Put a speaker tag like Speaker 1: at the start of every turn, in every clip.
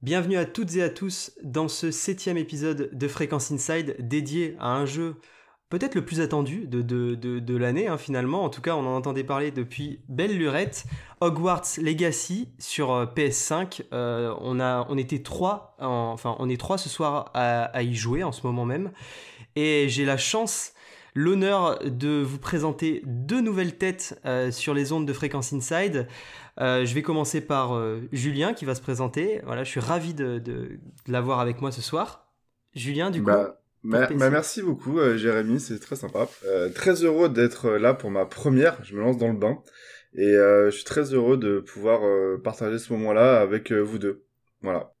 Speaker 1: Bienvenue à toutes et à tous dans ce septième épisode de Fréquence Inside dédié à un jeu peut-être le plus attendu de, l'année hein, finalement. En tout cas, on en entendait parler depuis belle lurette. Hogwarts Legacy sur euh, PS5. Euh, on, était trois, est trois ce soir à, y jouer en ce moment même. Et j'ai la chance l'honneur de vous présenter deux nouvelles têtes euh, sur les ondes de Fréquence Inside. Euh, je vais commencer par euh, Julien qui va se présenter. Voilà, je suis ravi de, l'avoir avec moi ce soir. Julien, du coup.
Speaker 2: Bah, bah, merci beaucoup, Jérémy, c'est très sympa. très heureux d'être là pour ma première. Je me lance dans le bain. Et je suis très heureux de pouvoir partager ce moment-là avec vous deux. Voilà.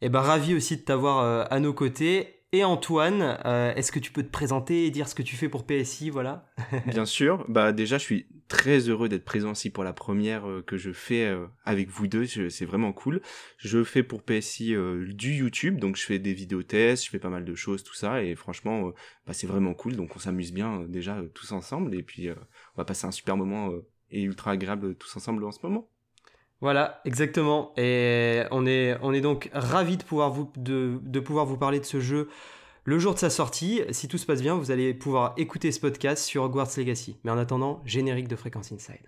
Speaker 1: Et eh ben ravi aussi de t'avoir à nos côtés. Et Antoine, euh, est-ce que tu peux te présenter et dire ce que tu fais pour PSI, voilà?
Speaker 3: Bien sûr. Bah déjà, je suis très heureux d'être présent ici pour la première euh, que je fais euh, avec vous deux. C'est vraiment cool. Je fais pour PSI du YouTube, donc je fais des vidéos tests, je fais pas mal de choses, tout ça, et franchement, bah, c'est vraiment cool. Donc on s'amuse bien déjà tous ensemble, et puis on va passer un super moment et ultra agréable tous ensemble en ce moment.
Speaker 1: Voilà, exactement. Et on est, on est donc ravis de pouvoir, vous, parler de ce jeu le jour de sa sortie. Si tout se passe bien, vous allez pouvoir écouter ce podcast sur Hogwarts Legacy. Mais en attendant, générique de Fréquence Inside.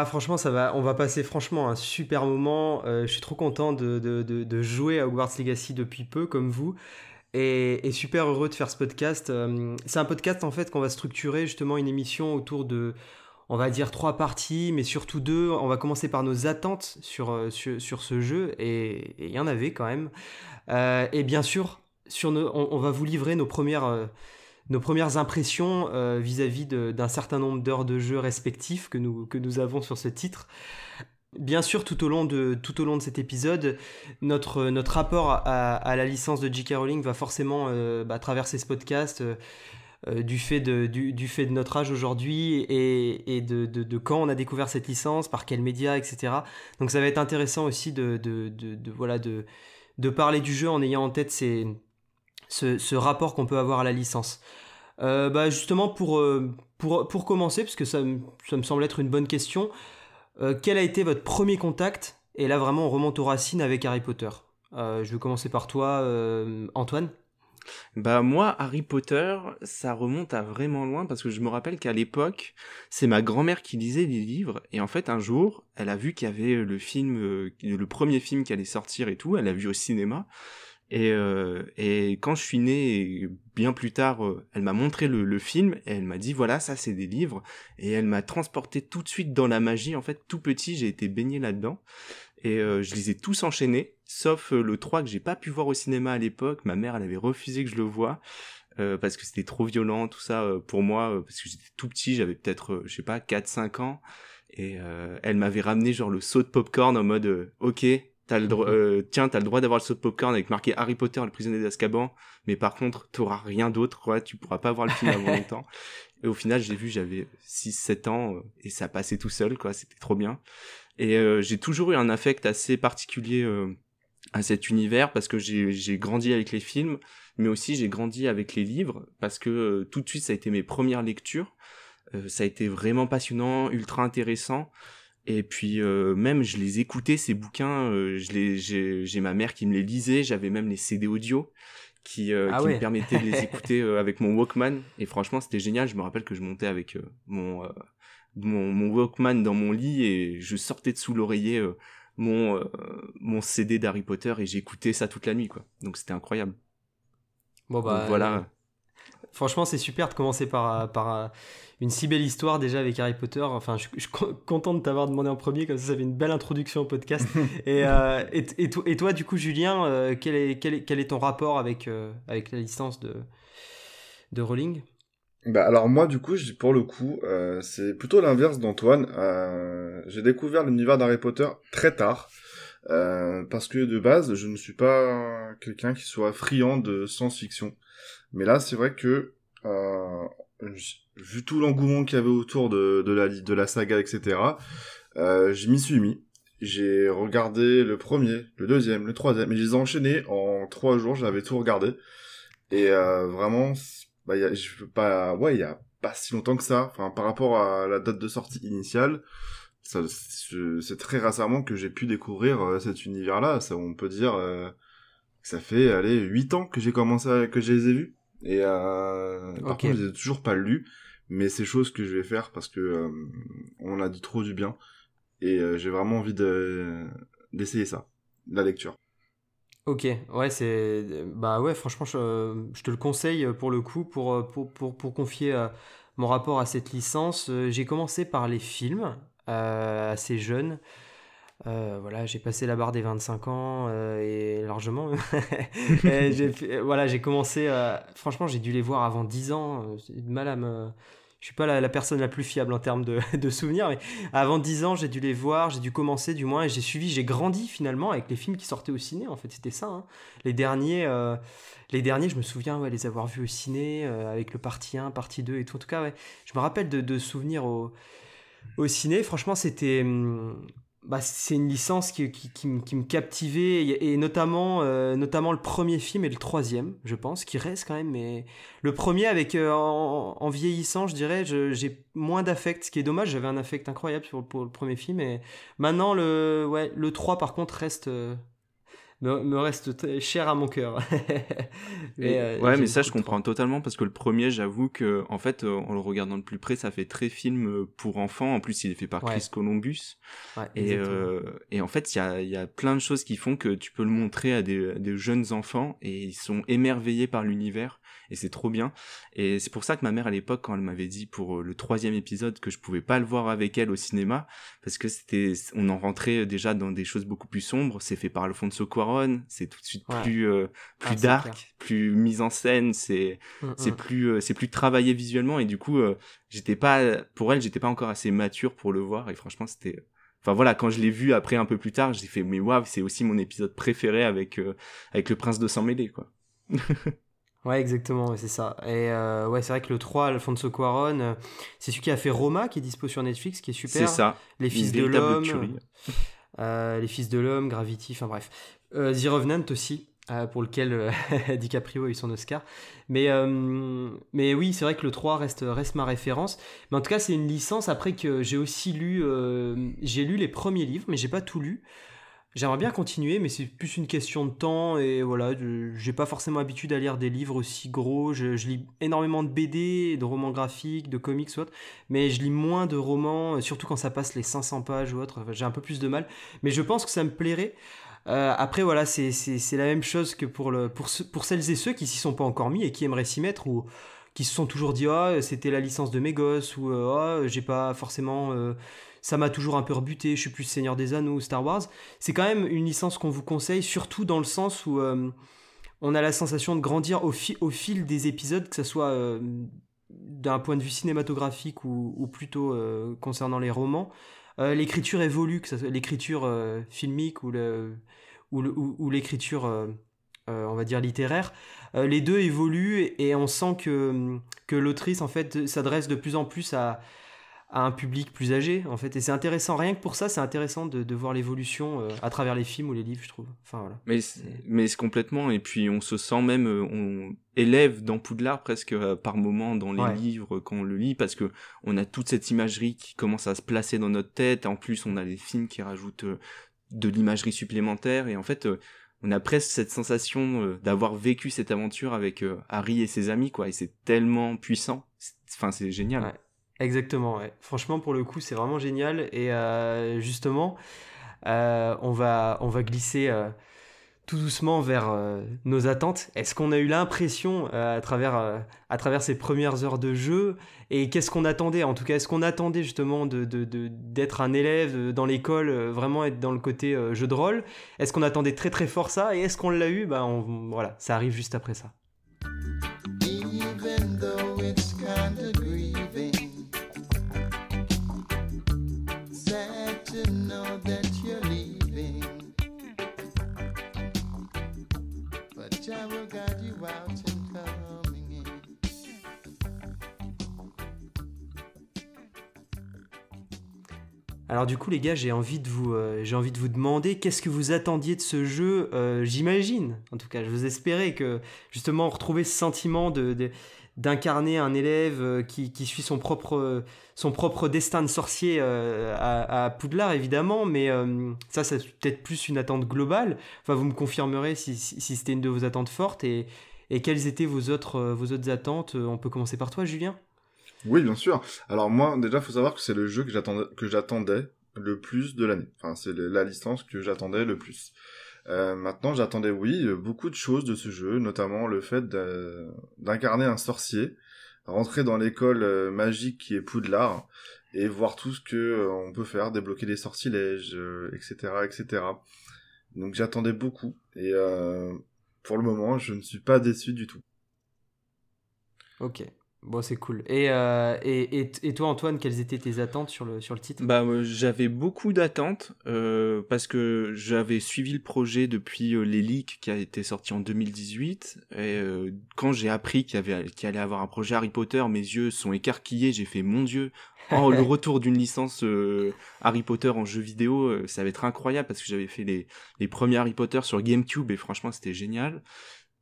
Speaker 1: Ah franchement ça va, on va passer franchement un super moment. Euh, je suis trop content de, jouer à Hogwarts Legacy depuis peu comme vous. Et, super heureux de faire ce podcast. Euh, c'est un podcast en fait qu'on va structurer justement une émission autour de, on va dire trois parties, mais surtout deux. On va commencer par nos attentes sur, euh, sur, ce jeu, et il y en avait quand même. et bien sûr, sur on, va vous livrer nos premières nos premières impressions euh, vis-à-vis d'un certain nombre d'heures de jeu respectifs que nous, que nous avons sur ce titre. Bien sûr, tout au long de, tout au long de cet épisode, notre, notre rapport à, la licence de J.K. Rowling va forcément euh, bah, traverser ce podcast euh, du, fait de, du, fait de notre âge aujourd'hui et, et de, de, quand on a découvert cette licence, par quels médias, etc. Donc ça va être intéressant aussi de, de voilà, de, de parler du jeu en ayant en tête ces, ce, rapport qu'on peut avoir à la licence. Euh, bah justement, pour, euh, pour, pour commencer, parce que ça, ça, me semble être une bonne question, euh, quel a été votre premier contact? Et là, vraiment, on remonte aux racines avec Harry Potter. je vais commencer par toi, Antoine.
Speaker 3: Bah moi, Harry Potter, ça remonte à vraiment loin parce que je me rappelle qu'à l'époque, c'est ma grand-mère qui lisait les livres et en fait un jour, elle a vu qu'il y avait le film, le premier film qui allait sortir et tout, elle a vu au cinéma et, euh, et quand je suis né, bien plus tard, euh, elle m'a montré le, le, film et elle m'a dit voilà, ça c'est des livres. Et elle m'a transporté tout de suite dans la magie. En fait, tout petit, j'ai été baigné là-dedans. Et euh, je les ai tous enchaînés, sauf le 3 que j'ai pas pu voir au cinéma à l'époque. Ma mère, elle avait refusé que je le voie. parce que c'était trop violent, tout ça pour moi, parce que j'étais tout petit, j'avais peut-être, je sais pas, 4-5 ans, et elle m'avait ramené genre le saut de popcorn en mode, ok, T'as le euh, tiens, t'as le droit d'avoir le saut de popcorn avec marqué Harry Potter, le prisonnier d'Azkaban, mais par contre, t'auras rien d'autre, quoi. Tu pourras pas voir le film avant longtemps. Et au final, j'ai vu, j'avais 6, 7 ans, euh, et ça passait tout seul, quoi. C'était trop bien. Et euh, j'ai toujours eu un affect assez particulier à cet univers parce que j'ai grandi avec les films, mais aussi j'ai grandi avec les livres parce que tout de suite, ça a été mes premières lectures. ça a été vraiment passionnant, ultra intéressant. Et puis euh, même je les écoutais ces bouquins, euh, je les j'ai ma mère qui me les lisait, j'avais même les CD audio qui, euh, ah qui me permettaient de les écouter avec mon Walkman et franchement c'était génial, je me rappelle que je montais avec mon, mon, mon Walkman dans mon lit et je sortais de sous l'oreiller mon mon CD d'Harry Potter et j'écoutais ça toute la nuit quoi. Donc c'était incroyable.
Speaker 1: Bon bah voilà. Franchement, c'est super de commencer par, par une si belle histoire déjà avec Harry Potter. Enfin, je, suis content de t'avoir demandé en premier, comme ça, ça fait une belle introduction au podcast. et, euh, et, et, toi, du coup, Julien, euh, quel, est, quel, est, quel, est, ton rapport avec, euh, avec la licence de, de Rowling?
Speaker 2: Bah alors moi du coup pour le coup c'est plutôt l'inverse d'Antoine. j'ai découvert l'univers d'Harry Potter très tard. parce que de base, je ne suis pas quelqu'un qui soit friand de science-fiction. Mais là, c'est vrai que euh, vu tout l'engouement qu'il y avait autour de, la, de la saga, etc., euh, je m'y suis mis. J'ai regardé le premier, le deuxième, le troisième, et je les ai enchaînés en trois jours, j'avais tout regardé. Et euh, vraiment, bah, y a, je veux pas, ouais, il y a pas si longtemps que ça, enfin, par rapport à la date de sortie initiale, c'est très récemment que j'ai pu découvrir euh, cet univers-là. On peut dire euh, que ça fait, allez, huit ans que j'ai commencé, à, que je les ai vus. Et euh, par contre, je les ai toujours pas lus, mais c'est chose que je vais faire parce que euh, on a dit trop du bien et euh, j'ai vraiment envie de d'essayer ça, la lecture.
Speaker 1: Ok, ouais, c'est bah ouais, franchement, je, je, te le conseille pour le coup pour pour pour, pour confier mon rapport à cette licence. J'ai commencé par les films assez jeunes. Euh, voilà, j'ai passé la barre des 25 ans euh, et largement. j'ai, voilà, j'ai commencé. franchement, j'ai dû les voir avant 10 ans. J'ai mal à me. Je suis pas la, personne la plus fiable en termes de, de, souvenirs, mais avant 10 ans, j'ai dû les voir, j'ai dû commencer du moins, et j'ai suivi, j'ai grandi finalement avec les films qui sortaient au ciné. En fait, c'était ça. Hein. Les derniers, euh, les derniers, je me souviens, ouais, les avoir vus au ciné avec le partie 1, partie 2 et tout. En tout cas, ouais, je me rappelle de, de souvenirs au, au ciné. Franchement, c'était hum, bah, c'est une licence qui, qui, qui, me captivait, et, notamment, euh, notamment le premier film et le troisième, je pense, qui reste quand même. Mais le premier, avec euh, en, vieillissant, je dirais, j'ai moins d'affect, ce qui est dommage. J'avais un affect incroyable pour, pour, le premier film, et maintenant le, ouais, le 3 par contre reste, euh, me, reste cher à mon cœur.
Speaker 3: Euh, ouais, mais ça, je comprends totalement parce que le premier, j'avoue que, en fait, euh, en le regardant de plus près, ça fait très film euh, pour enfants. En plus, il est fait par Chris Columbus. et, et en fait, il y a, y a plein de choses qui font que tu peux le montrer à des, des jeunes enfants et ils sont émerveillés par l'univers et c'est trop bien. Et c'est pour ça que ma mère à l'époque, quand elle m'avait dit pour le troisième épisode que je pouvais pas le voir avec elle au cinéma, parce que c'était, on en rentrait déjà dans des choses beaucoup plus sombres. C'est fait par Alfonso Cuarón, c'est tout de suite plus euh, plus ah, dark, plus mise en scène. C'est mm, c'est mm. plus euh, c'est plus travaillé visuellement et du coup euh, j'étais pas pour elle j'étais pas encore assez mature pour le voir et franchement c'était Enfin voilà, quand je l'ai vu après un peu plus tard, j'ai fait mais waouh, c'est aussi mon épisode préféré avec avec le prince de sang mêlé quoi.
Speaker 1: Ouais, exactement, c'est ça. Et euh, ouais, c'est vrai que le 3, Alfonso Cuaron, euh, c'est celui qui a fait Roma, qui est dispo sur Netflix, qui est super.
Speaker 3: C'est ça.
Speaker 1: Les Fils de l'Homme. Euh, les Fils de l'Homme, Gravity, enfin bref. The Revenant aussi, pour lequel DiCaprio a eu son Oscar. Mais, mais oui, c'est vrai que le 3 reste, reste ma référence. Mais en tout cas, c'est une licence après que j'ai aussi lu. j'ai lu les premiers livres, mais j'ai pas tout lu. J'aimerais bien continuer, mais c'est plus une question de temps et voilà, j'ai pas forcément l'habitude à lire des livres aussi gros. Je, lis énormément de BD, de romans graphiques, de comics ou autre, mais je lis moins de romans, surtout quand ça passe les 500 pages ou autre. j'ai un peu plus de mal, mais je pense que ça me plairait. Euh, après, voilà, c'est la même chose que pour, le, pour, pour celles et ceux qui s'y sont pas encore mis et qui aimeraient s'y mettre ou qui se sont toujours dit, ah, c'était la licence de mes gosses ou ah, j'ai pas forcément. Euh, ça m'a toujours un peu rebuté, je suis plus Seigneur des Anneaux ou Star Wars. C'est quand même une licence qu'on vous conseille, surtout dans le sens où euh, on a la sensation de grandir au, au, fil des épisodes, que ce soit euh, d'un point de vue cinématographique ou, plutôt euh, concernant les romans. L'écriture évolue, que l'écriture filmique ou, le, ou, l'écriture, on va dire, littéraire. les deux évoluent et on sent que, que l'autrice, en fait, s'adresse de plus en plus à à un public plus âgé en fait. Et c'est intéressant. Rien que pour ça c'est intéressant de, de voir l'évolution euh, à travers les films ou les livres je trouve. Enfin voilà.
Speaker 3: Mais mais c'est complètement et puis on se sent même euh, on élève dans Poudlard presque euh, par moment dans les livres quand on le lit parce que on a toute cette imagerie qui commence à se placer dans notre tête. En plus on a les films qui rajoutent de l'imagerie supplémentaire. Et en fait on a presque cette sensation d'avoir vécu cette aventure avec Harry et ses amis quoi. Et c'est tellement puissant. Enfin c'est génial
Speaker 1: Exactement. Franchement, pour le coup, c'est vraiment génial. Et euh, justement, euh, on, va, on va glisser euh, tout doucement vers nos attentes. Est-ce qu'on a eu l'impression, à, travers, à travers ces premières heures de jeu, et qu'est-ce qu'on attendait? En tout cas, est-ce qu'on attendait justement d'être de, de, un élève dans l'école, vraiment être dans le côté jeu de rôle? Est-ce qu'on attendait très très fort ça? Et est-ce qu'on l'a eu? Ben, Voilà, ça arrive juste après ça. Alors du coup les gars, j'ai envie de vous, euh, j'ai envie de vous demander qu'est-ce que vous attendiez de ce jeu. Euh, j'imagine, en tout cas, je vous espérais que justement retrouver ce sentiment de, d'incarner un élève euh, qui, suit son propre, son propre destin de sorcier à, Poudlard évidemment, mais ça c'est peut-être plus une attente globale. Enfin vous me confirmerez si, si, si c'était une de vos attentes fortes et, et quelles étaient vos autres, vos autres attentes. On peut commencer par toi Julien.
Speaker 2: Oui, bien sûr. Alors moi, déjà, faut savoir que c'est le jeu que j'attendais, le plus de l'année. Enfin, c'est la licence que j'attendais le plus. Euh, maintenant, j'attendais, oui, beaucoup de choses de ce jeu, notamment le fait d'incarner un sorcier, rentrer dans l'école euh, magique qui est Poudlard et voir tout ce que euh, on peut faire, débloquer des sortilèges, etc., etc. Donc j'attendais beaucoup et pour le moment, je ne suis pas déçu du tout.
Speaker 1: Ok. Bon, c'est cool. Et, euh, et, et, toi, Antoine, quelles étaient tes attentes sur le, sur le titre?
Speaker 3: Bah, J'avais beaucoup d'attentes euh, parce que j'avais suivi le projet depuis euh, les leaks qui a été sorti en 2018. Et quand j'ai appris qu'il y, avait, qu'il allait avoir un projet Harry Potter, mes yeux sont écarquillés. J'ai fait, mon Dieu, oh, le retour d'une licence Harry Potter en jeu vidéo, ça va être incroyable parce que j'avais fait les, les premiers Harry Potter sur GameCube et franchement, c'était génial.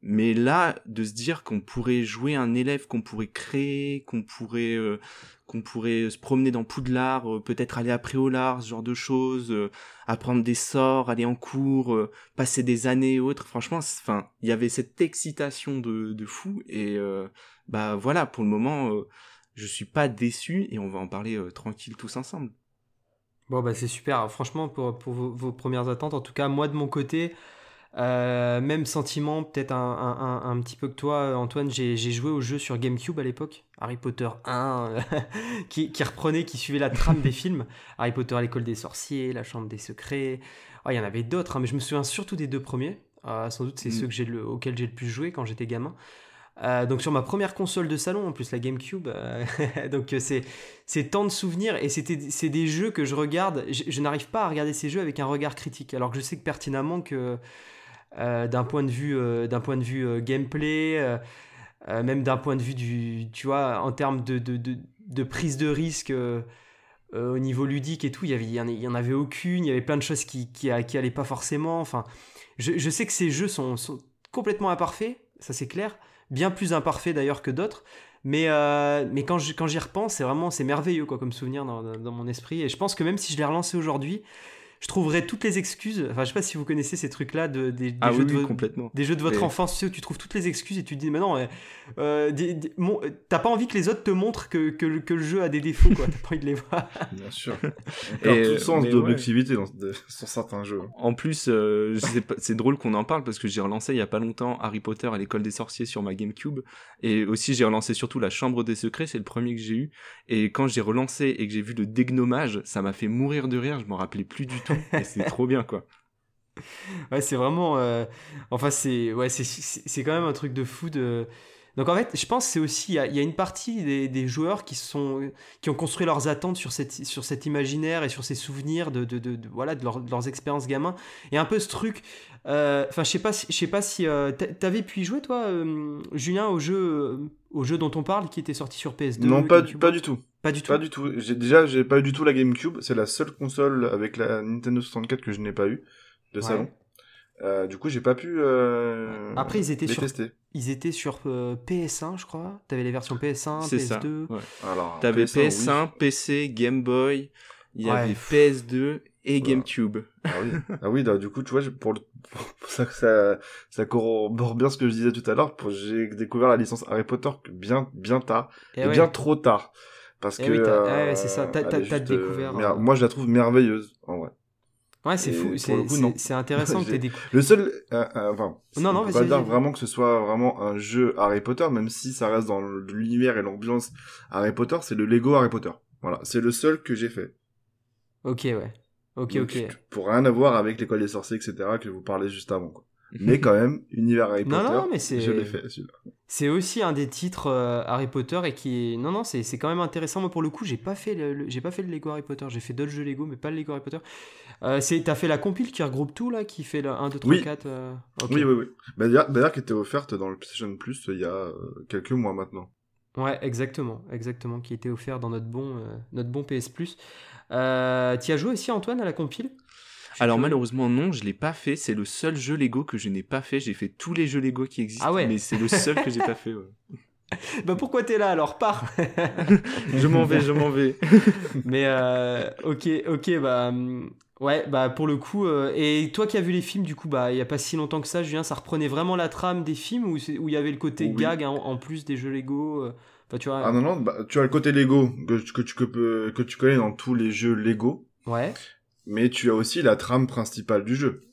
Speaker 3: Mais là, de se dire qu'on pourrait jouer un élève, qu'on pourrait créer, qu'on pourrait, euh, qu'on pourrait se promener dans Poudlard, euh, peut-être aller à Préolard, ce genre de choses, euh, apprendre des sorts, aller en cours, passer des années et autres. Franchement, enfin, il y avait cette excitation de, de fou et bah voilà, pour le moment, je suis pas déçu et on va en parler tranquille tous ensemble.
Speaker 1: Bon bah c'est super. Franchement, pour, pour vos, vos, premières attentes, en tout cas moi de mon côté. Euh, même sentiment, peut-être un, un, un, petit peu que toi, Antoine. J'ai joué au jeu sur GameCube à l'époque, Harry Potter 1, qui, qui, reprenait, qui suivait la trame des films. Harry Potter à l'école des sorciers, la chambre des secrets. Oh, il y en avait d'autres, hein, mais je me souviens surtout des deux premiers. Euh, sans doute, c'est mm. ceux que le, auxquels j'ai le plus joué quand j'étais gamin. Euh, donc sur ma première console de salon, en plus la GameCube, donc c'est c'est tant de souvenirs et c'était c'est des jeux que je regarde. Je, je n'arrive pas à regarder ces jeux avec un regard critique, alors que je sais que pertinemment que d'un point de vue, euh, d'un point de vue euh, gameplay, même d'un point de vue du, tu vois, en termes de, de, de, prise de risque. au niveau ludique et tout, il y, avait, il y en avait aucune, il y avait plein de choses qui, qui, qui allaient pas forcément. Enfin, je, je, sais que ces jeux sont, sont complètement imparfaits, ça c'est clair, bien plus imparfaits d'ailleurs que d'autres. Mais, mais quand j'y quand repense, c'est vraiment c'est merveilleux quoi, comme souvenir dans, dans, mon esprit. Et je pense que même si je l'ai relancé aujourd'hui, je trouverais toutes les excuses. Enfin, je sais pas si vous connaissez ces trucs-là de, des,
Speaker 3: ah
Speaker 1: jeux
Speaker 3: de
Speaker 1: complètement. des jeux de votre enfance, tu, sais, où tu trouves toutes les excuses et tu te dis, mais non, euh, t'as pas envie que les autres te montrent que, que, que le jeu a des défauts, quoi. T'as pas envie de les voir.
Speaker 2: Bien sûr. On et tout le sens d'objectivité dans, sur certains jeux.
Speaker 3: En plus, euh, c'est drôle qu'on en parle parce que j'ai relancé il y a pas longtemps Harry Potter à l'école des sorciers sur ma GameCube et aussi j'ai relancé surtout la Chambre des secrets, c'est le premier que j'ai eu. Et quand j'ai relancé et que j'ai vu le dégnomage, ça m'a fait mourir de rire. Je m'en rappelais plus du tout c'est trop bien, quoi.
Speaker 1: Ouais, c'est vraiment. Euh, enfin, c'est ouais, c'est quand même un truc de fou de. Donc en fait, je pense c'est aussi il y, a une partie des, des, joueurs qui sont qui ont construit leurs attentes sur cette sur cet imaginaire et sur ces souvenirs de, de, de, voilà de, leurs expériences gamins et un peu ce truc. Euh, enfin, je sais pas, je sais pas si euh, t'avais pu y jouer toi, Julien, au jeu au jeu dont on parle qui était sorti sur PS2.
Speaker 2: Non, pas du, pas du tout.
Speaker 1: Pas du tout.
Speaker 2: Pas du tout. J'ai déjà j'ai pas eu du tout la GameCube. C'est la seule console avec la Nintendo 64 que je n'ai pas eu de salon. Euh, du coup, j'ai pas pu. Euh,
Speaker 1: Après, ils étaient
Speaker 2: les
Speaker 1: sur.
Speaker 2: Tester.
Speaker 1: Ils étaient sur euh, PS1, je crois. T'avais les versions PS1, PS2. Ça.
Speaker 3: Ouais. Alors, T'avais PS1, PC, Game Boy. Il y avait PS2 et GameCube.
Speaker 2: Ah oui. Ah oui. du coup, tu vois, pour, le... pour ça, ça, ça corrobore bien ce que je disais tout à l'heure. J'ai découvert la licence Harry Potter bien, bien tard, et, bien trop tard. Parce
Speaker 1: eh
Speaker 2: que. Oui,
Speaker 1: euh, c'est ça. T'as découvert.
Speaker 2: Euh, moi, je la trouve merveilleuse, en vrai.
Speaker 1: Ouais, c'est fou. C'est intéressant que t'aies découvert.
Speaker 2: Le seul, euh, enfin, non, non, on peut pas dire vraiment que ce soit vraiment un jeu Harry Potter, même si ça reste dans l'univers et l'ambiance Harry Potter, c'est le Lego Harry Potter. Voilà, c'est le seul que j'ai fait.
Speaker 1: Ok, ouais. Ok, ok.
Speaker 2: Pour rien avoir avec l'école des sorciers, etc., que vous parlez juste avant, quoi. mais quand même, univers Harry Potter. Non, non, mais c'est. Je l'ai fait, celui-là.
Speaker 1: C'est aussi un des titres euh, Harry Potter et qui est. Non, non, c'est, c'est quand même intéressant. Moi, pour le coup, j'ai pas fait le, j'ai pas fait le Lego Harry Potter. J'ai fait d'autres jeux Lego, mais pas le Lego Harry Potter. Euh, c'est, t'as fait la compile qui regroupe tout, là, qui fait le 1, 2, 3,
Speaker 2: oui.
Speaker 1: 4. Euh...
Speaker 2: Oui, oui, oui. Bah, d'ailleurs, qui était offerte dans le PlayStation Plus euh, il y a quelques mois maintenant.
Speaker 1: Ouais, exactement, exactement, qui était offert dans notre bon, notre bon PS Plus. Tu as joué aussi Antoine à la compile?
Speaker 3: Alors malheureusement non, je l'ai pas fait. C'est le seul jeu Lego que je n'ai pas fait. J'ai fait tous les jeux Lego qui existent, ah ouais. mais c'est le seul que j'ai pas fait.
Speaker 1: bah pourquoi t'es là alors? Pars
Speaker 3: Je m'en vais, je m'en vais.
Speaker 1: mais euh, ok, ok, bah hum, ouais, bah pour le coup. Euh, et toi qui as vu les films, du coup, bah il y a pas si longtemps que ça, Julien, ça reprenait vraiment la trame des films où il y avait le côté gag hein, en plus des jeux Lego. Euh, tu vois,
Speaker 2: ah non non, bah, tu as le côté Lego que, que tu que, que tu connais dans tous les jeux Lego.
Speaker 1: Ouais
Speaker 2: mais tu as aussi la trame principale du jeu.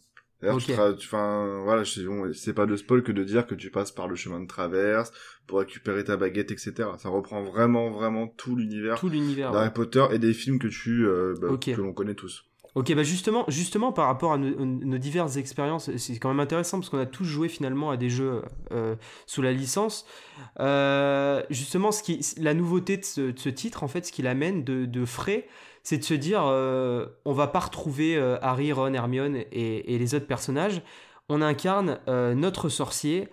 Speaker 2: Enfin, voilà, c'est pas de spoil que de dire que tu passes par le chemin de traverse pour récupérer ta baguette, etc. Ça reprend vraiment, vraiment tout l'univers d'Harry Potter et des films que tu, euh, bah, que l'on connaît tous.
Speaker 1: Ok, bah justement, justement par rapport à nos, diverses expériences, c'est quand même intéressant parce qu'on a tous joué finalement à des jeux euh, sous la licence. Euh, justement, ce qui, la nouveauté de ce, titre, en fait, ce qu'il amène de, de frais, c'est de se dire euh, on va pas retrouver euh, Harry, Ron, Hermione et, les autres personnages. On incarne euh, notre sorcier.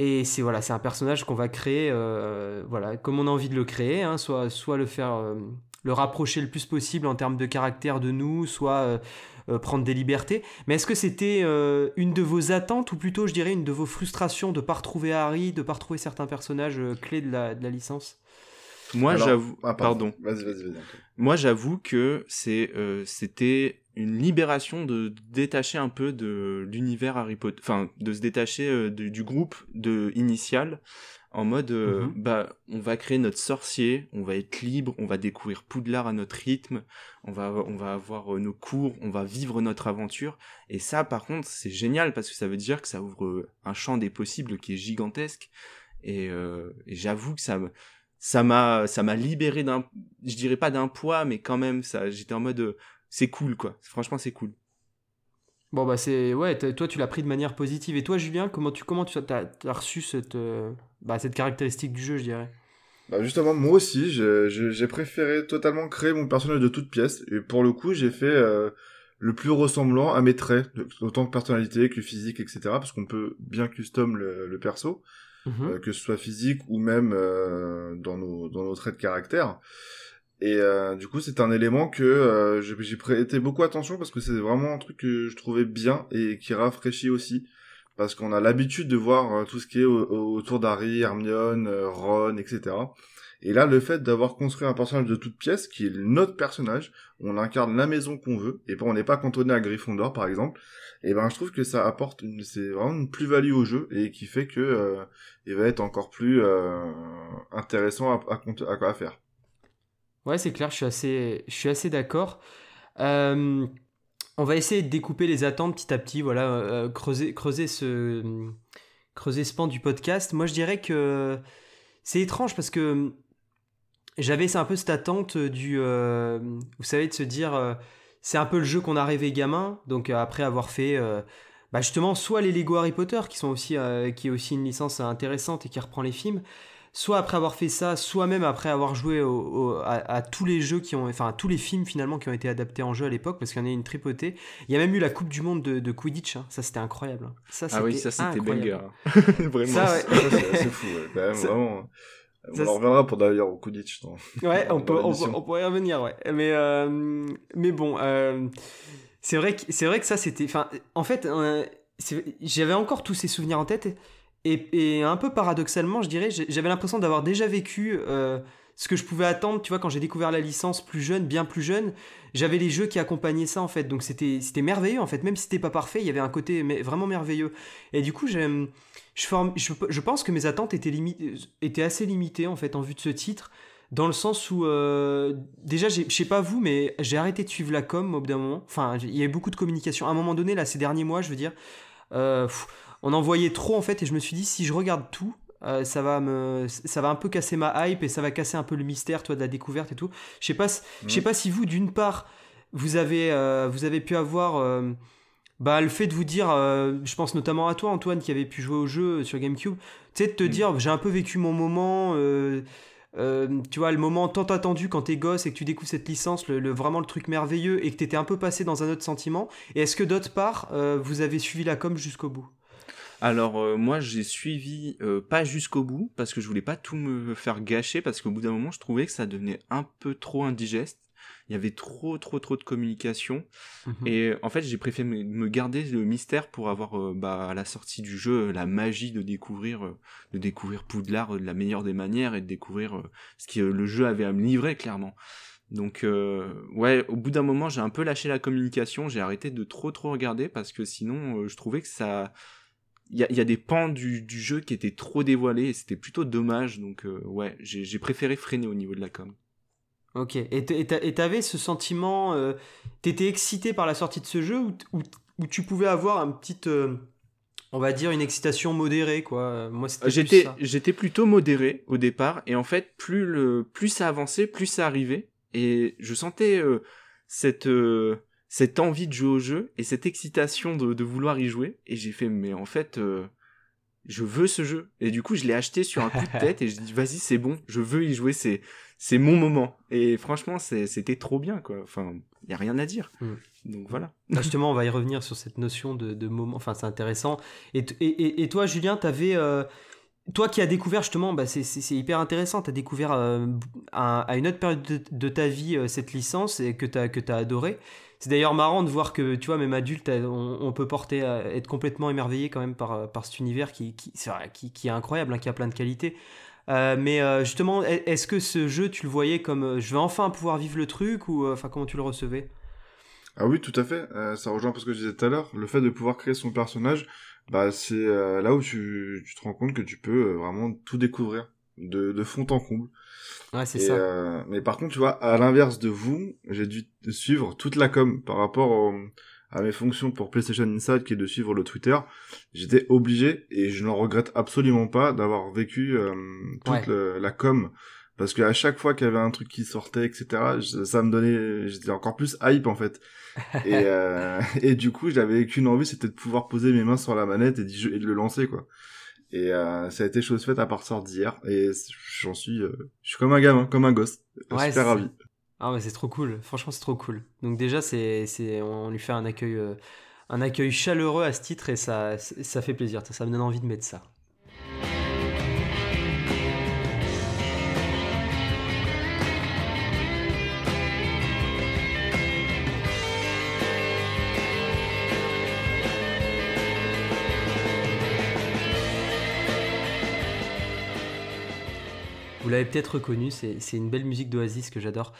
Speaker 1: Et c'est voilà, c'est un personnage qu'on va créer, voilà, comme on a envie de le créer, hein, soit, soit le faire, le rapprocher le plus possible en termes de caractère de nous, soit prendre des libertés. Mais est-ce que c'était une de vos attentes ou plutôt, je dirais, une de vos frustrations de pas retrouver Harry, de pas retrouver certains personnages clés de la licence?
Speaker 3: Moi, j'avoue. Ah, pardon.
Speaker 2: Vas-y, vas-y, vas-y.
Speaker 3: Moi, j'avoue que c'est, euh, c'était une libération de, détacher un peu de l'univers Harry Potter, enfin, de se détacher euh, du groupe de initial, en mode, euh, mhm. bah, on va créer notre sorcier, on va être libre, on va découvrir Poudlard à notre rythme, on va, on va avoir nos cours, on va vivre notre aventure. Et ça, par contre, c'est génial parce que ça veut dire que ça ouvre un champ des possibles qui est gigantesque. Et, et j'avoue que ça me ça m'a ça m'a libéré d'un je dirais pas d'un poids mais quand même ça j'étais en mode euh, c'est cool quoi. Franchement c'est cool.
Speaker 1: Bon bah c'est ouais toi tu l'as pris de manière positive. Et toi Julien comment tu comment tu as, as reçu cette euh, bah, cette caractéristique du jeu je dirais?
Speaker 2: Bah justement moi aussi j'ai préféré totalement créer mon personnage de toute pièce. Et pour le coup j'ai fait euh, le plus ressemblant à mes traits autant que personnalité que physique etc parce qu'on peut bien custom le, le perso Mhm. Euh, que ce soit physique ou même euh, dans, nos, dans nos traits de caractère. Et euh, du coup, c'est un élément que j'ai prêté beaucoup attention parce que c'est vraiment un truc que je trouvais bien et qui rafraîchit aussi. Parce qu'on a l'habitude de voir tout ce qui est autour d'Harry, Hermione, Ron, etc. Et là, le fait d'avoir construit un personnage de toute pièce, qui est notre personnage, on incarne la maison qu'on veut, et on n'est pas cantonné à Gryffondor, par exemple, et ben je trouve que ça apporte une c'est vraiment une plus-value au jeu et qui fait que euh, il va être encore plus euh, intéressant à, faire.
Speaker 1: Ouais, c'est clair, je suis assez je suis assez d'accord. Euh, on va essayer de découper les attentes petit à petit, voilà, creuser creuser ce creuser ce pan du podcast. Moi, je dirais que c'est étrange parce que j'avais un peu cette attente du vous savez de se dire c'est un peu le jeu qu'on a rêvé gamin. Donc euh, après avoir fait euh, bah, justement soit les Lego Harry Potter qui sont aussi euh, qui est aussi une licence intéressante et qui reprend les films, soit après avoir fait ça, soit même après avoir joué à, tous les jeux qui ont, enfin à tous les films finalement qui ont été adaptés en jeu à l'époque, parce qu'il y en a une tripotée. Il y a même eu la Coupe du Monde de, Quidditch, hein. ça c'était incroyable. Hein.
Speaker 3: Ça, ah oui, ça c'était banger.
Speaker 2: Vraiment, ça, c'est fou, vraiment. On en reviendra pour d'ailleurs au Quidditch.
Speaker 1: Ouais, on, peut, on, pourrait y revenir, ouais. Mais, euh, mais bon, euh, c'est vrai, que, c'est vrai que ça, c'était. En fait, euh, j'avais encore tous ces souvenirs en tête. Et, et, un peu paradoxalement, je dirais, j'avais l'impression d'avoir déjà vécu ce que je pouvais attendre, tu vois, quand j'ai découvert la licence plus jeune, bien plus jeune, j'avais les jeux qui accompagnaient ça en fait. Donc c'était c'était merveilleux en fait, même si c'était pas parfait, il y avait un côté vraiment merveilleux. Et du coup, j'aime je, je, je, pense que mes attentes étaient, étaient assez limitées en fait en vue de ce titre, dans le sens où euh, déjà, je sais pas vous, mais j'ai arrêté de suivre la com au bout d'un moment. Enfin, il y avait beaucoup de communication. À un moment donné, là, ces derniers mois, je veux dire, euh, on en voyait trop en fait, et je me suis dit si je regarde tout, euh, ça va me ça va un peu casser ma hype et ça va casser un peu le mystère toi de la découverte et tout je sais pas je sais pas si vous d'une part vous avez euh, vous avez pu avoir euh, bah le fait de vous dire je pense notamment à toi Antoine qui avait pu jouer au jeu sur GameCube tu sais de te mm. dire j'ai un peu vécu mon moment tu vois le moment tant attendu quand t'es gosse et que tu découvres cette licence le, vraiment le truc merveilleux et que t'étais un peu passé dans un autre sentiment et est-ce que d'autre part vous avez suivi la com jusqu'au bout?
Speaker 3: Alors euh, moi j'ai suivi euh, pas jusqu'au bout parce que je voulais pas tout me faire gâcher parce qu'au bout d'un moment je trouvais que ça devenait un peu trop indigeste. Il y avait trop trop trop de communication
Speaker 1: Mhm.
Speaker 3: et en fait j'ai préféré me- garder le mystère pour avoir euh, bah, à la sortie du jeu la magie de découvrir euh, de découvrir Poudlard euh, de la meilleure des manières et de découvrir ce que le jeu avait à me livrer clairement. Donc euh, ouais, au bout d'un moment, j'ai un peu lâché la communication, j'ai arrêté de trop trop regarder parce que sinon, euh, je trouvais que ça, il y a, il y a des pans du, du jeu qui étaient trop dévoilés et c'était plutôt dommage. Donc euh, ouais, j'ai préféré freiner au niveau de la com.
Speaker 1: Ok. Et t'avais ce sentiment, euh, t'étais excité par la sortie de ce jeu ou, tu pouvais avoir un petit, euh, on va dire une excitation modérée quoi? Moi
Speaker 3: J'étais j'étais plutôt modéré au départ et en fait, plus le plus ça avançait, plus ça arrivait et je sentais euh, cette euh, cette envie de jouer au jeu et cette excitation de, de vouloir y jouer et j'ai fait mais en fait je veux ce jeu et du coup je l'ai acheté sur un coup de tête et je dis vas-y c'est bon je veux y jouer c'est c'est mon moment et franchement c'était trop bien quoi enfin y a rien à dire
Speaker 1: Mm.
Speaker 3: donc voilà
Speaker 1: Bah, justement, on va y revenir sur cette notion de, de moment. Enfin, c'est intéressant. Et, et, et- toi, Julien, t'avais. euh, toi qui as découvert justement, bah, c'est- hyper intéressant, tu as découvert euh, à, à une autre période de, de ta vie euh, cette licence et que tu as, que as adoré. C'est d'ailleurs marrant de voir que, tu vois, même adulte, euh, on, on peut porter, être complètement émerveillé quand même par, par cet univers qui, qui, vrai, qui, qui est incroyable, hein, qui a plein de qualités. Euh, mais euh, justement, est- est-ce que ce jeu, tu le voyais comme euh, je vais enfin pouvoir vivre le truc ou enfin comment tu le recevais?
Speaker 2: Ah oui, tout à fait. Ça rejoint un peu ce que je disais tout à l'heure. Le fait de pouvoir créer son personnage, bah c'est là où tu, tu te rends compte que tu peux vraiment tout découvrir de, de fond en comble.
Speaker 1: Ouais, c'est ça.
Speaker 2: mais par contre, tu vois, à l'inverse de vous, j'ai dû suivre toute la com par rapport au- à mes fonctions pour PlayStation Inside, qui est de suivre le Twitter. J'étais obligé, et je n'en regrette absolument pas, d'avoir vécu euh, toute
Speaker 1: Ouais.
Speaker 2: le- la com. Parce qu'à chaque fois qu'il y avait un truc qui sortait, etc., je- ça me donnait, j'étais encore plus hype en fait. et, euh, et du coup, j'avais qu'une envie, c'était de pouvoir poser mes mains sur la manette et, de le lancer, quoi. Et euh, ça a été chose faite à partir d'hier. Et j'en suis, euh, je suis comme un gamin, comme un gosse,
Speaker 1: Ouais,
Speaker 2: super ravi.
Speaker 1: Ah ouais, c'est trop cool. Franchement, c'est trop cool. Donc déjà, c'est, c'est, on lui fait un accueil, euh, un accueil chaleureux à ce titre et ça, ça fait plaisir. Ça, ça me donne envie de mettre ça. Vous l'avez peut-être reconnu, c'est, une belle musique d'Oasis que j'adore.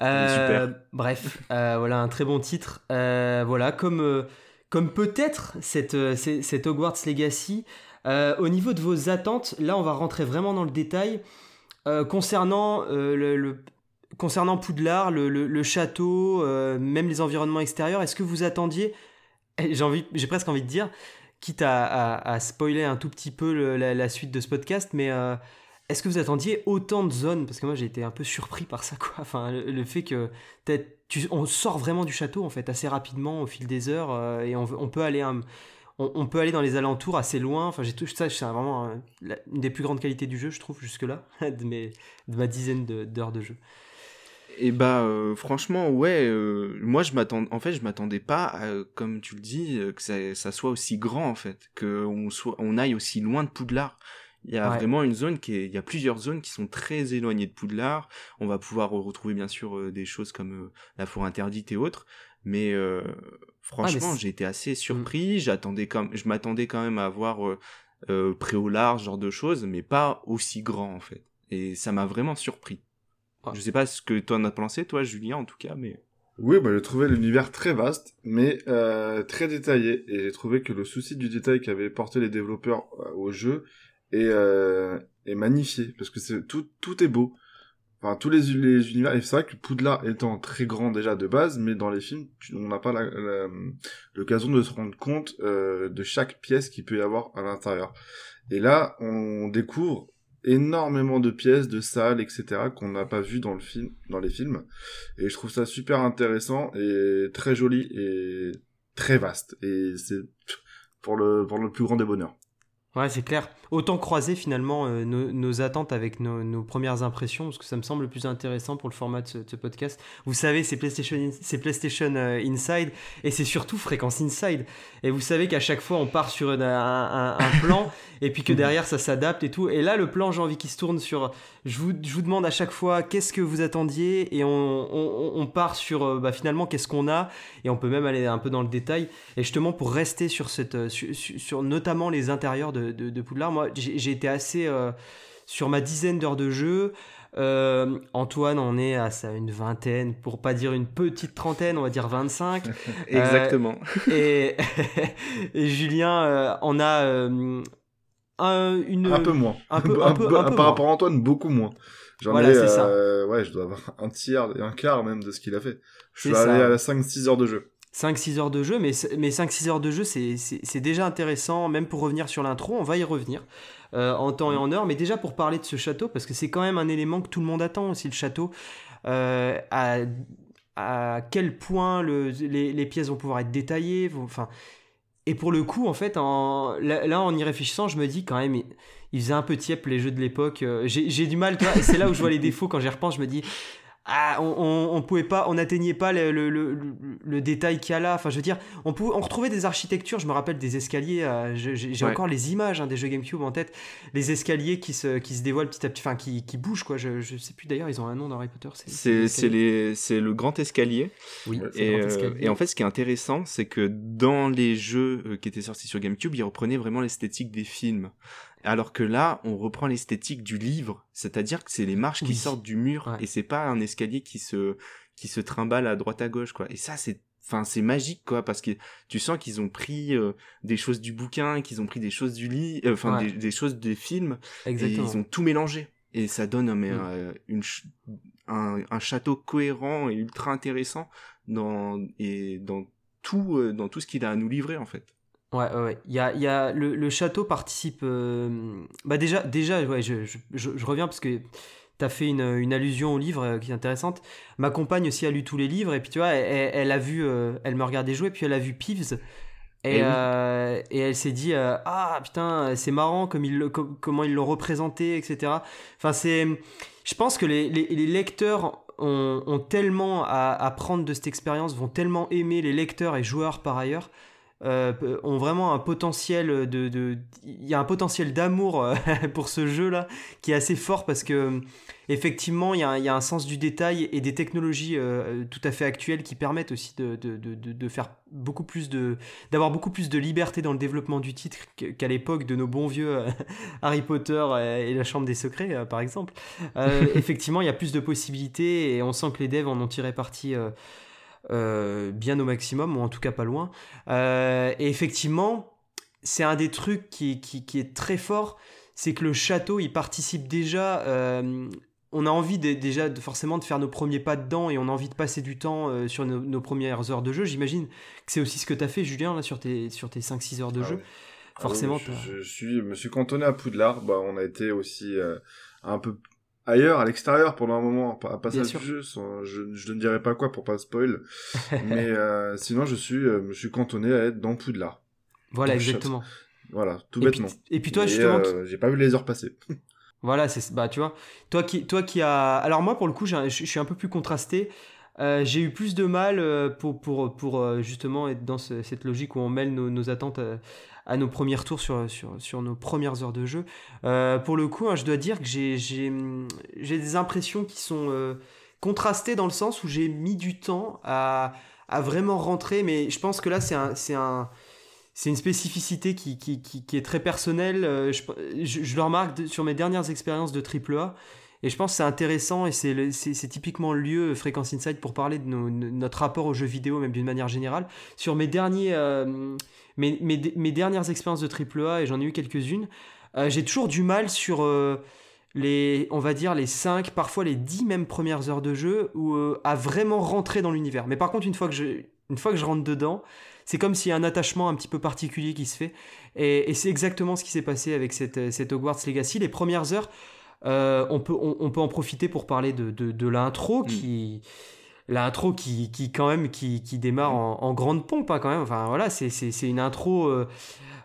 Speaker 1: Euh,
Speaker 3: super.
Speaker 1: Bref, euh, voilà un très bon titre. Euh, voilà, comme, euh, comme peut-être cette, cette Hogwarts Legacy. Au niveau de vos attentes, là on va rentrer vraiment dans le détail. Concernant, le, le- concernant Poudlard, le, le- le château, même les environnements extérieurs, est-ce que vous attendiez, eh, j'ai, presque envie de dire, quitte à, à- à spoiler un tout petit peu le- la, la suite de ce podcast, mais euh, est-ce que vous attendiez autant de zones? Parce que moi j'ai été un peu surpris par ça, quoi. Enfin, le, fait que tu- on sort vraiment du château en fait assez rapidement au fil des heures euh, et on, peut aller on, peut aller dans les alentours assez loin. Enfin, j'ai tout ça, c'est vraiment une des plus grandes qualités du jeu, je trouve jusque là, de, mes, de ma dizaine d'heures de jeu.
Speaker 3: Et bah euh, franchement ouais, euh, moi je m'attends, en fait je m'attendais pas, comme tu le dis, que ça, ça soit aussi grand en fait, que on soit, on aille aussi loin de Poudlard. Il y a
Speaker 1: Ouais.
Speaker 3: vraiment une zone qui est, il y a plusieurs zones qui sont très éloignées de Poudlard. On va pouvoir retrouver bien sûr euh, des choses comme euh, la forêt interdite et autres, mais euh, franchement
Speaker 1: c'est-
Speaker 3: j'ai été assez surpris. J'attendais comme, je m'attendais quand même à avoir euh, euh, Préolard, ce genre de choses, mais pas aussi grand en fait. Et ça m'a vraiment surpris.
Speaker 1: Ouais.
Speaker 3: Je sais pas ce que toi en as pensé, toi, Julien, en tout cas, mais.
Speaker 2: Oui, bah, j'ai trouvé l'univers très vaste, mais euh, très détaillé, et j'ai trouvé que le souci du détail qu'avaient porté les développeurs euh, au jeu est, euh, est magnifié, parce que c'est tout, tout est beau. Enfin, tous les, les univers, et c'est vrai que Poudlard étant très grand déjà de base, mais dans les films, on n'a pas l'occasion de se rendre compte euh, de chaque pièce qu'il peut y avoir à l'intérieur. Et là, on découvre énormément de pièces, de salles, etc., qu'on n'a pas vu dans le film, dans les films. Et je trouve ça super intéressant et très joli et très vaste. Et c'est pour le, pour le plus grand des bonheurs.
Speaker 1: Ouais, c'est clair. Autant croiser finalement euh, nos, attentes avec nos, premières impressions, parce que ça me semble le plus intéressant pour le format de ce, podcast. Vous savez, c'est PlayStation, c'est PlayStation euh, Inside, et c'est surtout Fréquence Inside. Et vous savez qu'à chaque fois, on part sur un, plan, et puis que derrière, ça s'adapte et tout. Et là, le plan, j'ai envie qu'il se tourne sur... Je vous, je vous demande à chaque fois, qu'est-ce que vous attendiez? Et on, on, part sur, euh, bah, finalement, qu'est-ce qu'on a? Et on peut même aller un peu dans le détail. Et justement, pour rester sur, cette, sur, sur notamment les intérieurs de, de, de Poudlard, j'ai été assez euh, sur ma dizaine d'heures de jeu. Euh, Antoine en est à ça, une vingtaine, pour pas dire une petite trentaine, on va dire 25.
Speaker 3: Exactement.
Speaker 1: Euh, et, Julien en a
Speaker 2: un, une, un peu moins. Un peu, un peu, par rapport à Antoine, beaucoup moins. J'en ai, ouais, je dois avoir un tiers, un quart même de ce qu'il a fait. Je suis allé à 5-6 heures de jeu.
Speaker 1: 5-6 heures de jeu, mais, mais 5-6 heures de jeu, c'est déjà intéressant, même pour revenir sur l'intro, on va y revenir euh, en temps et en heure, mais déjà pour parler de ce château, parce que c'est quand même un élément que tout le monde attend aussi, le château, euh, à, à, quel point le, les, pièces vont pouvoir être détaillées, enfin... Et pour le coup, en fait, en, là, en y réfléchissant, je me dis quand même, il, faisait un peu tiep les jeux de l'époque. Euh, j'ai du mal, c'est là où je vois les défauts quand j'y repense, je me dis, ah, on, on, pouvait pas, on n'atteignait pas le, le, le, détail qu'il y a là. Enfin, je veux dire, on, pouvait, on retrouvait des architectures. Je me rappelle des escaliers. Euh, j'ai encore les images hein, des jeux GameCube en tête. Les escaliers qui se, qui se dévoilent petit à petit, enfin, qui, qui bougent quoi. Je, je sais plus d'ailleurs, ils ont un nom dans Harry Potter.
Speaker 3: C'est le grand escalier. Oui. Et, grand euh, escalier. et, en fait, ce qui est intéressant, c'est que dans les jeux euh, qui étaient sortis sur GameCube, ils reprenaient vraiment l'esthétique des films. Alors que là, on reprend l'esthétique du livre, c'est-à-dire que c'est les marches qui sortent du mur et c'est pas un escalier qui se qui se trimballe à droite à gauche quoi. Et ça c'est enfin c'est magique quoi parce que tu sens qu'ils ont pris euh, des choses du bouquin, qu'ils ont pris des choses du lit, euh, enfin des, choses des films Exactement. et ils ont tout mélangé et ça donne mais, mm. euh, une un, un, château cohérent et ultra intéressant dans et dans tout dans tout ce qu'il a à nous livrer en fait.
Speaker 1: Ouais, ouais, Il y a, il y a le, le, château participe. Euh, bah déjà, déjà, ouais, je, je, je, reviens parce que tu as fait une, une, allusion au livre euh, qui est intéressante. Ma compagne aussi a lu tous les livres et puis tu vois, elle, elle a vu, euh, elle me regardait jouer puis elle a vu Peeves. Et, et, et elle s'est dit ah putain c'est marrant comme il, comment ils l'ont représenté etc enfin c'est je pense que les, les, les lecteurs ont, ont, tellement à, à prendre de cette expérience vont tellement aimer les lecteurs et joueurs par ailleurs euh, ont vraiment un potentiel de, il y a un potentiel d'amour euh, pour ce jeu là qui est assez fort parce que effectivement il y, a, il y a un sens du détail et des technologies euh, tout à fait actuelles qui permettent aussi de, de, de faire beaucoup plus de d'avoir beaucoup plus de liberté dans le développement du titre qu'à l'époque de nos bons vieux Harry Potter et la Chambre des Secrets par exemple. Effectivement il y a plus de possibilités et on sent que les devs en ont tiré parti euh, bien au maximum, ou en tout cas pas loin. Euh, et effectivement, c'est un des trucs qui, qui, est très fort, c'est que le château, il participe déjà... Euh, on a envie déjà de, forcément de faire nos premiers pas dedans et on a envie de passer du temps sur nos, premières heures de jeu. J'imagine que c'est aussi ce que tu as fait, Julien, là, sur tes, sur tes 5-6 heures de ah jeu. Ah forcément.
Speaker 2: je, suis, me suis cantonné à Poudlard. Bah, on a été aussi un peu ailleurs, à l'extérieur, pendant un moment, à passage du jeu. je, je, ne dirais pas quoi pour pas spoil. mais euh, sinon, je suis, euh, me suis cantonné à être dans Poudlard.
Speaker 1: Voilà, exactement.
Speaker 2: Voilà, tout bêtement.
Speaker 1: et puis toi, justement.
Speaker 2: Euh, j'ai pas vu les heures passer.
Speaker 1: voilà, c'est bah tu vois, toi qui, toi qui a. Alors moi, pour le coup, je suis un peu plus contrasté. j'ai eu plus de mal pour, pour, pour justement être dans cette logique où on mêle nos, nos attentes à nos premiers tours sur, sur, sur nos premières heures de jeu. Euh, pour le coup, hein, je dois dire que j'ai des impressions qui sont euh, contrastées dans le sens où j'ai mis du temps à, à, vraiment rentrer, mais je pense que là, c'est un, un, une spécificité qui, qui, qui, est très personnelle. Euh, je, je, le remarque sur mes dernières expériences de AAA. Et je pense que c'est intéressant et c'est typiquement le lieu, Fréquence Insight, pour parler de, notre rapport aux jeux vidéo, même d'une manière générale. Sur mes derniers, mes, mes, dernières expériences de AAA, et j'en ai eu quelques-unes, euh, j'ai toujours du mal sur euh, les, on va dire, les 5, parfois les 10 même premières heures de jeu, où, euh, à vraiment rentrer dans l'univers. Mais par contre, une fois que je, une fois que je rentre dedans, c'est comme s'il y a un attachement un petit peu particulier qui se fait. Et, c'est exactement ce qui s'est passé avec cette, cette, Hogwarts Legacy. Les premières heures, on, peut, on, peut en profiter pour parler de, de, de l'intro mm. qui l'intro qui, qui quand même qui, qui démarre en, grande pompe hein, quand même enfin voilà c'est une intro euh,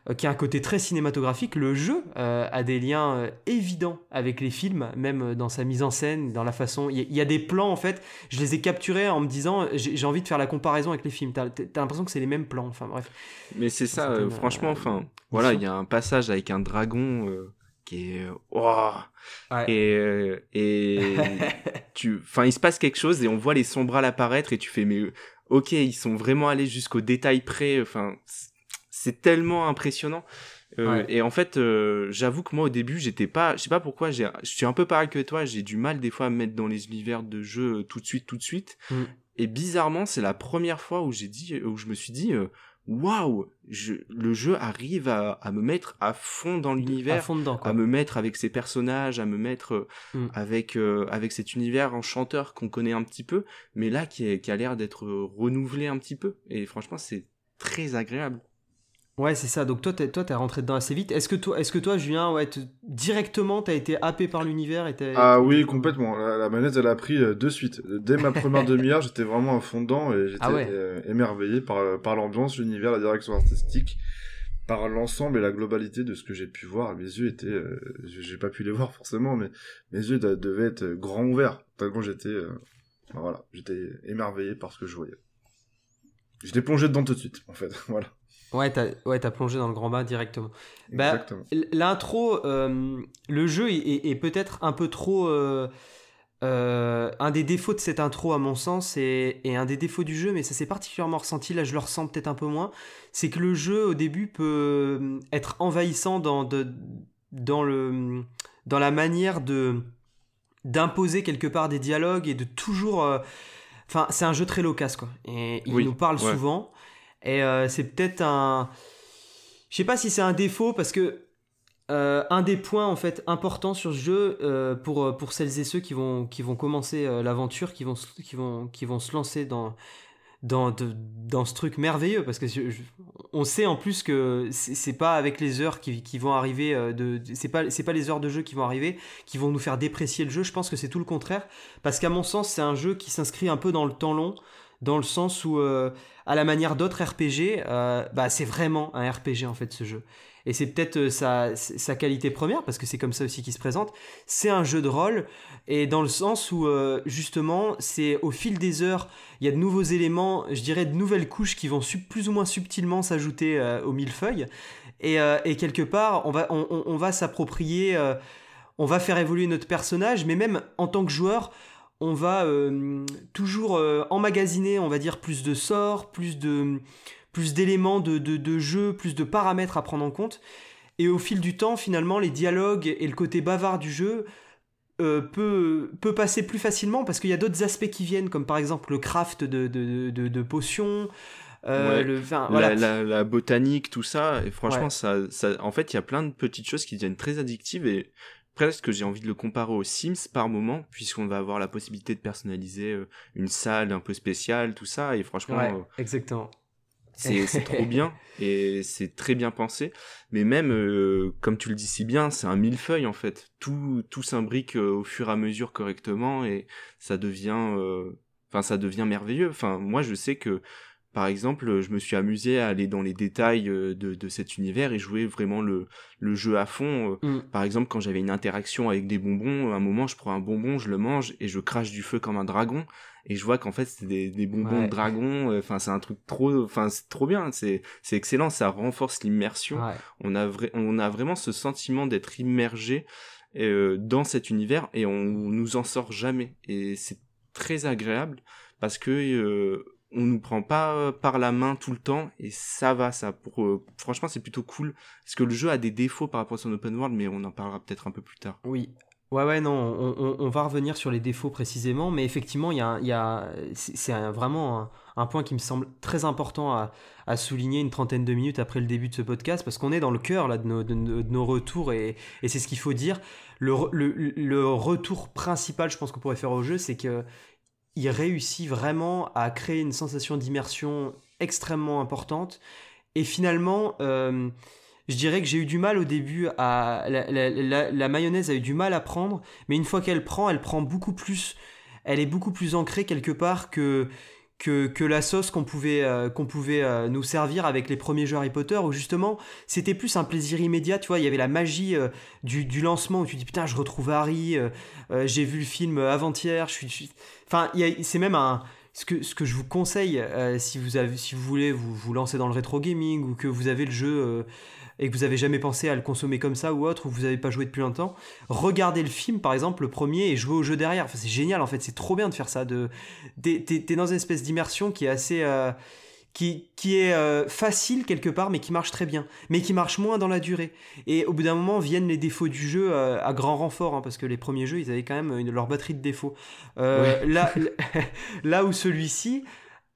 Speaker 1: euh, qui a un côté très cinématographique. Le jeu euh, a des liens euh, évidents avec les films, même dans sa mise en scène, dans la façon. Il y, a des plans, en fait, je les ai capturés en me disant, j'ai envie de faire la comparaison avec les films. T'as as, l'impression que c'est les mêmes plans, enfin bref.
Speaker 3: Mais c'est ça, franchement, enfin, voilà, il y a un passage avec un dragon qui est. Et, et tu. Enfin, il se passe quelque chose et on voit les sombrales apparaître et tu fais, mais ok, ils sont vraiment allés jusqu'au détail près. Enfin, c'est tellement impressionnant. Euh, et en fait, euh, j'avoue que moi au début, j'étais pas, je sais pas pourquoi, je suis un peu pareil que toi, j'ai du mal des fois à me mettre dans les univers de euh, tout de suite, tout de suite. Mm. Et bizarrement, c'est la première fois où j'ai dit, où je me suis dit, waouh, le jeu arrive à, me mettre à fond dans l'univers, à, me mettre avec ses personnages, à me mettre mm. avec avec cet univers enchanteur qu'on connaît un petit peu, mais là qui, qui a l'air d'être renouvelé un petit peu. Et franchement, c'est très agréable.
Speaker 1: Ouais, c'est ça. Donc toi, t'es, toi, t'es rentré dedans assez vite. Est-ce que toi, est-ce que toi, Julien, ouais, directement, t'as été happé par l'univers et
Speaker 2: Ah oui, complètement. La, manette, elle a pris euh, de suite. Dès ma première demi-heure, j'étais vraiment à fond dedans et j'étais ah euh, émerveillé par, par l'ambiance, l'univers, la direction artistique, par l'ensemble et la globalité de ce que j'ai pu voir. Mes yeux étaient, euh, j'ai pas pu les voir forcément, mais mes yeux devaient être grands ouverts tellement j'étais, voilà, j'étais émerveillé par ce que je voyais. J'étais plongé dedans tout de suite, en fait. voilà.
Speaker 1: Ouais, t'as ouais, plongé dans le grand bain directement. Bah, L'intro, euh, le jeu est, peut-être un peu trop. Euh, euh, un des défauts de cette intro, à mon sens, et, un des défauts du jeu, mais ça s'est particulièrement ressenti, là je le ressens peut-être un peu moins, c'est que le jeu au début peut être envahissant dans, de, dans, le, dans la manière de d'imposer quelque part des dialogues et de toujours. Enfin, c'est un jeu très loquace, quoi. Et il nous parle souvent. Et euh, c'est peut-être un. Je sais pas si c'est un défaut parce que euh, un des points en fait importants sur ce jeu euh, pour, pour celles et ceux qui vont, qui vont commencer l'aventure, qui vont, qui, vont, qui vont se lancer dans, dans, dans ce truc merveilleux. Parce que on sait en plus que c'est pas avec les heures qui, vont arriver de, c'est pas c'est pas les heures de jeu qui vont arriver qui vont nous faire déprécier le jeu. Je pense que c'est tout le contraire. Parce qu'à mon sens c'est un jeu qui s'inscrit un peu dans le temps long dans le sens où à la manière d'autres RPG, euh, bah, c'est vraiment un RPG en fait ce jeu. Et c'est peut-être euh, sa, qualité première, parce que c'est comme ça aussi qu'il se présente. C'est un jeu de rôle, et dans le sens où euh, justement, c'est au fil des heures, il y a de nouveaux éléments, je dirais de nouvelles couches qui vont plus ou moins subtilement s'ajouter au millefeuille. Et, quelque part, on va s'approprier, on va faire évoluer notre personnage, mais même en tant que joueur, on va euh, toujours euh, emmagasiner, on va dire, plus de sorts, plus de plus d'éléments de, de, jeu, plus de paramètres à prendre en compte. Et au fil du temps, finalement, les dialogues et le côté bavard du jeu euh, peut, peut passer plus facilement parce qu'il y a d'autres aspects qui viennent, comme par exemple le craft de, de, potions. le,
Speaker 3: la, botanique, tout ça, et franchement, ça, ça, en fait, il y a plein de petites choses qui deviennent très addictives et presque j'ai envie de le comparer aux Sims par moment, puisqu'on va avoir la possibilité de personnaliser euh, une salle un peu spéciale, tout ça, et franchement...
Speaker 1: Ouais, euh, exactement.
Speaker 3: C'est trop bien, et c'est très bien pensé, mais même, euh, comme tu le dis si bien, c'est un millefeuille en fait. Tout, tout s'imbrique au fur et à mesure correctement, et ça devient... Enfin, ça devient merveilleux. Enfin, moi, je sais que par exemple, je me suis amusé à aller dans les détails euh, de, de cet univers et jouer vraiment le, le jeu à fond. Euh. Mm. Par exemple, quand j'avais une interaction avec des bonbons, à un moment, je prends un bonbon, je le mange et je crache du feu comme un dragon. Et je vois qu'en fait, c'est des, des bonbons de dragon. Euh, enfin, c'est un truc trop, enfin, c'est trop bien. C'est, c'est excellent. Ça renforce l'immersion. On a on a vraiment ce sentiment d'être immergé dans cet univers et on nous en sort jamais. Et c'est très agréable parce que on nous prend pas euh, par la main tout le temps et ça va ça. Pour euh, franchement c'est plutôt cool. Parce que le jeu a des défauts par rapport à son open world mais on en parlera peut-être un peu plus tard.
Speaker 1: Oui. Ouais ouais non on, va revenir sur les défauts précisément mais effectivement il y a, c'est vraiment un, point qui me semble très important à, souligner une trentaine de minutes après le début de ce podcast parce qu'on est dans le cœur de nos, retours et, c'est ce qu'il faut dire. Le, retour principal je pense qu'on pourrait faire au jeu c'est que il réussit vraiment à créer une sensation d'immersion extrêmement importante. Et finalement, euh, je dirais que j'ai eu du mal au début à. La, mayonnaise a eu du mal à prendre, mais une fois qu'elle prend, elle prend beaucoup plus. Elle est beaucoup plus ancrée quelque part que, que, la sauce qu'on pouvait, euh, pouvait euh, nous servir avec les premiers jeux Harry Potter, où justement c'était plus un plaisir immédiat, tu vois, il y avait la magie euh, du, du, lancement où tu dis putain, je retrouve Harry, j'ai vu le film avant-hier, je suis. Enfin, c'est même un. Ce que, ce que je vous conseille, si, vous avez, si vous voulez vous, vous lancer dans le rétro gaming ou que vous avez le jeu et que vous avez jamais pensé à le consommer comme ça ou autre, ou vous n'avez pas joué depuis longtemps, regardez le film par exemple, le premier, et jouez au jeu derrière. Enfin, c'est génial en fait, c'est trop bien de faire ça. De, t'es, dans une espèce d'immersion qui est assez. Euh, qui, qui est euh, facile quelque part, mais qui marche très bien, mais qui marche moins dans la durée. Et au bout d'un moment viennent les défauts du jeu euh, à grand renfort, hein, parce que les premiers jeux, ils avaient quand même leur batterie de défauts. là, là où celui-ci,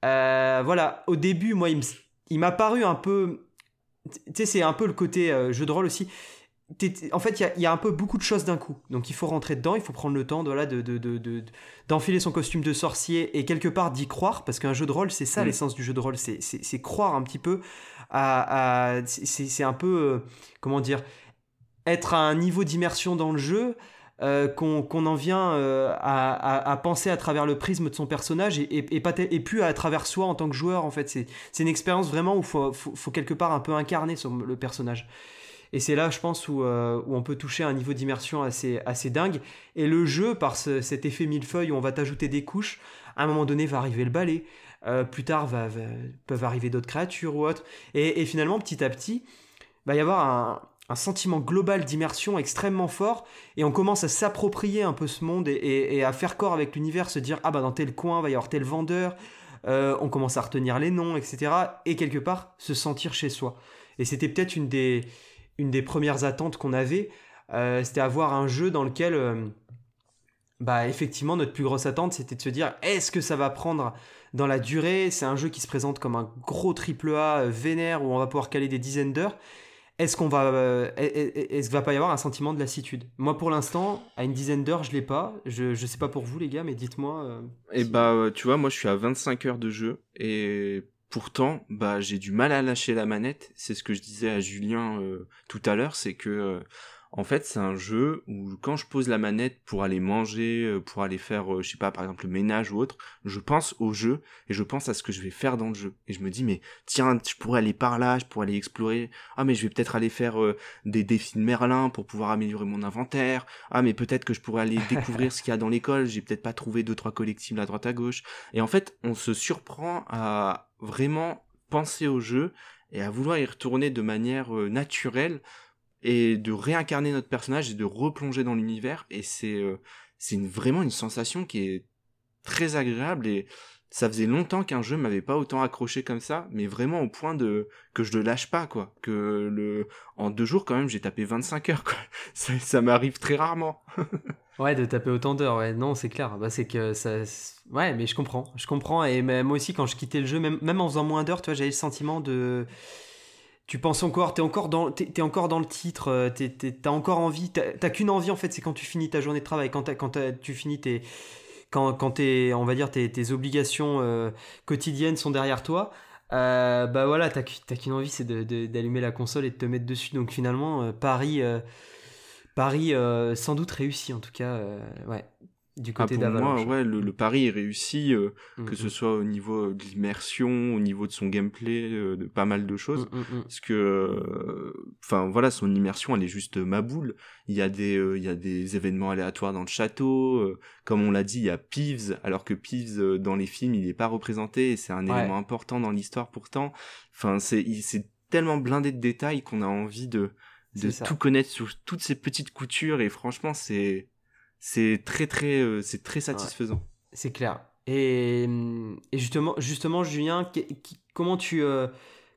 Speaker 1: voilà, au début, moi, il m'a paru un peu tu sais, c'est un peu le côté euh, jeu de rôle aussi. En fait, il y, a un peu beaucoup de choses d'un coup. Donc il faut rentrer dedans, il faut prendre le temps voilà, de, d'enfiler son costume de sorcier et quelque part d'y croire, parce qu'un jeu de rôle, c'est ça mm. l'essence du jeu de rôle, c'est, croire un petit peu à... c'est, un peu, euh, comment dire, être à un niveau d'immersion dans le jeu euh, qu'on en vient euh, à, penser à travers le prisme de son personnage et, et, pas et plus à travers soi en tant que joueur en fait. C'est une expérience vraiment où faut, faut, quelque part un peu incarner le personnage. Et c'est là je pense où, euh, où, on peut toucher un niveau d'immersion assez, assez dingue. Et le jeu par cet effet millefeuille où on va t'ajouter des couches à un moment donné va arriver le balai. Plus tard va, peuvent arriver d'autres créatures ou autres. Et, et, finalement petit à petit va y avoir un, un sentiment global d'immersion extrêmement fort et on commence à s'approprier un peu ce monde et, à faire corps avec l'univers, se dire ah bah dans tel coin va y avoir tel vendeur, euh, on commence à retenir les noms, etc. Et quelque part se sentir chez soi. Et c'était peut-être une des, premières attentes qu'on avait, euh, c'était avoir un jeu dans lequel, euh, bah effectivement notre plus grosse attente c'était de se dire est-ce que ça va prendre dans la durée? C'est un jeu qui se présente comme un gros triple A vénère où on va pouvoir caler des dizaines d'heures est-ce qu'on va, euh, est-ce qu'il va pas y avoir un sentiment de lassitude? Moi, pour l'instant, à une dizaine d'heures, je l'ai pas. Je, je sais pas pour vous, les gars, mais dites-moi.
Speaker 3: Euh, et eh bah, euh, tu vois, moi, je suis à 25 heures de jeu et pourtant, bah, j'ai du mal à lâcher la manette. C'est ce que je disais à Julien tout à l'heure, c'est que en fait, c'est un jeu où quand je pose la manette pour aller manger, euh, pour aller faire, euh, je sais pas, par exemple le ménage ou autre, je pense au jeu et je pense à ce que je vais faire dans le jeu. Et je me dis, mais tiens, je pourrais aller par là, je pourrais aller explorer. Ah, mais je vais peut-être aller faire euh, des défis de Merlin pour pouvoir améliorer mon inventaire. Ah, mais peut-être que je pourrais aller découvrir ce qu'il y a dans l'école. J'ai peut-être pas trouvé deux trois collectibles à droite à gauche. Et en fait, on se surprend à vraiment penser au jeu et à vouloir y retourner de manière naturelle et de réincarner notre personnage et de replonger dans l'univers. Et c'est euh, c'est vraiment une sensation qui est très agréable et ça faisait longtemps qu'un jeu m'avait pas autant accroché comme ça mais vraiment au point de que je le lâche pas quoi. Que le en deux jours quand même j'ai tapé 25 heures quoi. Ça, ça m'arrive très rarement.
Speaker 1: Ouais de taper autant d'heures ouais. Non c'est clair. Bah c'est que ça ouais mais je comprends. Je comprends. Et moi aussi quand je quittais le jeu même même en faisant moins d'heures tu vois j'avais le sentiment de tu penses encore, t'es encore dans, encore dans le titre, euh, t'as encore envie, t'as qu'une envie en fait, c'est quand tu finis ta journée de travail, quand, tu finis tes, quand, quand es, on va dire tes, tes obligations euh, quotidiennes sont derrière toi, euh, bah voilà, t'as qu'une envie, c'est d'allumer la console et de te mettre dessus. Donc finalement, Paris, Paris sans doute réussi en tout cas, ouais
Speaker 3: du ah, côté ah, pour moi, ouais, le, le, pari est réussi, euh, mm, que ce soit au niveau de l'immersion, au niveau de son gameplay, euh, de pas mal de choses. Mm, parce que, euh, enfin voilà, son immersion, elle est juste ma boule. Il y a des, il y a des événements aléatoires dans le château. comme on l'a dit, il y a Peeves, alors que Peeves dans les films, il n'est pas représenté. et C'est un élément important dans l'histoire pourtant. Enfin, c'est, c'est tellement blindé de détails qu'on a envie de, de tout connaître sur toutes ces petites coutures. Et franchement, c'est c'est très très euh, c'est très satisfaisant.
Speaker 1: c'est clair. Et, et, justement justement Julien, comment tu euh,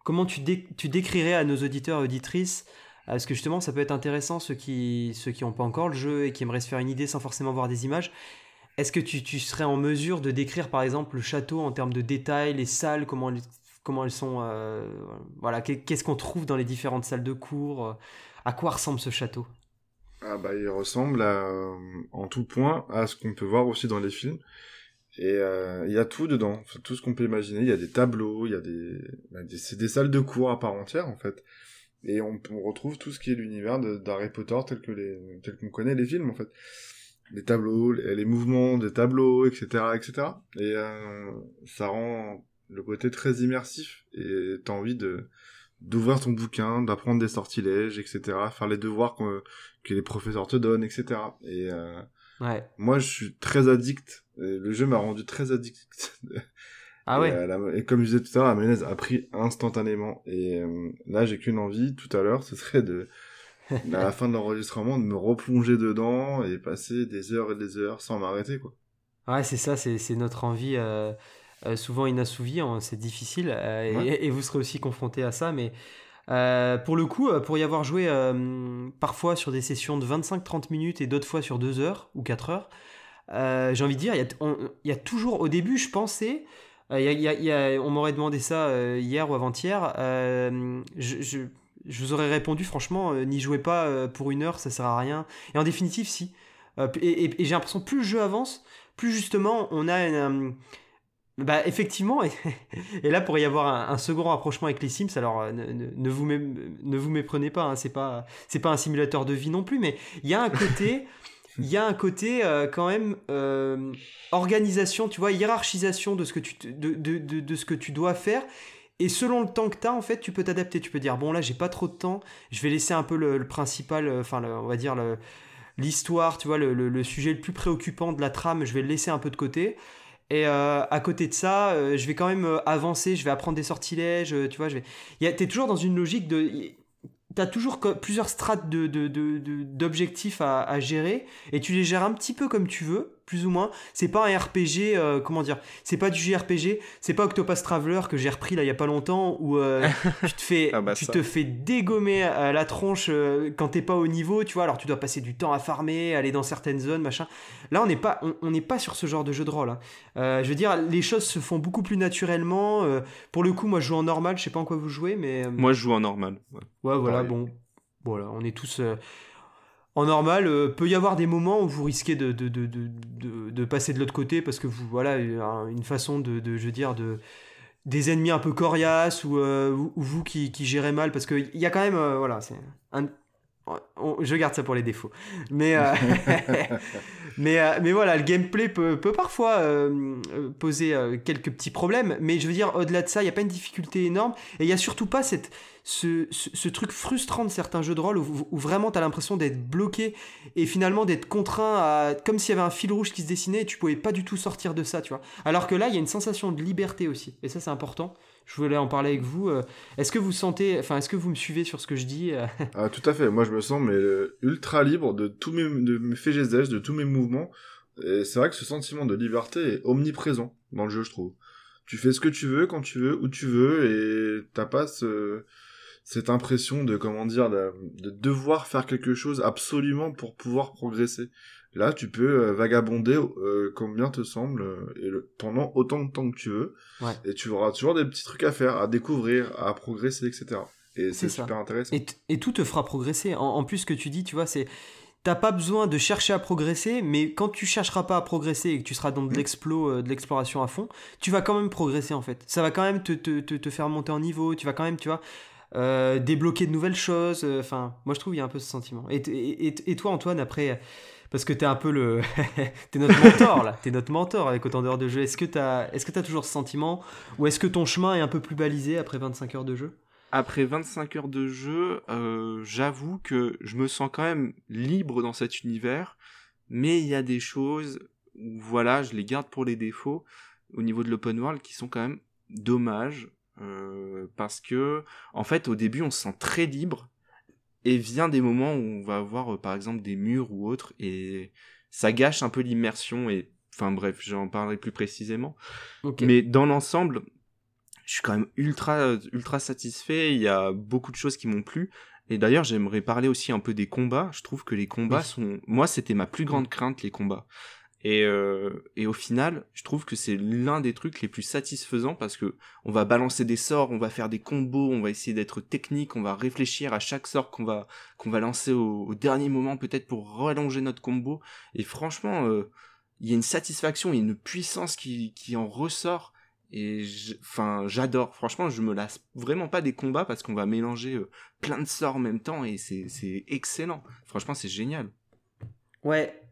Speaker 1: comment tu, tu décrirais à nos auditeurs et auditrices parce que justement ça peut être intéressant ceux qui ceux qui n'ont pas encore le jeu et qui aimeraient se faire une idée sans forcément voir des images. Est-ce que tu, tu, serais en mesure de décrire par exemple le château en termes de détails, les salles, comment elles, comment elles sont, euh, voilà, qu'est-ce qu'on trouve dans les différentes salles de cours, à quoi ressemble ce château?
Speaker 2: Ah bah il ressemble euh, en tout point à ce qu'on peut voir aussi dans les films. Et euh, il y a tout dedans, tout ce qu'on peut imaginer. Il y a des tableaux, il y a des, bah, c'est des salles de cours à part entière en fait. Et on, retrouve tout ce qui est l'univers d'Harry Potter tel que tel qu'on connaît les films en fait. les tableaux, les, mouvements des tableaux, etc., etc. Et euh, ça rend le côté très immersif et t'as envie de d'ouvrir ton bouquin, d'apprendre des sortilèges, etc., faire les devoirs que, les professeurs te donnent, etc. Et euh,
Speaker 1: ouais.
Speaker 2: moi, je suis très addict. le jeu m'a rendu très addict.
Speaker 1: ah ouais.
Speaker 2: Et, et, comme je disais tout à l'heure, la mayonnaise a pris instantanément. Et euh, là, j'ai qu'une envie tout à l'heure, ce serait de à la fin de l'enregistrement de me replonger dedans et passer des heures et des heures sans m'arrêter quoi.
Speaker 1: Ouais, c'est ça, c'est notre envie euh, euh, souvent inassouvie, hein, c'est difficile euh, et, vous serez aussi confronté à ça, mais pour le coup, pour y avoir joué parfois sur des sessions de 25-30 minutes et d'autres fois sur 2 heures ou 4 heures, j'ai envie de dire, il y, a toujours, au début, je pensais, on m'aurait demandé ça hier ou avant-hier, je vous aurais répondu franchement, euh, n'y jouez pas euh, pour une heure, ça sert à rien. Et en définitive, si. Euh, et, j'ai l'impression plus le jeu avance, plus justement on a une, bah effectivement, et, là pour y avoir un, second rapprochement avec les Sims, alors ne, vous, ne vous méprenez pas, hein, c'est pas c'est pas un simulateur de vie non plus, mais il y a un côté, il y a un côté quand même organisation, tu vois, hiérarchisation de ce que tu de, de, de, ce que tu dois faire et selon le temps que tu as, en fait, tu peux t'adapter. Tu peux dire, bon, là, j'ai pas trop de temps, je vais laisser un peu le, principal, euh, enfin, on va dire l'histoire, tu vois, le, sujet le plus préoccupant de la trame, je vais le laisser un peu de côté. Et euh, à côté de ça, euh, je vais quand même avancer, je vais apprendre des sortilèges, tu vois, je vais... T'es toujours dans une logique de tu as toujours plusieurs strates d'objectifs de, de, à, gérer et tu les gères un petit peu comme tu veux, plus ou moins. C'est pas un RPG, euh, comment dire, c'est pas du JRPG, c'est pas Octopus Traveler que j'ai repris là il y a pas longtemps où euh, tu, te fais, ah bah tu te fais dégommer à la tronche euh, quand t'es pas au niveau, tu vois, alors tu dois passer du temps à farmer, aller dans certaines zones, machin. Là on n'est pas, on n'est pas sur ce genre de jeu de rôle. Hein. je veux dire, les choses se font beaucoup plus naturellement. pour le coup, moi je joue en normal, je sais pas en quoi vous jouez, mais.
Speaker 3: Moi je joue en normal.
Speaker 1: Ouais, voilà, bon. Voilà, on est tous en normal, euh, peut y avoir des moments où vous risquez de, de, de, de passer de l'autre côté parce que vous, voilà, une façon de, je veux dire, de des ennemis un peu coriaces ou, euh, vous qui, gérez mal parce qu'il y a quand même, euh, voilà, c'est je garde ça pour les défauts. Mais, euh, mais, mais voilà, le gameplay peut, peut parfois poser quelques petits problèmes. Mais je veux dire, au-delà de ça, il n'y a pas une difficulté énorme. Et il n'y a surtout pas cette, ce, truc frustrant de certains jeux de rôle où, vraiment tu as l'impression d'être bloqué et finalement d'être contraint à. comme s'il y avait un fil rouge qui se dessinait et tu pouvais pas du tout sortir de ça, tu vois. Alors que là, il y a une sensation de liberté aussi. Et ça, c'est important je voulais en parler avec vous. Euh, est-ce que vous sentez, enfin, est-ce que vous me suivez sur ce que je dis euh?
Speaker 2: Ah, Tout à fait. Moi, je me sens mais euh, ultra libre de tous mes, de mes de tous mes mouvements. C'est vrai que ce sentiment de liberté est omniprésent dans le jeu, je trouve. Tu fais ce que tu veux, quand tu veux, où tu veux, et t'as pas ce, cette impression de, comment dire, de, de, devoir faire quelque chose absolument pour pouvoir progresser. Là, tu peux euh, vagabonder euh, comme bien te semble euh, pendant autant de temps que tu veux. Et tu auras toujours des petits trucs à faire, à découvrir, à progresser, etc. Et c'est super intéressant.
Speaker 1: Et, tout te fera progresser. En, plus, ce que tu dis, tu vois, c'est t'as pas besoin de chercher à progresser, mais quand tu chercheras pas à progresser et que tu seras dans de mmh. l'explo, de l'exploration à fond, tu vas quand même progresser en fait. Ça va quand même te, te, te, faire monter en niveau. Tu vas quand même, tu vois. Débloquer de nouvelles choses. Enfin, moi je trouve il y a un peu ce sentiment. Et, et, toi, Antoine, après, parce que t'es un peu le. t'es notre mentor, là. T'es notre mentor avec autant d'heures de jeu. Est-ce que t'as est -ce as toujours ce sentiment Ou est-ce que ton chemin est un peu plus balisé après 25 heures de jeu?
Speaker 3: Après 25 heures de jeu, euh, j'avoue que je me sens quand même libre dans cet univers. Mais il y a des choses où, voilà, je les garde pour les défauts au niveau de l'open world qui sont quand même dommages. Euh, parce que, en fait, au début, on se sent très libre et vient des moments où on va avoir euh, par exemple des murs ou autres et ça gâche un peu l'immersion et enfin bref j'en parlerai plus précisément. Mais dans l'ensemble je suis quand même ultra ultra satisfait. Il y a beaucoup de choses qui m'ont plu. Et d'ailleurs j'aimerais parler aussi un peu des combats. Je trouve que les combats sont moi c'était ma plus grande crainte les combats et, euh, et au final, je trouve que c'est l'un des trucs les plus satisfaisants parce que on va balancer des sorts, on va faire des combos, on va essayer d'être technique, on va réfléchir à chaque sort qu'on va qu'on va lancer au, dernier moment peut-être pour rallonger notre combo. Et franchement, euh, il y a une satisfaction, il y a une puissance qui, qui en ressort. Et enfin, j'adore. Franchement, je me lasse vraiment pas des combats parce qu'on va mélanger euh, plein de sorts en même temps et c'est excellent. Franchement, c'est génial.
Speaker 1: Ouais,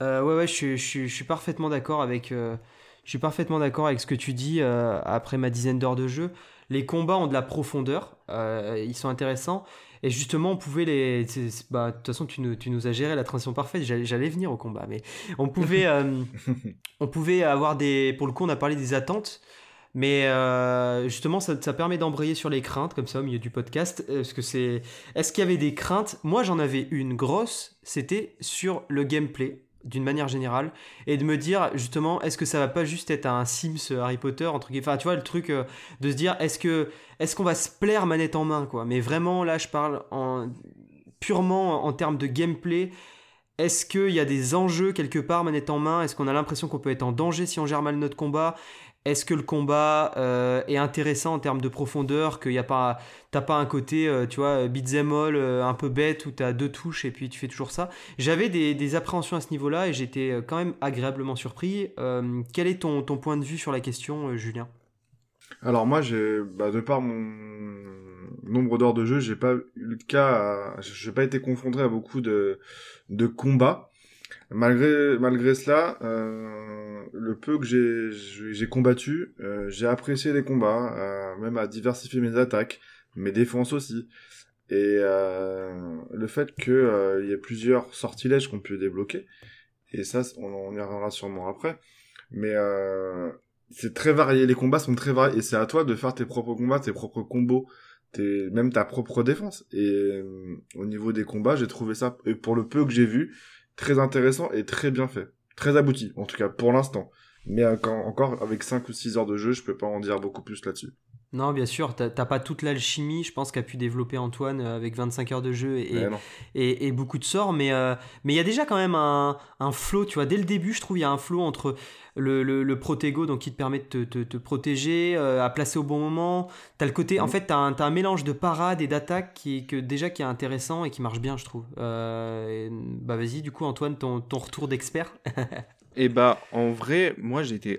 Speaker 1: ouais, ouais, je, je, je, suis parfaitement d'accord avec, je suis parfaitement d'accord avec ce que tu dis après ma dizaine d'heures de jeu. Les combats ont de la profondeur, ils sont intéressants. Et justement, on pouvait les. Bah, de toute façon, tu nous, tu nous, as géré la transition parfaite. J'allais venir au combat, mais on pouvait, on pouvait avoir des. Pour le coup, on a parlé des attentes. Mais euh, justement, ça, permet d'embrayer sur les craintes, comme ça, au milieu du podcast. Est-ce que c'est, est-ce qu'il y avait des craintes? Moi, j'en avais une grosse. C'était sur le gameplay, d'une manière générale, et de me dire justement, est-ce que ça va pas juste être un Sims Harry Potter entre guillemets Enfin, tu vois, le truc euh, de se dire, est-ce que, est-ce qu'on va se plaire manette en main, quoi Mais vraiment, là, je parle en purement en termes de gameplay. Est-ce qu'il y a des enjeux quelque part manette en main? Est-ce qu'on a l'impression qu'on peut être en danger si on gère mal notre combat? Est-ce que le combat euh, est intéressant en termes de profondeur Qu'il n'y a pas, t'as pas un côté, euh, tu vois, beat'em euh, un peu bête où tu as deux touches et puis tu fais toujours ça. J'avais des, appréhensions à ce niveau-là et j'étais quand même agréablement surpris. quel est ton, point de vue sur la question, Julien?
Speaker 2: Alors moi, j'ai, bah, de par mon nombre d'heures de jeu, j'ai pas eu le cas, j'ai pas été confronté à beaucoup de combats. Malgré, malgré cela, euh, le peu que j'ai, j'ai combattu, euh, j'ai apprécié les combats, euh, même à diversifier mes attaques, mes défenses aussi. Et euh, le fait qu'il euh, y ait plusieurs sortilèges qu'on peut débloquer, et ça, on, on y reviendra sûrement après, mais c'est très varié, les combats sont très variés, et c'est à toi de faire tes propres combats, tes propres combos, tes, même ta propre défense. Et au niveau des combats, j'ai trouvé ça, et pour le peu que j'ai vu, très intéressant et très bien fait. Très abouti, en tout cas pour l'instant. Mais encore, avec 5 ou 6 heures de jeu, je peux pas en dire beaucoup plus là-dessus.
Speaker 1: Non, bien sûr, t'as pas toute l'alchimie, je pense, qu'a pu développer Antoine euh, avec 25 heures de jeu et, et, beaucoup de sorts, mais euh, mais il y a déjà quand même un, un flow, tu vois, dès le début, je trouve, il y a un flow entre le, le, protégo, donc qui te permet de te, te, protéger, euh, à placer au bon moment, t'as le côté, en mm. fait, t'as un, as un mélange de parade et d'attaque qui, que, déjà qui est intéressant et qui marche bien, je trouve. bah vas-y, du coup, Antoine, ton, ton retour d'expert
Speaker 3: Et eh bah, en vrai, moi, j'étais,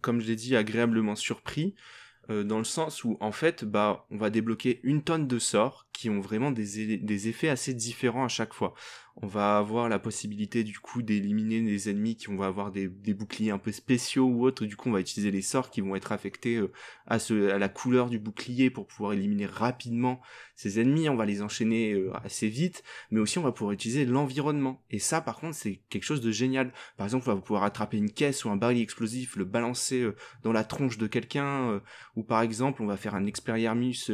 Speaker 3: comme je l'ai dit, agréablement surpris. Euh, dans le sens où en fait bah on va débloquer une tonne de sorts qui ont vraiment des, des effets assez différents à chaque fois on va avoir la possibilité du coup d'éliminer des ennemis qui vont avoir des, boucliers un peu spéciaux ou autres. Du coup, on va utiliser les sorts qui vont être affectés euh, à la couleur du bouclier pour pouvoir éliminer rapidement ces ennemis. On va les enchaîner euh, assez vite, mais aussi on va pouvoir utiliser l'environnement. Et ça, par contre, c'est quelque chose de génial. Par exemple, on va pouvoir attraper une caisse ou un baril explosif, le balancer euh, dans la tronche de quelqu'un, ou par exemple, on va faire un expériarmus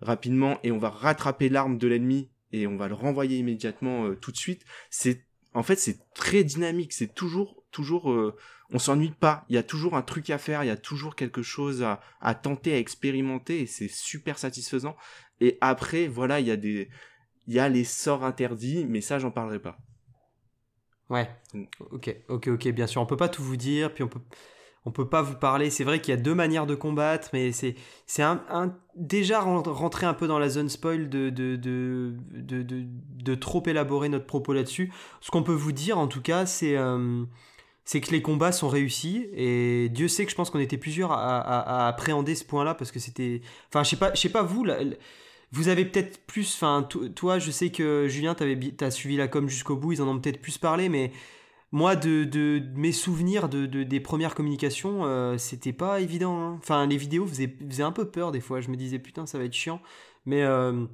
Speaker 3: rapidement et on va rattraper l'arme de l'ennemi et on va le renvoyer immédiatement euh, tout de suite. C'est en fait c'est très dynamique, c'est toujours toujours euh, on s'ennuie pas, il y a toujours un truc à faire, il y a toujours quelque chose à, à tenter, à expérimenter et c'est super satisfaisant. Et après voilà, il y a des il y a les sorts interdits, mais ça j'en parlerai pas.
Speaker 1: Ouais. Ok, ok, ok. Bien sûr, on peut pas tout vous dire, puis on peut on peut pas vous parler. C'est vrai qu'il y a deux manières de combattre, mais c'est c'est un, déjà rentrer un peu dans la zone spoil de de, de, de, trop élaborer notre propos là-dessus. Ce qu'on peut vous dire en tout cas, c'est euh, c'est que les combats sont réussis et Dieu sait que je pense qu'on était plusieurs à, appréhender ce point-là parce que c'était. Enfin, je sais pas, je sais pas vous. vous avez peut-être plus, enfin, toi, je sais que Julien, tu as suivi la com jusqu'au bout, ils en ont peut-être plus parlé, mais moi, de, mes souvenirs de, des premières communications, euh, c'était pas évident. Hein. Enfin, les vidéos faisaient, un peu peur des fois. Je me disais, putain, ça va être chiant. Mais euh,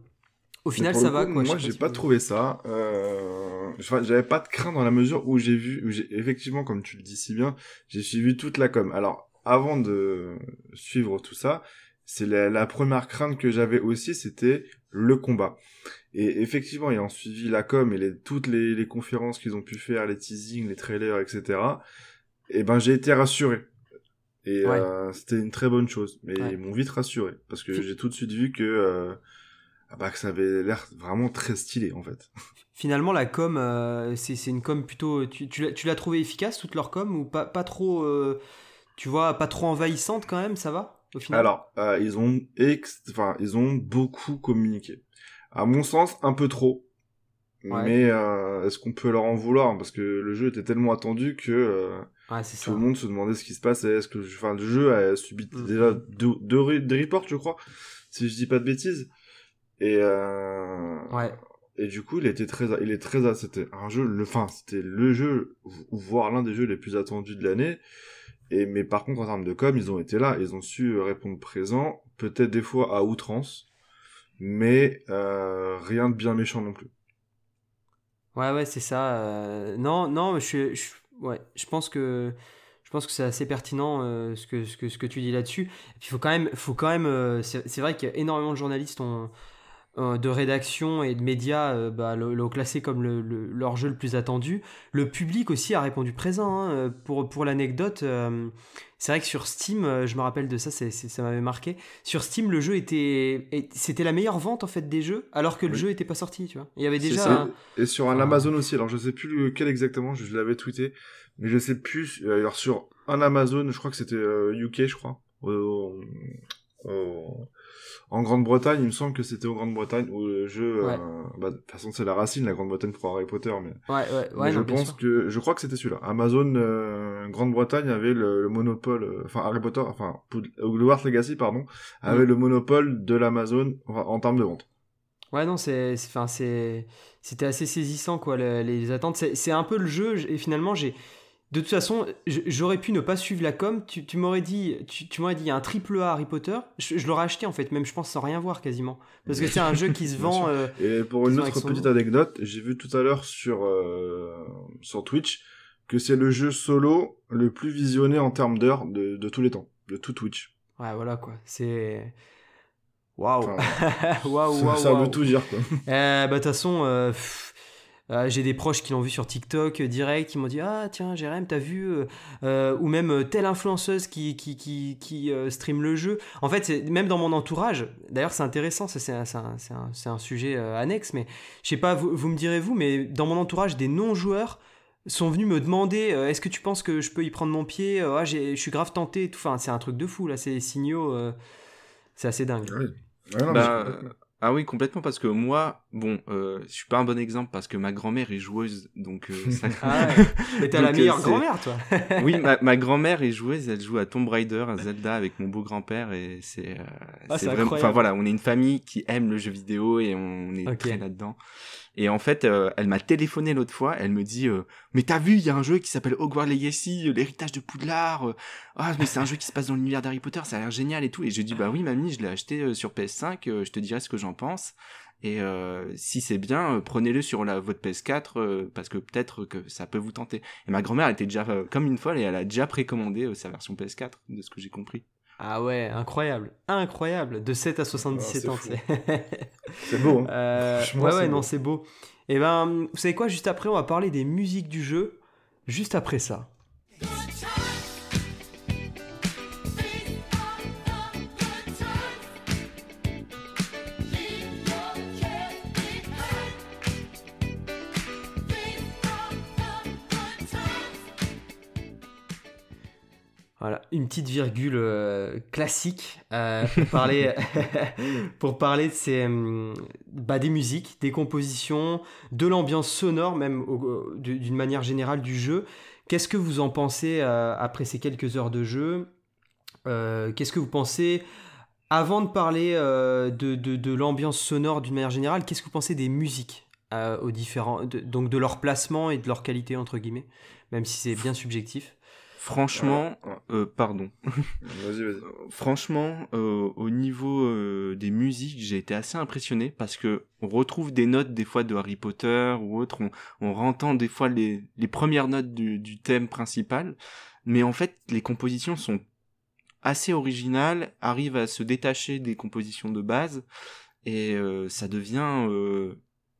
Speaker 1: au final, ça va.
Speaker 2: Quoi. Moi, j'ai pas, trouvé ça. Euh... J'avais pas de crainte dans la mesure où j'ai vu, où effectivement, comme tu le dis si bien, j'ai suivi toute la com. Alors, avant de suivre tout ça, c'est la, première crainte que j'avais aussi, c'était le combat. Et effectivement, ayant suivi la com et les, toutes les, conférences qu'ils ont pu faire, les teasings, les trailers, etc., et eh ben j'ai été rassuré. Et euh, c'était une très bonne chose. Mais ils m'ont vite rassuré parce que j'ai tout de suite vu que euh, ah bah, que ça avait l'air vraiment très stylé en fait.
Speaker 1: Finalement, la com, euh, c'est une com plutôt. Tu, tu l'as trouvé efficace toute leur com ou pas pas trop, tu vois, pas trop envahissante quand même, ça va
Speaker 2: alors, euh, ils ont enfin, ils ont beaucoup communiqué. À mon sens, un peu trop. Mais euh, est-ce qu'on peut leur en vouloir? Parce que le jeu était tellement attendu que euh, tout le monde se demandait ce qui se passait. Est-ce que, enfin, le jeu a subi mm. déjà deux, deux, reports, je crois, si je dis pas de bêtises. Et
Speaker 1: ouais.
Speaker 2: et du coup, il était très, il est très, c'était un jeu, le, enfin, c'était le jeu, voire l'un des jeux les plus attendus de l'année. Et, mais par contre, en termes de com, ils ont été là, ils ont su répondre présent, peut-être des fois à outrance, mais euh, rien de bien méchant non plus.
Speaker 1: Ouais, ouais, c'est ça. Euh, non, non, je, je, ouais, je pense que je pense que c'est assez pertinent euh, ce, que, ce, que, ce que tu dis là-dessus. Il faut quand même, faut quand même c'est vrai qu'il y a énormément de journalistes ont, de rédaction et de médias euh, bah, l'ont classé comme le, leur jeu le plus attendu. Le public aussi a répondu présent. Hein, euh, pour, pour l'anecdote, c'est vrai que sur Steam, je me rappelle de ça, ça m'avait marqué. Sur Steam, le jeu était, c'était la meilleure vente en fait des jeux, alors que le jeu n'était pas sorti. Tu vois, il y avait déjà.
Speaker 2: Et sur un Amazon aussi. Alors je sais plus lequel exactement, je, l'avais tweeté, mais je sais plus. Alors sur un Amazon, je crois que c'était UK, je crois en Grande-Bretagne, il me semble que c'était en Grande-Bretagne où le jeu, euh, bah, de toute façon c'est la racine, la Grande-Bretagne pour Harry Potter, mais,
Speaker 1: ouais, ouais, ouais,
Speaker 2: je pense que, je crois que c'était celui-là. Amazon euh, Grande-Bretagne avait le, monopole, euh, enfin Harry Potter, enfin Hogwarts Legacy pardon, avait le monopole de l'Amazon en, termes de vente.
Speaker 1: Ouais non c'est, enfin c'est, c'était assez saisissant quoi les attentes. C'est un peu le jeu et finalement j'ai de toute façon, j'aurais pu ne pas suivre la com. Tu, m'aurais dit, tu, m'aurais dit, il y a un triple A Harry Potter. Je, l'aurais acheté en fait, même je pense sans rien voir quasiment, parce que c'est un jeu qui se vend. Euh,
Speaker 2: et pour une autre petite anecdote, j'ai vu tout à l'heure sur euh, sur Twitch que c'est le jeu solo le plus visionné en termes d'heures de, tous les temps, de tout Twitch.
Speaker 1: Ouais, voilà quoi. C'est waouh, waouh, waouh.
Speaker 2: Ça veut tout dire quoi.
Speaker 1: Eh, bah de toute façon. Euh, euh, j'ai des proches qui l'ont vu sur TikTok euh, direct, qui m'ont dit Ah, tiens, Jérém, t'as vu euh, Ou même telle influenceuse qui, qui, qui, qui stream le jeu. En fait, même dans mon entourage, d'ailleurs, c'est intéressant, c'est un, un, un, sujet annexe, mais je sais pas, vous, vous me direz vous, mais dans mon entourage, des non-joueurs sont venus me demander est-ce que tu penses que je peux y prendre mon pied ah, Je suis grave tenté. Tout. Enfin, c'est un truc de fou, là, c'est les signaux. c'est assez dingue.
Speaker 3: bah, ah oui, complètement, parce que moi, bon, euh, je suis pas un bon exemple parce que ma grand-mère est joueuse, donc... Euh, ça...
Speaker 1: ah Mais t'as la euh, meilleure grand-mère, toi.
Speaker 3: Oui, ma, ma grand-mère est joueuse, elle joue à Tomb Raider, à Zelda avec mon beau grand-père, et c'est euh, ah, vraiment... Enfin voilà, on est une famille qui aime le jeu vidéo et on est très là-dedans. Et en fait, euh, elle m'a téléphoné l'autre fois. Elle me dit euh, Mais t'as vu, il y a un jeu qui s'appelle Hogwarts Legacy, euh, l'héritage de Poudlard. ah, mais c'est un jeu qui se passe dans l'univers d'Harry Potter, ça a l'air génial et tout. Et je dis Bah oui, mamie, je l'ai acheté sur PS5, je te dirai ce que j'en pense. Et si c'est bien, prenez-le sur la, votre PS4 parce que peut-être que ça peut vous tenter. Et ma grand-mère était déjà comme une folle et elle a déjà précommandé sa version PS4, de ce que j'ai compris.
Speaker 1: Ah ouais, incroyable, incroyable, de 7 à 77 ans.
Speaker 2: C'est beau. Hein.
Speaker 1: Euh, ouais, ouais, non, c'est beau. Et eh ben, vous savez quoi, juste après, on va parler des musiques du jeu, juste après ça. Voilà, une petite virgule euh, classique euh, pour parler, pour parler de ces, hum, bah, des musiques, des compositions, de l'ambiance sonore, même d'une manière générale du jeu. Qu'est-ce que vous en pensez euh, après ces quelques heures de jeu? Qu'est-ce que vous pensez avant de parler de, de, de l'ambiance sonore d'une manière générale Qu'est-ce que vous pensez des musiques aux différents, donc de leur placement et de leur qualité entre guillemets, même si c'est bien subjectif
Speaker 3: Franchement, euh, pardon.
Speaker 2: vas-y, vas-y.
Speaker 3: Franchement, euh, au niveau euh, des musiques, j'ai été assez impressionné parce que on retrouve des notes des fois de Harry Potter ou autre. On, on entend des fois les, les premières notes du, du, thème principal, mais en fait, les compositions sont assez originales, arrivent à se détacher des compositions de base et ça devient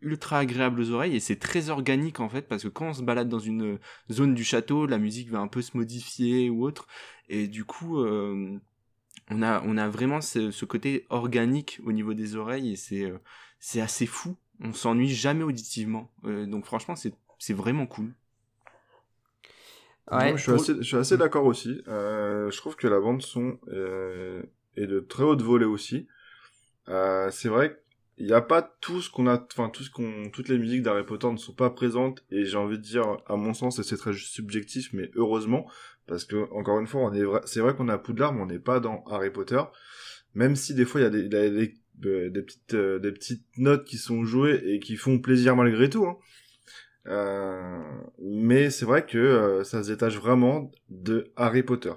Speaker 3: ultra agréable aux oreilles et c'est très organique en fait parce que quand on se balade dans une zone du château, la musique va un peu se modifier ou autre et du coup euh, on a on a vraiment ce, côté organique au niveau des oreilles et c'est euh, c'est assez fou. On s'ennuie jamais auditivement. Euh, donc franchement c'est c'est vraiment cool.
Speaker 2: Ouais, je, suis assez, je suis assez d'accord aussi. je trouve que la bande son est de très haute volée aussi. c'est vrai que il n'y a pas tout ce qu'on a, enfin tout ce qu'on, toutes les musiques d'Harry Potter ne sont pas présentes et j'ai envie de dire, à mon sens, et c'est très subjectif, mais heureusement parce que encore une fois, c'est vrai qu'on a Poudlard, mais on n'est pas dans Harry Potter. Même si des fois il y a des, des petites, des petites notes qui sont jouées et qui font plaisir malgré tout. Hein. mais c'est vrai que ça se détache vraiment de Harry Potter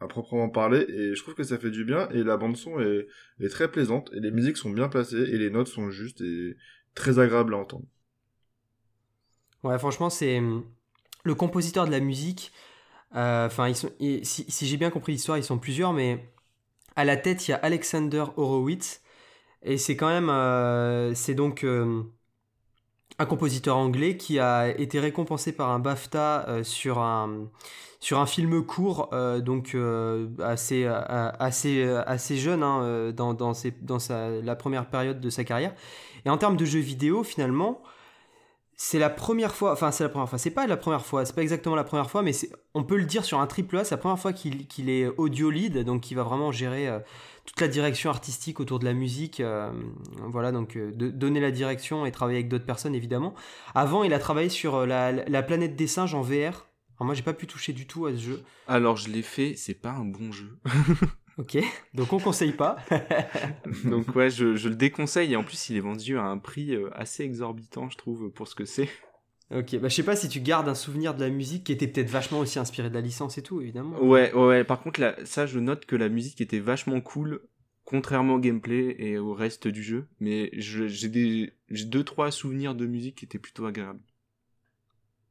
Speaker 2: à proprement parler et je trouve que ça fait du bien et la bande son est, très plaisante et les musiques sont bien placées et les notes sont justes et très agréables à entendre.
Speaker 1: Ouais, franchement, c'est hum, le compositeur de la musique. Euh, enfin, si, si j'ai bien compris l'histoire, ils sont plusieurs, mais à la tête, il y a Alexander Horowitz. Et c'est quand même. Euh, c'est donc hum, un compositeur anglais qui a été récompensé par un BAFTA euh, sur, un, sur un film court, donc assez, assez, assez jeune hein, dans, dans, dans sa, la première période de sa carrière. Et en termes de jeux vidéo, finalement, c'est la première fois, enfin c'est la première fois, c'est pas la première fois, c'est pas exactement la première fois, mais on peut le dire sur un triple A, c'est la première fois qu'il est audio lead, donc qui va vraiment gérer euh, toute la direction artistique autour de la musique, euh, voilà, donc euh, de, donner la direction et travailler avec d'autres personnes évidemment. Avant, il a travaillé sur la, la planète des singes en VR. Alors moi, j'ai pas pu toucher du tout à ce jeu.
Speaker 3: Alors je l'ai fait, c'est pas un bon jeu.
Speaker 1: Ok, donc on conseille pas.
Speaker 3: donc ouais, je, le déconseille et en plus il est vendu à un prix euh, assez exorbitant, je trouve, pour ce que c'est.
Speaker 1: Ok, bah je sais pas si tu gardes un souvenir de la musique qui était peut-être vachement aussi inspiré de la licence et tout, évidemment.
Speaker 3: Ouais, ouais, par contre là, ça je note que la musique était vachement cool, contrairement au gameplay et au reste du jeu, mais j'ai des j'ai deux trois souvenirs de musique qui étaient plutôt agréables.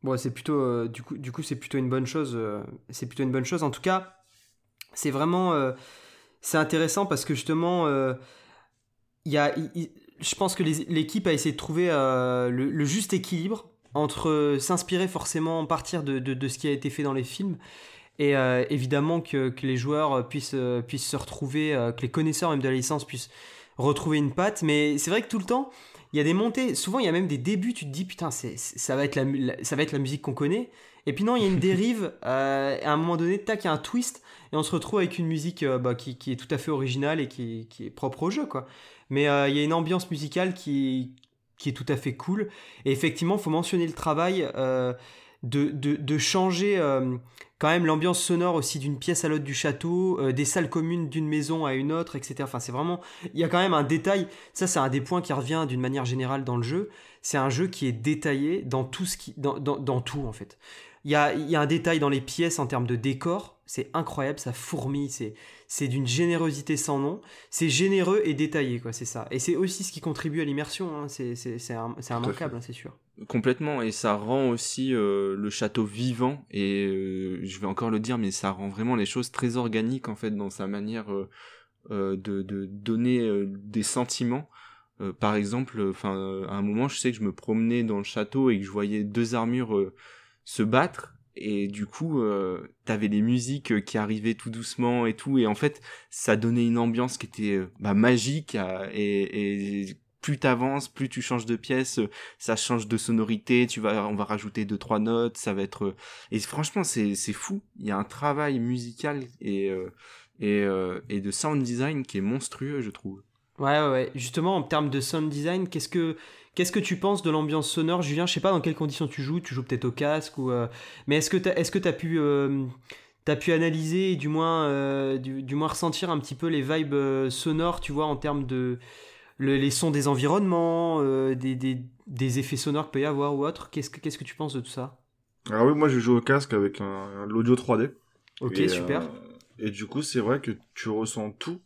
Speaker 1: Bon, c'est plutôt euh, du coup du coup c'est plutôt une bonne chose, euh, c'est plutôt une bonne chose en tout cas c'est vraiment euh, c'est intéressant parce que justement euh, je pense que l'équipe a essayé de trouver euh, le, juste équilibre entre s'inspirer forcément partir de, ce qui a été fait dans les films et évidemment que, les joueurs puissent, se retrouver, que les connaisseurs même de la licence puissent retrouver une patte. Mais c'est vrai que tout le temps, il y a des montées, souvent il y a même des débuts, tu te dis putain, ça va être la musique qu'on connaît. Et puis non, il y a une dérive, à un moment donné, tac, il y a un twist et on se retrouve avec une musique euh, bah, qui, est tout à fait originale et qui, est propre au jeu, quoi. Mais euh, il y a une ambiance musicale qui, qui est tout à fait cool. Et effectivement, il faut mentionner le travail euh, de, de, changer quand même l'ambiance sonore aussi d'une pièce à l'autre du château, des salles communes d'une maison à une autre, etc. Enfin, c'est vraiment... Il y a quand même un détail, ça c'est un des points qui revient d'une manière générale dans le jeu, c'est un jeu qui est détaillé dans tout, ce qui, dans, dans, dans tout en fait. Il y a, y a, un détail dans les pièces en termes de décor, c'est incroyable, ça fourmille, c'est, c'est d'une générosité sans nom, c'est généreux et détaillé, quoi, c'est ça. Et c'est aussi ce qui contribue à l'immersion, hein. c'est, c'est, c'est, immanquable, hein, c'est sûr.
Speaker 3: Complètement, et ça rend aussi euh, le château vivant, et euh, je vais encore le dire, mais ça rend vraiment les choses très organiques, en fait, dans sa manière euh, de, de, donner des sentiments. par exemple, enfin, à un moment, je sais que je me promenais dans le château et que je voyais deux armures se battre. Et du coup euh, t'avais les musiques euh, qui arrivaient tout doucement et tout. Et en fait ça donnait une ambiance qui était euh, bah, magique et, et plus t'avances plus tu changes de pièce ça change de sonorité. Tu vas on va rajouter deux trois notes ça va être et franchement c'est c'est fou. Il y a un travail musical et et, et de sound design qui est monstrueux je trouve.
Speaker 1: Ouais, ouais. justement en termes de sound design qu'est-ce que Qu'est-ce que tu penses de l'ambiance sonore, Julien? Je sais pas dans quelles conditions tu joues. Tu joues peut-être au casque ou. Euh, mais est-ce que tu est-ce que as pu euh, as pu analyser et du moins euh, du, moins ressentir un petit peu les vibes sonores, tu vois, en termes de les sons des environnements, des, des, des, effets sonores qu'il peut y avoir ou autre? Qu'est-ce que qu'est-ce que tu penses de tout ça?
Speaker 2: Alors oui, moi je joue au casque avec l'audio 3D.
Speaker 1: Ok, super.
Speaker 2: et du coup, c'est vrai que tu ressens tout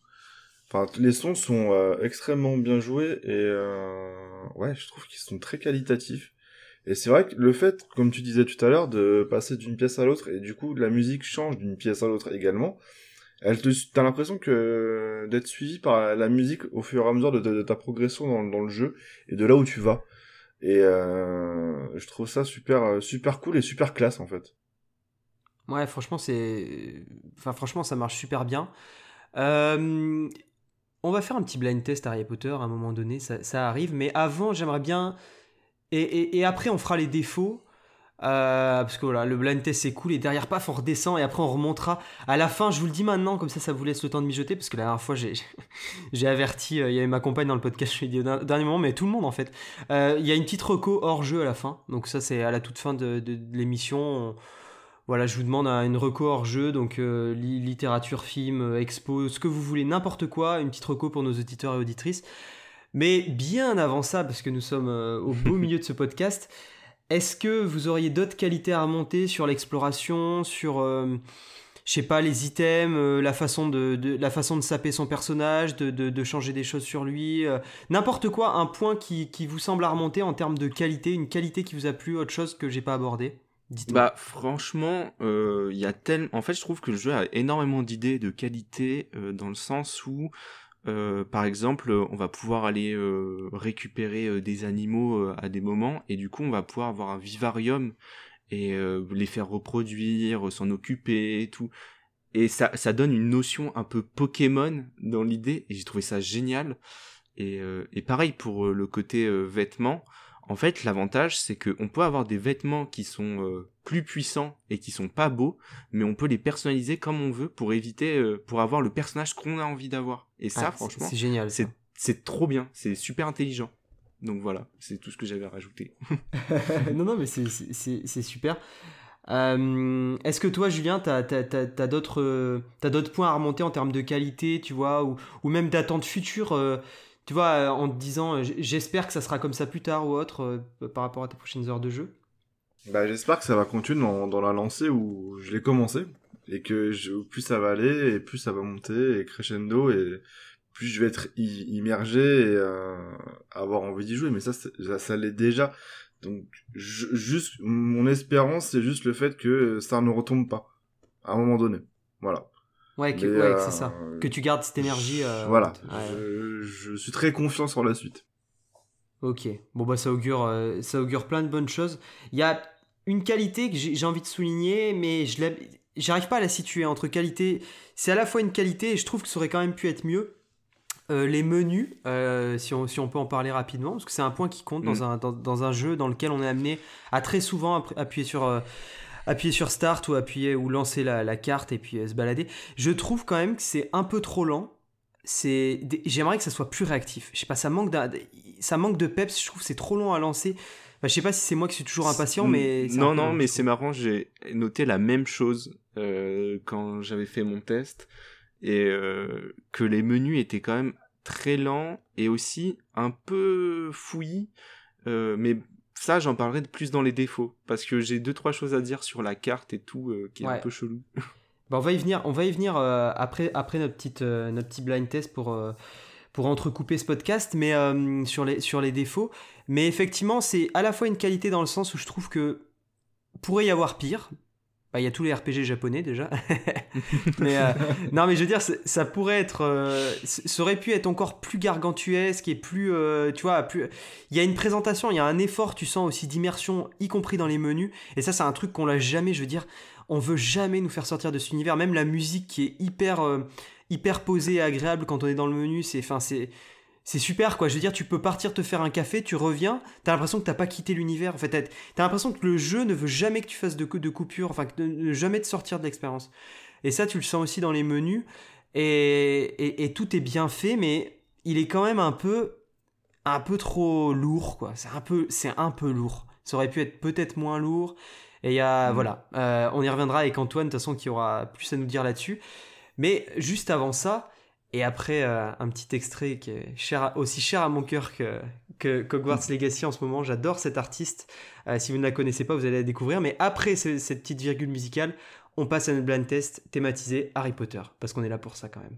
Speaker 2: Enfin, les sons sont euh, extrêmement bien joués et euh, ouais, je trouve qu'ils sont très qualitatifs. Et c'est vrai que le fait, comme tu disais tout à l'heure, de passer d'une pièce à l'autre et du coup la musique change d'une pièce à l'autre également, elle te, t'as l'impression que d'être suivi par la musique au fur et à mesure de, ta progression dans, dans, le jeu et de là où tu vas. Et euh, je trouve ça super super cool et super classe en fait.
Speaker 1: Ouais, franchement c'est, enfin franchement ça marche super bien. Euh, on va faire un petit blind test Harry Potter à un moment donné, ça, arrive. Mais avant, j'aimerais bien. Et, après, on fera les défauts. Euh, parce que voilà, le blind test c'est cool et derrière paf on redescend et après on remontera. À la fin, je vous le dis maintenant, comme ça ça vous laisse le temps de mijoter parce que la dernière fois j'ai, averti, euh, il y avait ma compagne dans le podcast, je l'ai dit au dernier moment, mais tout le monde en fait. Euh, il y a une petite reco hors jeu à la fin, donc ça c'est à la toute fin de, l'émission. Voilà, je vous demande une reco hors jeu, donc littérature, film, expo, ce que vous voulez, n'importe quoi, une petite reco pour nos auditeurs et auditrices. Mais bien avant ça, parce que nous sommes au beau milieu de ce podcast, est-ce que vous auriez d'autres qualités à remonter sur l'exploration, sur, euh, je sais pas, les items, euh, la, façon de, la façon de saper son personnage, de, changer des choses sur lui, euh, n'importe quoi, un point qui, vous semble à remonter en termes de qualité, une qualité qui vous a plu, autre chose que j'ai pas abordé?
Speaker 3: Bah franchement, il y a tellement. En fait, je trouve que le jeu a énormément d'idées de qualité dans le sens où euh, par exemple, on va pouvoir aller euh, récupérer euh, des animaux à des moments et du coup on va pouvoir avoir un vivarium et les faire reproduire, s'en occuper et tout. Et ça, ça donne une notion un peu Pokémon dans l'idée et j'ai trouvé ça génial. Et, et pareil pour le côté vêtements. En fait, l'avantage, c'est qu'on peut avoir des vêtements qui sont euh, plus puissants et qui sont pas beaux, mais on peut les personnaliser comme on veut pour éviter, euh, pour avoir le personnage qu'on a envie d'avoir. Et ça, ah, franchement,
Speaker 1: c'est génial.
Speaker 3: C'est trop bien, c'est super intelligent. Donc voilà, c'est tout ce que j'avais à rajouter.
Speaker 1: non, non, mais c'est super. Euh, est-ce que toi, Julien, tu as, d'autres points à remonter en termes de qualité, tu vois, ou, ou même d'attente future tu vois, euh, en te disant euh, j'espère que ça sera comme ça plus tard ou autre euh, par rapport à tes prochaines heures de jeu.
Speaker 2: Bah, J'espère que ça va continuer dans, la lancée où je l'ai commencé et que plus ça va aller et plus ça va monter et crescendo et plus je vais être immergé et avoir envie d'y jouer. Mais ça, ça l'est déjà. Donc juste mon espérance c'est juste le fait que ça ne retombe pas à un moment donné. Voilà
Speaker 1: Ouais, que, c'est ça. Euh, que tu gardes cette énergie. Euh,
Speaker 2: voilà. Je, suis très confiant sur la suite.
Speaker 1: Ok. Bon, bah, ça augure, euh, ça augure plein de bonnes choses. Il y a une qualité que j'ai envie de souligner, mais je j'arrive pas à la situer entre qualité. C'est à la fois une qualité et je trouve que ça aurait quand même pu être mieux. les menus, si, on, si, on, peut en parler rapidement, parce que c'est un point qui compte dans, mm. un, dans, dans, un jeu dans lequel on est amené à très souvent appuyer sur appuyer sur Start ou appuyer ou lancer la, carte et puis euh, se balader. Je trouve quand même que c'est un peu trop lent. C'est, j'aimerais que ça soit plus réactif. Je sais pas, ça manque ça manque de peps. Je trouve que c'est trop long à lancer. Je je sais pas si c'est moi qui suis toujours impatient, mais
Speaker 3: non, non, mais c'est marrant. J'ai noté la même chose euh, quand j'avais fait mon test et euh, que les menus étaient quand même très lents et aussi un peu fouillis, mais ça, j'en parlerai de plus dans les défauts, parce que j'ai deux trois choses à dire sur la carte et tout, euh, qui est un peu chelou.
Speaker 1: Bah, on va y venir, on va y venir euh, après, après notre, petite, euh, notre petit blind test pour, pour entrecouper ce podcast, mais sur, les, sur les défauts. Mais effectivement, c'est à la fois une qualité dans le sens où je trouve que pourrait y avoir pire, bah, il y a tous les RPG japonais déjà. mais euh, non, mais je veux dire, ça pourrait être, euh, ça aurait pu être encore plus gargantuesque et plus, euh, tu vois, plus. Il y a une présentation, il y a un effort, tu sens aussi d'immersion, y compris dans les menus. Et ça, c'est un truc qu'on l'a jamais. Je veux dire, on veut jamais nous faire sortir de cet univers. Même la musique qui est hyper, hyper posée et agréable quand on est dans le menu, c'est, enfin, c'est c'est super quoi. Je veux dire, tu peux partir te faire un café, tu reviens, t'as l'impression que t'as pas quitté l'univers. En fait, t'as l'impression que le jeu ne veut jamais que tu fasses de, de coupure, enfin, que ne jamais te sortir de l'expérience. Et ça, tu le sens aussi dans les menus. Et, et, tout est bien fait, mais il est quand même un peu, un peu trop lourd quoi. C'est un peu, c'est un peu lourd. Ça aurait pu être peut-être moins lourd. Et il y a, mmh. voilà, euh, on y reviendra avec Antoine, de toute façon, qui aura plus à nous dire là-dessus. Mais juste avant ça, et après, euh, un petit extrait qui est cher aussi cher à mon cœur que, que Hogwarts Legacy en ce moment. J'adore cet artiste. Euh, si vous ne la connaissez pas, vous allez la découvrir. Mais après cette petite virgule musicale, on passe à notre blind test thématisé Harry Potter. Parce qu'on est là pour ça quand même.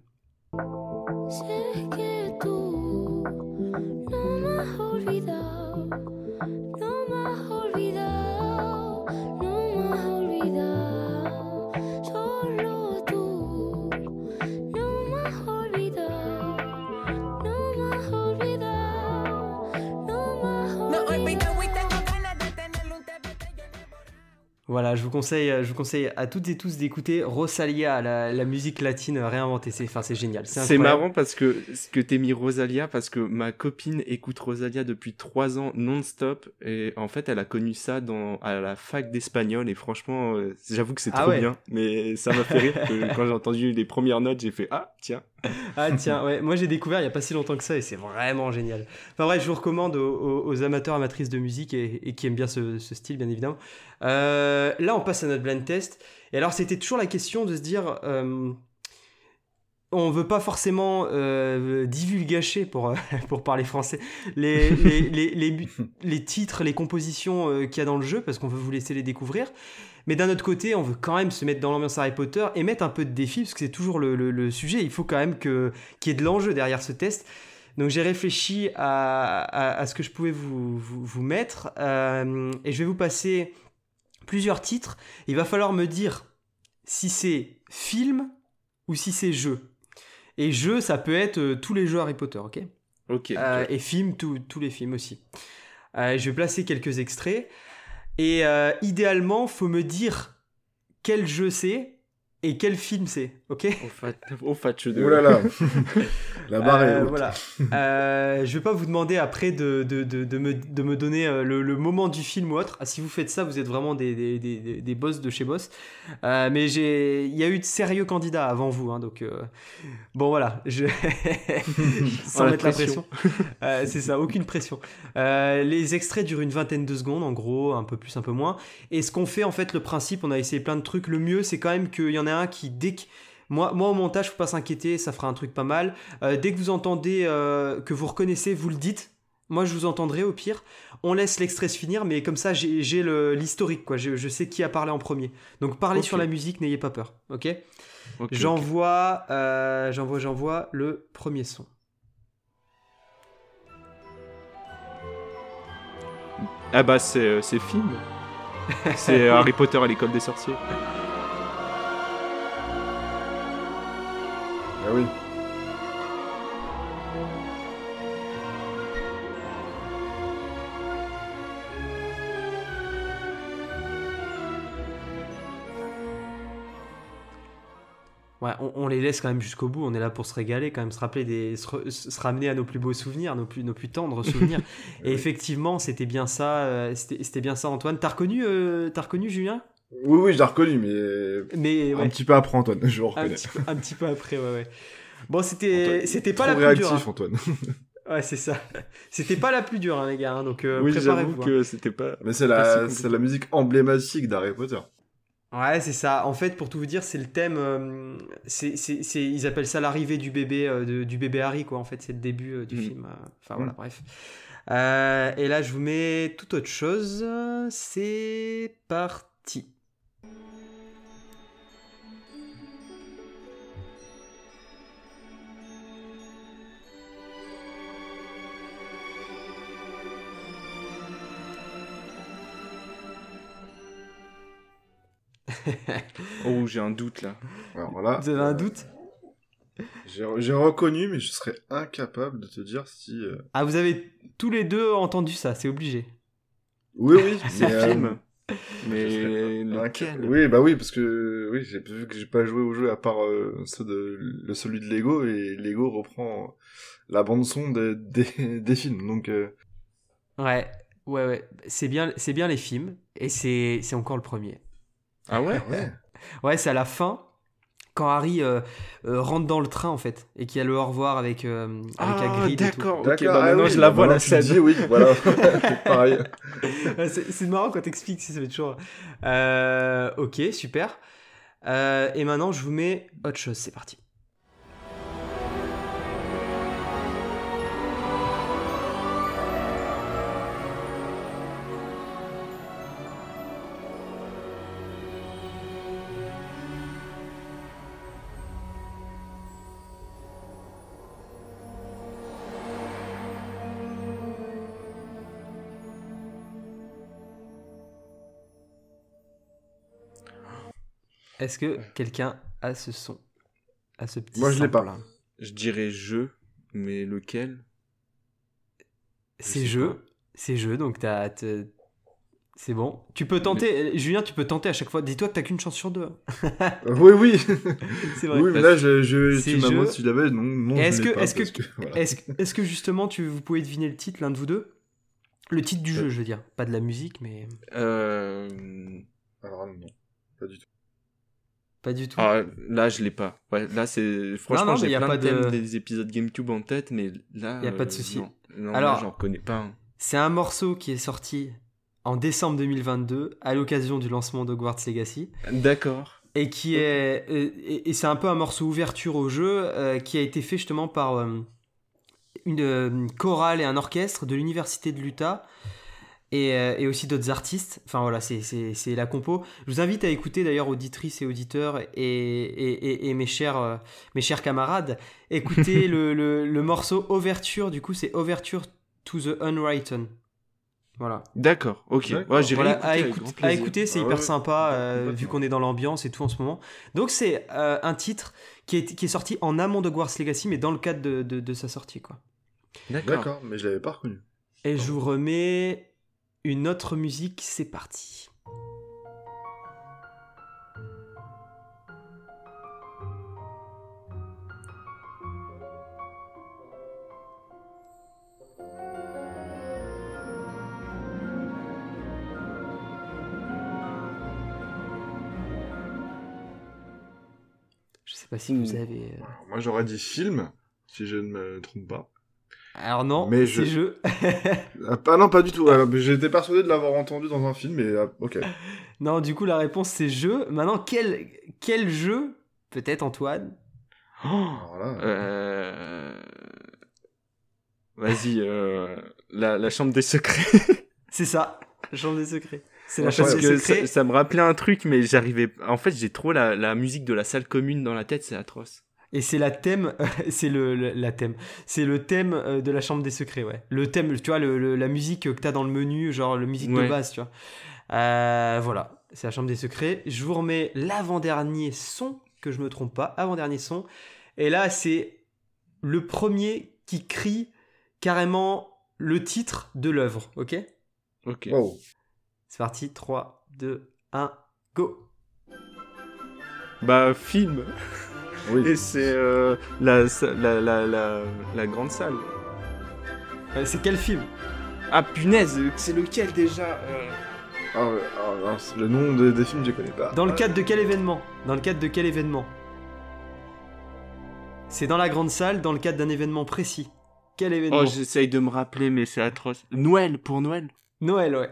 Speaker 1: Voilà, je vous conseille, je vous conseille à toutes et tous d'écouter Rosalia, la, musique latine réinventée. C'est, enfin, c'est génial.
Speaker 3: C'est marrant parce que ce que t'es mis Rosalia, parce que ma copine écoute Rosalia depuis trois ans non-stop et en fait, elle a connu ça dans à la fac d'espagnol et franchement, euh, j'avoue que c'est ah trop bien. Mais ça m'a fait rire que quand j'ai entendu les premières notes, j'ai fait ah tiens.
Speaker 1: ah tiens, ouais, moi j'ai découvert il n'y a pas si longtemps que ça et c'est vraiment génial. Enfin bref, je vous recommande aux, amateurs, amatrices de musique et, qui aiment bien ce, style, bien évidemment. Euh, là, on passe à notre blind test. Et alors, c'était toujours la question de se dire, euh, on veut pas forcément euh, divulgacher pour, pour parler français les, les, les, titres, les compositions euh, qu'il y a dans le jeu parce qu'on veut vous laisser les découvrir. Mais d'un autre côté, on veut quand même se mettre dans l'ambiance Harry Potter et mettre un peu de défi parce que c'est toujours le, sujet. Il faut quand même qu'il y ait de l'enjeu derrière ce test. Donc j'ai réfléchi à, à, ce que je pouvais vous, vous, mettre euh, et je vais vous passer plusieurs titres. Il va falloir me dire si c'est film ou si c'est jeu. Et jeu, ça peut être euh, tous les jeux Harry Potter, ok?
Speaker 3: Ok.
Speaker 1: Euh, et film, tous les films aussi. Je vais placer quelques extraits. Et idéalement, faut me dire quel jeu c'est et quel film c'est, ok
Speaker 3: Au fat,
Speaker 2: de... Oh là là La barre est
Speaker 1: euh, Voilà. Euh, je vais pas vous demander après de, de, de, de me, me, donner euh, le, moment du film ou autre. Ah, si vous faites ça, vous êtes vraiment des, des, des, des boss de chez boss. Euh, mais il y a eu de sérieux candidats avant vous. Hein, donc, bon, voilà. Je... Sans mettre la pression. c'est ça, aucune pression. les extraits durent une vingtaine de secondes, en gros, un peu plus, un peu moins. Et ce qu'on fait, en fait, le principe, on a essayé plein de trucs. Le mieux, c'est quand même qu'il y en ait qui, dès que. Moi, moi, au montage, faut pas s'inquiéter, ça fera un truc pas mal. Euh, dès que vous entendez, euh, que vous reconnaissez, vous le dites. Moi, je vous entendrai au pire. On laisse l'extrait se finir, mais comme ça, j'ai l'historique, quoi. Je, sais qui a parlé en premier. Donc, parlez sur la musique, n'ayez pas peur, ok, J'envoie, euh, j'envoie, j'envoie le premier son.
Speaker 3: Ah bah, c'est film. c'est Harry Potter à l'école des sorciers.
Speaker 2: Ah oui.
Speaker 1: Ouais, on, les laisse quand même jusqu'au bout. On est là pour se régaler, quand même se rappeler des, se, ramener à nos plus beaux souvenirs, nos plus, nos plus tendres souvenirs. Et effectivement, c'était bien ça. Euh, c'était bien ça, Antoine. T'as reconnu, euh, as reconnu Julien?
Speaker 2: Oui, oui, je l'ai reconnu, mais, mais un petit peu après, Antoine, je le reconnais.
Speaker 1: Un petit, peu, après, ouais, ouais. Bon, c'était, c'était pas la plus dure. Hein.
Speaker 2: Antoine.
Speaker 1: ouais, c'est ça. C'était pas la plus dure, hein, les gars. Hein, donc, euh,
Speaker 3: oui, j'avoue que hein. c'était pas.
Speaker 2: Mais c'est la, c'est la musique emblématique d'Harry Potter.
Speaker 1: Ouais, c'est ça. En fait, pour tout vous dire, c'est le thème. Euh, c'est, c'est, c'est, ils appellent ça l'arrivée du bébé, euh, du bébé Harry, quoi. En fait, c'est le début du mm. film. Enfin, voilà, mm. bref. et là, je vous mets toute autre chose. C'est parti.
Speaker 3: oh, j'ai un doute là.
Speaker 1: Vous avez un doute?
Speaker 2: J'ai reconnu, mais je serais incapable de te dire si. Euh,
Speaker 1: ah, vous avez tous les deux entendu ça, c'est obligé.
Speaker 2: Oui, oui.
Speaker 3: c'est un film. Mais lequel?
Speaker 2: Oui, bah oui, parce que oui, j'ai vu que j'ai pas joué au jeu à part euh, ceux de, le celui de Lego et Lego reprend la bande son des, des, films, donc. Euh,
Speaker 1: ouais, ouais, ouais, c'est bien, c'est bien les films et c'est c'est encore le premier.
Speaker 3: Ah ouais
Speaker 2: Ouais,
Speaker 1: ouais c'est à la fin quand Harry euh, euh, rentre dans le train en fait et qu'il y a le au revoir avec euh, avec
Speaker 3: ah,
Speaker 1: Hagrid
Speaker 3: d'accord ok bah ah maintenant je la vois la scène.
Speaker 2: dis, oui voilà pareil.
Speaker 1: C'est marrant quand t'expliques si ça fait toujours ok super. Et maintenant je vous mets autre chose c'est parti Est-ce que quelqu'un a ce son A ce petit
Speaker 2: Moi, je l'ai pas.
Speaker 3: Je dirais jeu, mais lequel?
Speaker 1: C'est jeu. C'est jeu, donc t'as. C'est bon. Tu peux tenter, Julien, tu peux tenter à chaque fois. Dis-toi que t'as qu'une chance sur deux.
Speaker 2: oui, oui. c'est vrai. Oui, mais là, je, je, tu m'as si l'avais, non, non.
Speaker 1: Est-ce que, est-ce que, est-ce que justement, tu, vous pouvez deviner le titre, l'un de vous deux? Le titre du jeu, je veux dire. Pas de la musique, mais.
Speaker 3: Euh.
Speaker 2: Alors, non, pas du tout.
Speaker 1: Pas du tout.
Speaker 3: Ah, là, je l'ai pas. Ouais, là, c'est franchement, j'ai plein
Speaker 1: pas
Speaker 3: de thèmes
Speaker 1: de-
Speaker 3: des épisodes GameCube en tête, mais là,
Speaker 1: Y a pas de
Speaker 3: euh,
Speaker 1: souci.
Speaker 3: Non, non
Speaker 1: Alors-
Speaker 3: j'en connais pas. un.
Speaker 1: C'est un morceau qui est sorti en décembre 2022 à l'occasion du lancement d'Hogwarts Legacy
Speaker 3: D'accord.
Speaker 1: et qui est et, et- c'est un peu un morceau ouverture au jeu euh, qui a été fait justement par euh, une euh, chorale et un orchestre de l'université de l'Utah et, euh, et aussi d'autres artistes. Enfin voilà, c'est- la compo. Je vous invite à écouter d'ailleurs auditrices et auditeurs et, et, et- et mes, chers, euh, mes chers camarades, écoutez le, le, le morceau Overture, du coup c'est Overture to the Unwritten. Voilà.
Speaker 3: D'accord. Ok. Ouais, j'ai
Speaker 1: Voilà, à, écoute- à écouter, c'est
Speaker 2: Ah
Speaker 1: hyper
Speaker 2: ouais,
Speaker 1: sympa euh, vu qu'on est dans l'ambiance et tout en ce moment. Donc c'est euh, un titre qui est, qui est sorti en amont de Hogwarts Legacy, mais dans le cadre de, de- de sa sortie. quoi.
Speaker 3: D'accord.
Speaker 2: D'accord, mais je l'avais pas reconnu.
Speaker 1: Et je vous remets une autre musique, c'est parti. Je sais pas si vous
Speaker 2: Ouh.
Speaker 1: avez. euh,
Speaker 2: moi, j'aurais dit film, si je ne me trompe pas.
Speaker 1: Alors non,
Speaker 2: Mais
Speaker 1: c'est
Speaker 2: je-
Speaker 1: jeu.
Speaker 2: Ah, pas- non, pas du tout. J'étais persuadé de l'avoir entendu dans un film, mais ah, ok.
Speaker 1: Non, du coup, la réponse c'est jeu. Maintenant, quel, quel jeu Peut-être Antoine?
Speaker 3: Oh,
Speaker 2: Alors là,
Speaker 3: euh... Vas-y, euh, la, la chambre des secrets.
Speaker 1: C'est ça, la chambre des secrets. C'est la
Speaker 2: Ouais,
Speaker 1: chambre
Speaker 3: Parce
Speaker 1: des
Speaker 3: que
Speaker 1: secrets.
Speaker 3: ça, ça me rappelait un truc, mais j'arrivais. En fait, j'ai trop la, la musique de la salle commune dans la tête, c'est atroce.
Speaker 1: Et c'est la thème, c'est le, le- la thème, c'est le thème euh, de la chambre des secrets, ouais. Le thème, tu vois, le, le- la musique que t'as dans le menu, genre la musique de base, tu vois. Euh, voilà, c'est la chambre des secrets. Je vous remets l'avant-dernier son, que je me trompe pas, avant-dernier son. Et là, c'est le premier qui crie carrément le titre de l'œuvre, ok?
Speaker 3: Ok.
Speaker 2: wow.
Speaker 1: C'est parti, 3, 2, 1, go
Speaker 3: Bah, film.
Speaker 2: Oui.
Speaker 3: Et c'est euh, la, la, la, la, la grande salle.
Speaker 1: Euh, C'est quel film
Speaker 3: Ah, punaise, c'est lequel déjà euh
Speaker 2: Ah, ouais, ah, non, c'est- le nom des, des films, je connais pas.
Speaker 1: Dans le cadre de quel événement Dans le cadre de quel événement C'est dans la grande salle, dans le cadre d'un événement précis. Quel événement
Speaker 3: Oh, j'essaye de me rappeler, mais c'est atroce. Noël, pour Noël
Speaker 1: Noël, ouais.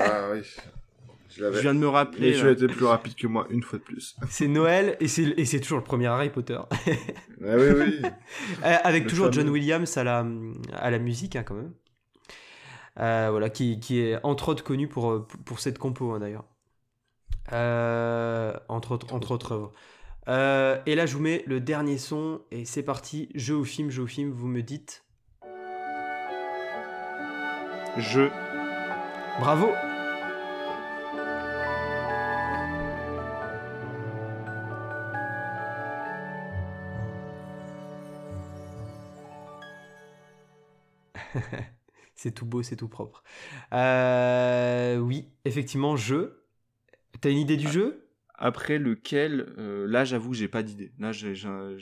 Speaker 2: Ah oui. Je
Speaker 3: viens de me rappeler.
Speaker 2: Mais tu as été plus rapide que moi, une fois de plus.
Speaker 1: c'est Noël et c'est et c'est toujours le premier Harry Potter.
Speaker 2: Ah oui, oui.
Speaker 1: Euh, Avec
Speaker 2: Le
Speaker 1: toujours
Speaker 2: fameux.
Speaker 1: John Williams à la, à la musique, hein, quand même. Euh, voilà, qui, qui est entre autres connu pour, pour cette compo, hein, d'ailleurs. Euh, entre, autres, entre autres œuvres. Euh, et là, je vous mets le dernier son, et c'est parti. Jeu ou film, jeu ou film, vous me dites.
Speaker 3: Je.
Speaker 1: Bravo c'est tout beau, c'est tout propre. Euh, oui, effectivement, jeu. T'as une idée du jeu?
Speaker 3: Après lequel, euh, là, j'avoue, j'ai pas d'idée. Là, j'ai.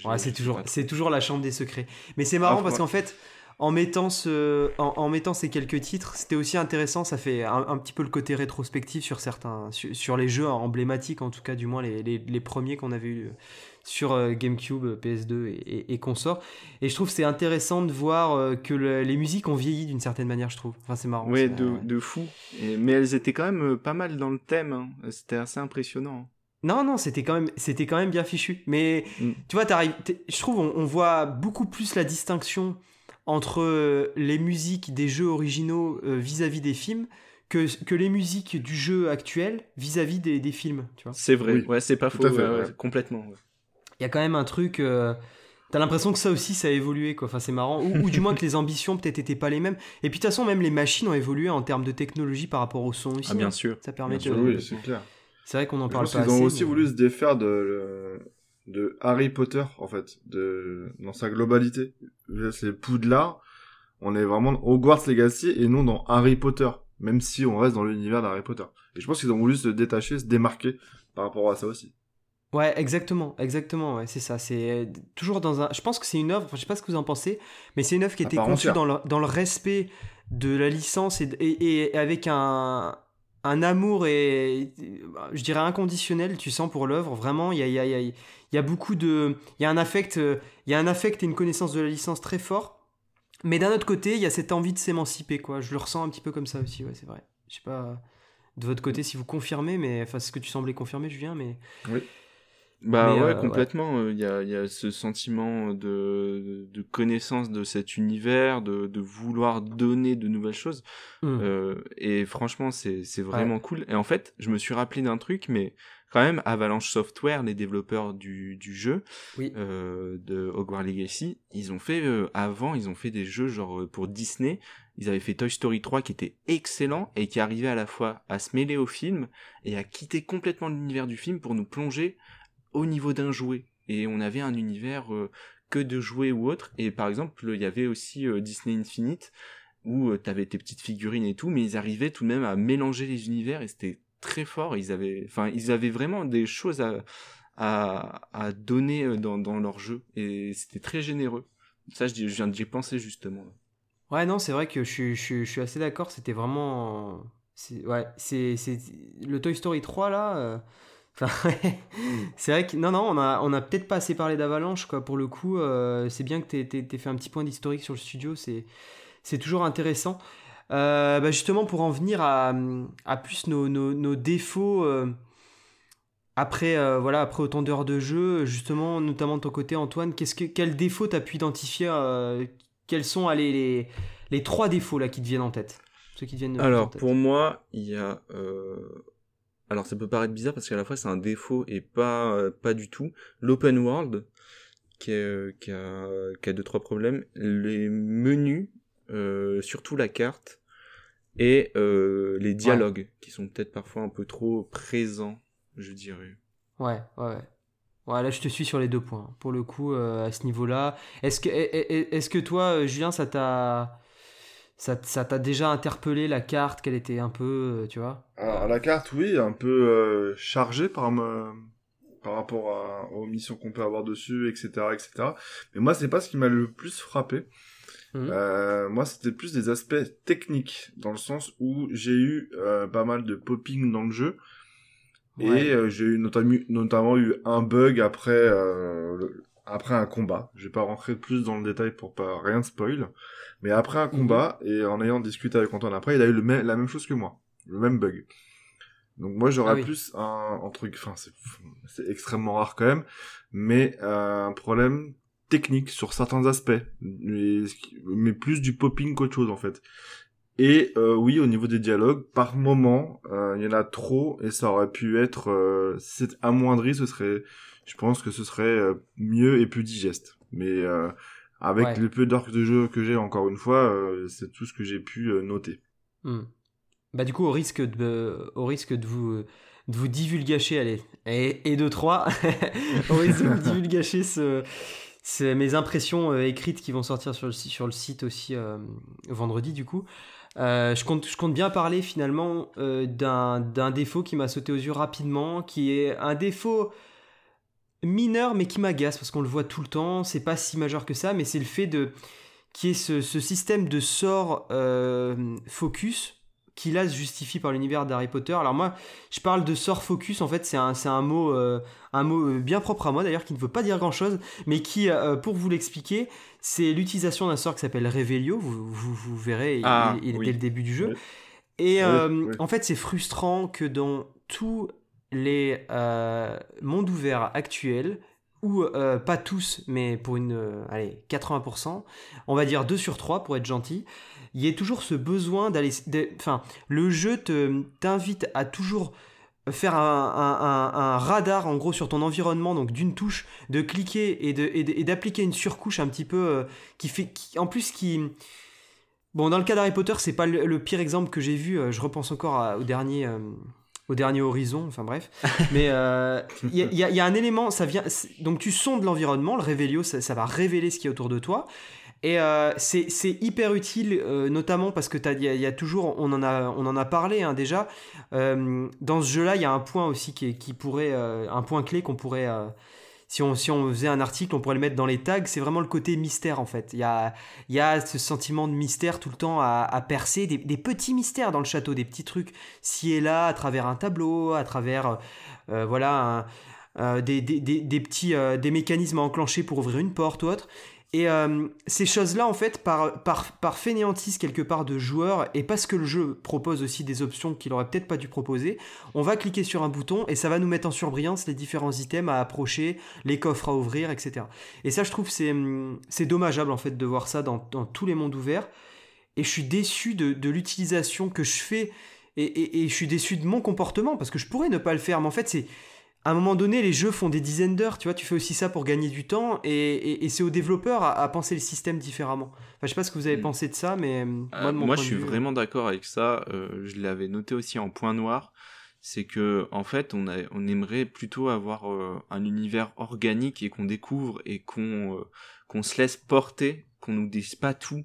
Speaker 1: Ouais, c'est toujours, c'est toujours la chambre des secrets. Mais c'est marrant
Speaker 3: Ah,
Speaker 1: parce
Speaker 3: ouais.
Speaker 1: qu'en fait, en mettant, ce, en, en mettant ces quelques titres, c'était aussi intéressant. Ça fait un, un petit peu le côté rétrospectif sur certains, sur, sur les jeux emblématiques, en tout cas, du moins les, les, les premiers qu'on avait eu sur euh, GameCube, PS2 et, et, et consorts. Et je trouve que c'est intéressant de voir euh, que le- les musiques ont vieilli d'une certaine manière, je trouve. Enfin, c'est marrant.
Speaker 3: Ouais, de, de fou. Et- mais elles étaient quand même euh, pas mal dans le thème. hein. C'était assez impressionnant.
Speaker 1: Non, non, c'était quand même, c'était quand même bien fichu. Mais
Speaker 3: Mm.
Speaker 1: tu vois, t'arrives, je trouve, on, on voit beaucoup plus la distinction entre euh, les musiques des jeux originaux euh, vis-à-vis des films que, que les musiques du jeu actuel vis-à-vis des, des films. Tu vois,
Speaker 3: C'est vrai.
Speaker 2: Oui,
Speaker 3: Ouais, c'est pas
Speaker 2: tout
Speaker 3: faux.
Speaker 2: à fait,
Speaker 3: ouais, ouais,
Speaker 2: ouais.
Speaker 3: complètement. ouais.
Speaker 1: Il y a quand même un truc. euh, T'as l'impression que ça aussi, ça a évolué, quoi. Enfin, c'est marrant. Ou, ou du moins que les ambitions peut-être étaient pas les mêmes. Et puis, de toute façon, même les machines ont évolué en termes de technologie par rapport au son aussi.
Speaker 3: Ah, bien
Speaker 1: hein.
Speaker 3: sûr.
Speaker 1: Ça permet
Speaker 3: Bien
Speaker 1: de.
Speaker 3: sûr,
Speaker 2: oui, c'est clair.
Speaker 1: C'est vrai qu'on en parle pas
Speaker 2: qu'ils
Speaker 1: assez.
Speaker 2: ont aussi
Speaker 1: mais-
Speaker 2: voulu se défaire de, de Harry Potter, en fait, de, dans sa globalité. C'est Poudlard, on est vraiment dans Hogwarts Legacy et non dans Harry Potter, même si on reste dans l'univers d'Harry Potter. Et je pense qu'ils ont voulu se détacher, se démarquer par rapport à ça aussi.
Speaker 1: Ouais, exactement, exactement, ouais, c'est ça. C'est toujours dans un. Je pense que c'est une œuvre. Je sais pas ce que vous en pensez, mais c'est une œuvre qui
Speaker 2: À
Speaker 1: était conçue dans le, dans le respect de la licence et, de- et, et avec un un amour et je dirais inconditionnel, tu sens pour l'œuvre. Vraiment, il y a, y, a, y, y a, beaucoup de, il y a un affect, il y a un affect et une connaissance de la licence très fort. Mais d'un autre côté, il y a cette envie de s'émanciper, quoi. Je le ressens un petit peu comme ça aussi, ouais, c'est vrai. Je sais pas de votre côté si vous confirmez, mais enfin, ce que tu semblais confirmer, Julien, mais.
Speaker 3: Oui. Bah ouais, euh, complètement. Il y, a, y, a, ce sentiment de, de, connaissance de cet univers, de, de vouloir donner de nouvelles choses. Mmh. Euh, et franchement, c'est vraiment cool. Et en fait, je me suis rappelé d'un truc, mais quand même, Avalanche Software, les développeurs du, du jeu euh, de Hogwarts Legacy, ils ont fait, euh, avant, ils ont fait des jeux genre pour Disney. Ils avaient fait Toy Story 3 qui était excellent et qui arrivait à la fois à se mêler au film et à quitter complètement l'univers du film pour nous plonger au niveau d'un jouet. Et on avait un univers euh, que de jouets ou autre. Et par exemple, il y avait aussi euh, Disney Infinite, où euh, tu avais tes petites figurines et tout, mais ils arrivaient tout de même à mélanger les univers et c'était très fort. Ils avaient, enfin, ils avaient vraiment des choses à, à, à donner dans, dans leur jeu. Et c'était très généreux. Ça, je, je viens d'y penser justement.
Speaker 1: Ouais, non, c'est vrai que je, je, je suis assez d'accord. C'était vraiment. Ouais, c'est le Toy Story 3 là. c'est vrai que non, non, on a, on a peut-être pas assez parlé d'Avalanche, quoi. Pour le coup, euh, c'est bien que tu aies, fait un petit point d'historique sur le studio, c'est toujours intéressant. Euh, bah, justement, pour en venir à, à plus nos, nos, nos défauts, euh, après, voilà, après autant d'heures de jeu, justement, notamment de ton côté, Antoine, qu'est-ce que, quel défaut tu as pu identifier Quels sont allez, les, les trois défauts là, qui te viennent en tête
Speaker 3: Ceux qui viennent Alors, pour moi, il y a alors ça peut paraître bizarre parce qu'à la fois c'est un défaut et pas euh, pas du tout. L'open world qui, est, qui, a qui a deux trois problèmes. Les menus, euh, surtout la carte et euh, les dialogues qui sont peut-être parfois un peu trop présents, je dirais.
Speaker 1: Ouais, ouais, ouais. Ouais, là je te suis sur les deux points. Pour le coup, à ce niveau-là, est-ce que est-ce que toi, Julien, ça t'a ça, t'a déjà interpellé la carte qu'elle était un peu euh, tu vois?
Speaker 2: Alors, la carte oui un peu euh, chargée par par rapport aux missions qu'on peut avoir dessus etc etc mais moi c'est pas ce qui m'a le plus frappé. Mmh. euh, moi c'était plus des aspects techniques dans le sens où j'ai eu pas mal de popping dans le jeu. Et j'ai eu notamment, notamment eu un bug après après un combat. Je vais pas rentrer plus dans le détail pour pas rien spoil. Mais après un combat, mhm. et en ayant discuté avec Antoine après, il a eu le la même chose que moi. Le même bug. Donc moi j'aurais ah plus un, un, truc, enfin c'est extrêmement rare quand même, mais euh, un problème technique sur certains aspects, mais, mais plus du popping qu'autre chose en fait. Et euh, oui, au niveau des dialogues, par moment, euh, il y en a trop et ça aurait pu être, si c'est amoindri, ce serait, je pense que ce serait euh, mieux et plus digeste. Mais euh, avec le peu d'arcs de jeu que j'ai, encore une fois, euh, c'est tout ce que j'ai pu noter.
Speaker 1: Hmm. Bah du coup, au risque de, au risque de vous de vous divulgacher, allez, et, et de trois, au risque de vous divulgacher ce, mes impressions écrites qui vont sortir sur le, sur le site aussi vendredi du coup. je, compte, je compte bien parler finalement d'un défaut qui m'a sauté aux yeux rapidement, qui est un défaut mineur mais qui m'agace parce qu'on le voit tout le temps, c'est pas si majeur que ça, mais c'est le fait de qui est ce, système de sort euh, focus qui là se justifie par l'univers d'Harry Potter. Alors moi, je parle de sort focus, en fait c'est un, un, mot, euh, un mot euh, bien propre à moi d'ailleurs qui ne veut pas dire grand-chose, mais qui, pour vous l'expliquer, c'est l'utilisation d'un sort qui s'appelle Revelio, vous, vous, verrez, il, ah, est dès le début du jeu. Et en fait c'est frustrant que dans tout les euh, mondes ouverts actuels, ou euh, pas tous, mais pour une, euh, allez, 80%, on va dire 2 sur 3 pour être gentil, il y a toujours ce besoin d'aller... Enfin, le jeu t'invite à toujours faire un, radar en gros sur ton environnement, donc d'une touche, de cliquer et d'appliquer une surcouche un petit peu qui fait... en plus qui... Bon, dans le cas d'Harry Potter, c'est pas le, pire exemple que j'ai vu, je repense encore au dernier au dernier horizon, enfin bref. Mais il euh, y, a un élément, ça vient. Donc tu sondes l'environnement, le révélio, ça, va révéler ce qui est autour de toi. Et euh, c'est hyper utile, euh, notamment parce que il y, a toujours, on en a, on en a parlé hein, déjà. dans ce jeu-là, il y a un point aussi qui, qui pourrait, un point clé qu'on pourrait si on, si on faisait un article, on pourrait le mettre dans les tags, c'est vraiment le côté mystère en fait. Il y a, ce sentiment de mystère tout le temps à, percer, des, petits mystères dans le château, des petits trucs ci et là, à travers un tableau, à travers euh, voilà des, des, des, petits des mécanismes à enclencher pour ouvrir une porte ou autre. Et euh, ces choses-là, en fait, par, par, par fainéantise quelque part de joueur, et parce que le jeu propose aussi des options qu'il aurait peut-être pas dû proposer, on va cliquer sur un bouton et ça va nous mettre en surbrillance les différents items à approcher, les coffres à ouvrir, etc. Et ça, je trouve, c'est, c'est dommageable, en fait, de voir ça dans, dans, tous les mondes ouverts. Et je suis déçu de, de l'utilisation que je fais, et, et, et je suis déçu de mon comportement, parce que je pourrais ne pas le faire, mais en fait, c'est à un moment donné, les jeux font des dizaines d'heures, tu vois, tu fais aussi ça pour gagner du temps, et, c'est aux développeurs à, penser le système différemment. Enfin, je sais pas ce que vous avez mm. pensé de ça, mais euh,
Speaker 3: moi, moi je suis vraiment d'accord avec ça. Euh, je l'avais noté aussi en point noir. C'est que, en fait, on, a, on aimerait plutôt avoir euh, un univers organique et qu'on découvre et qu'on qu'on se laisse porter, qu'on nous dise pas tout.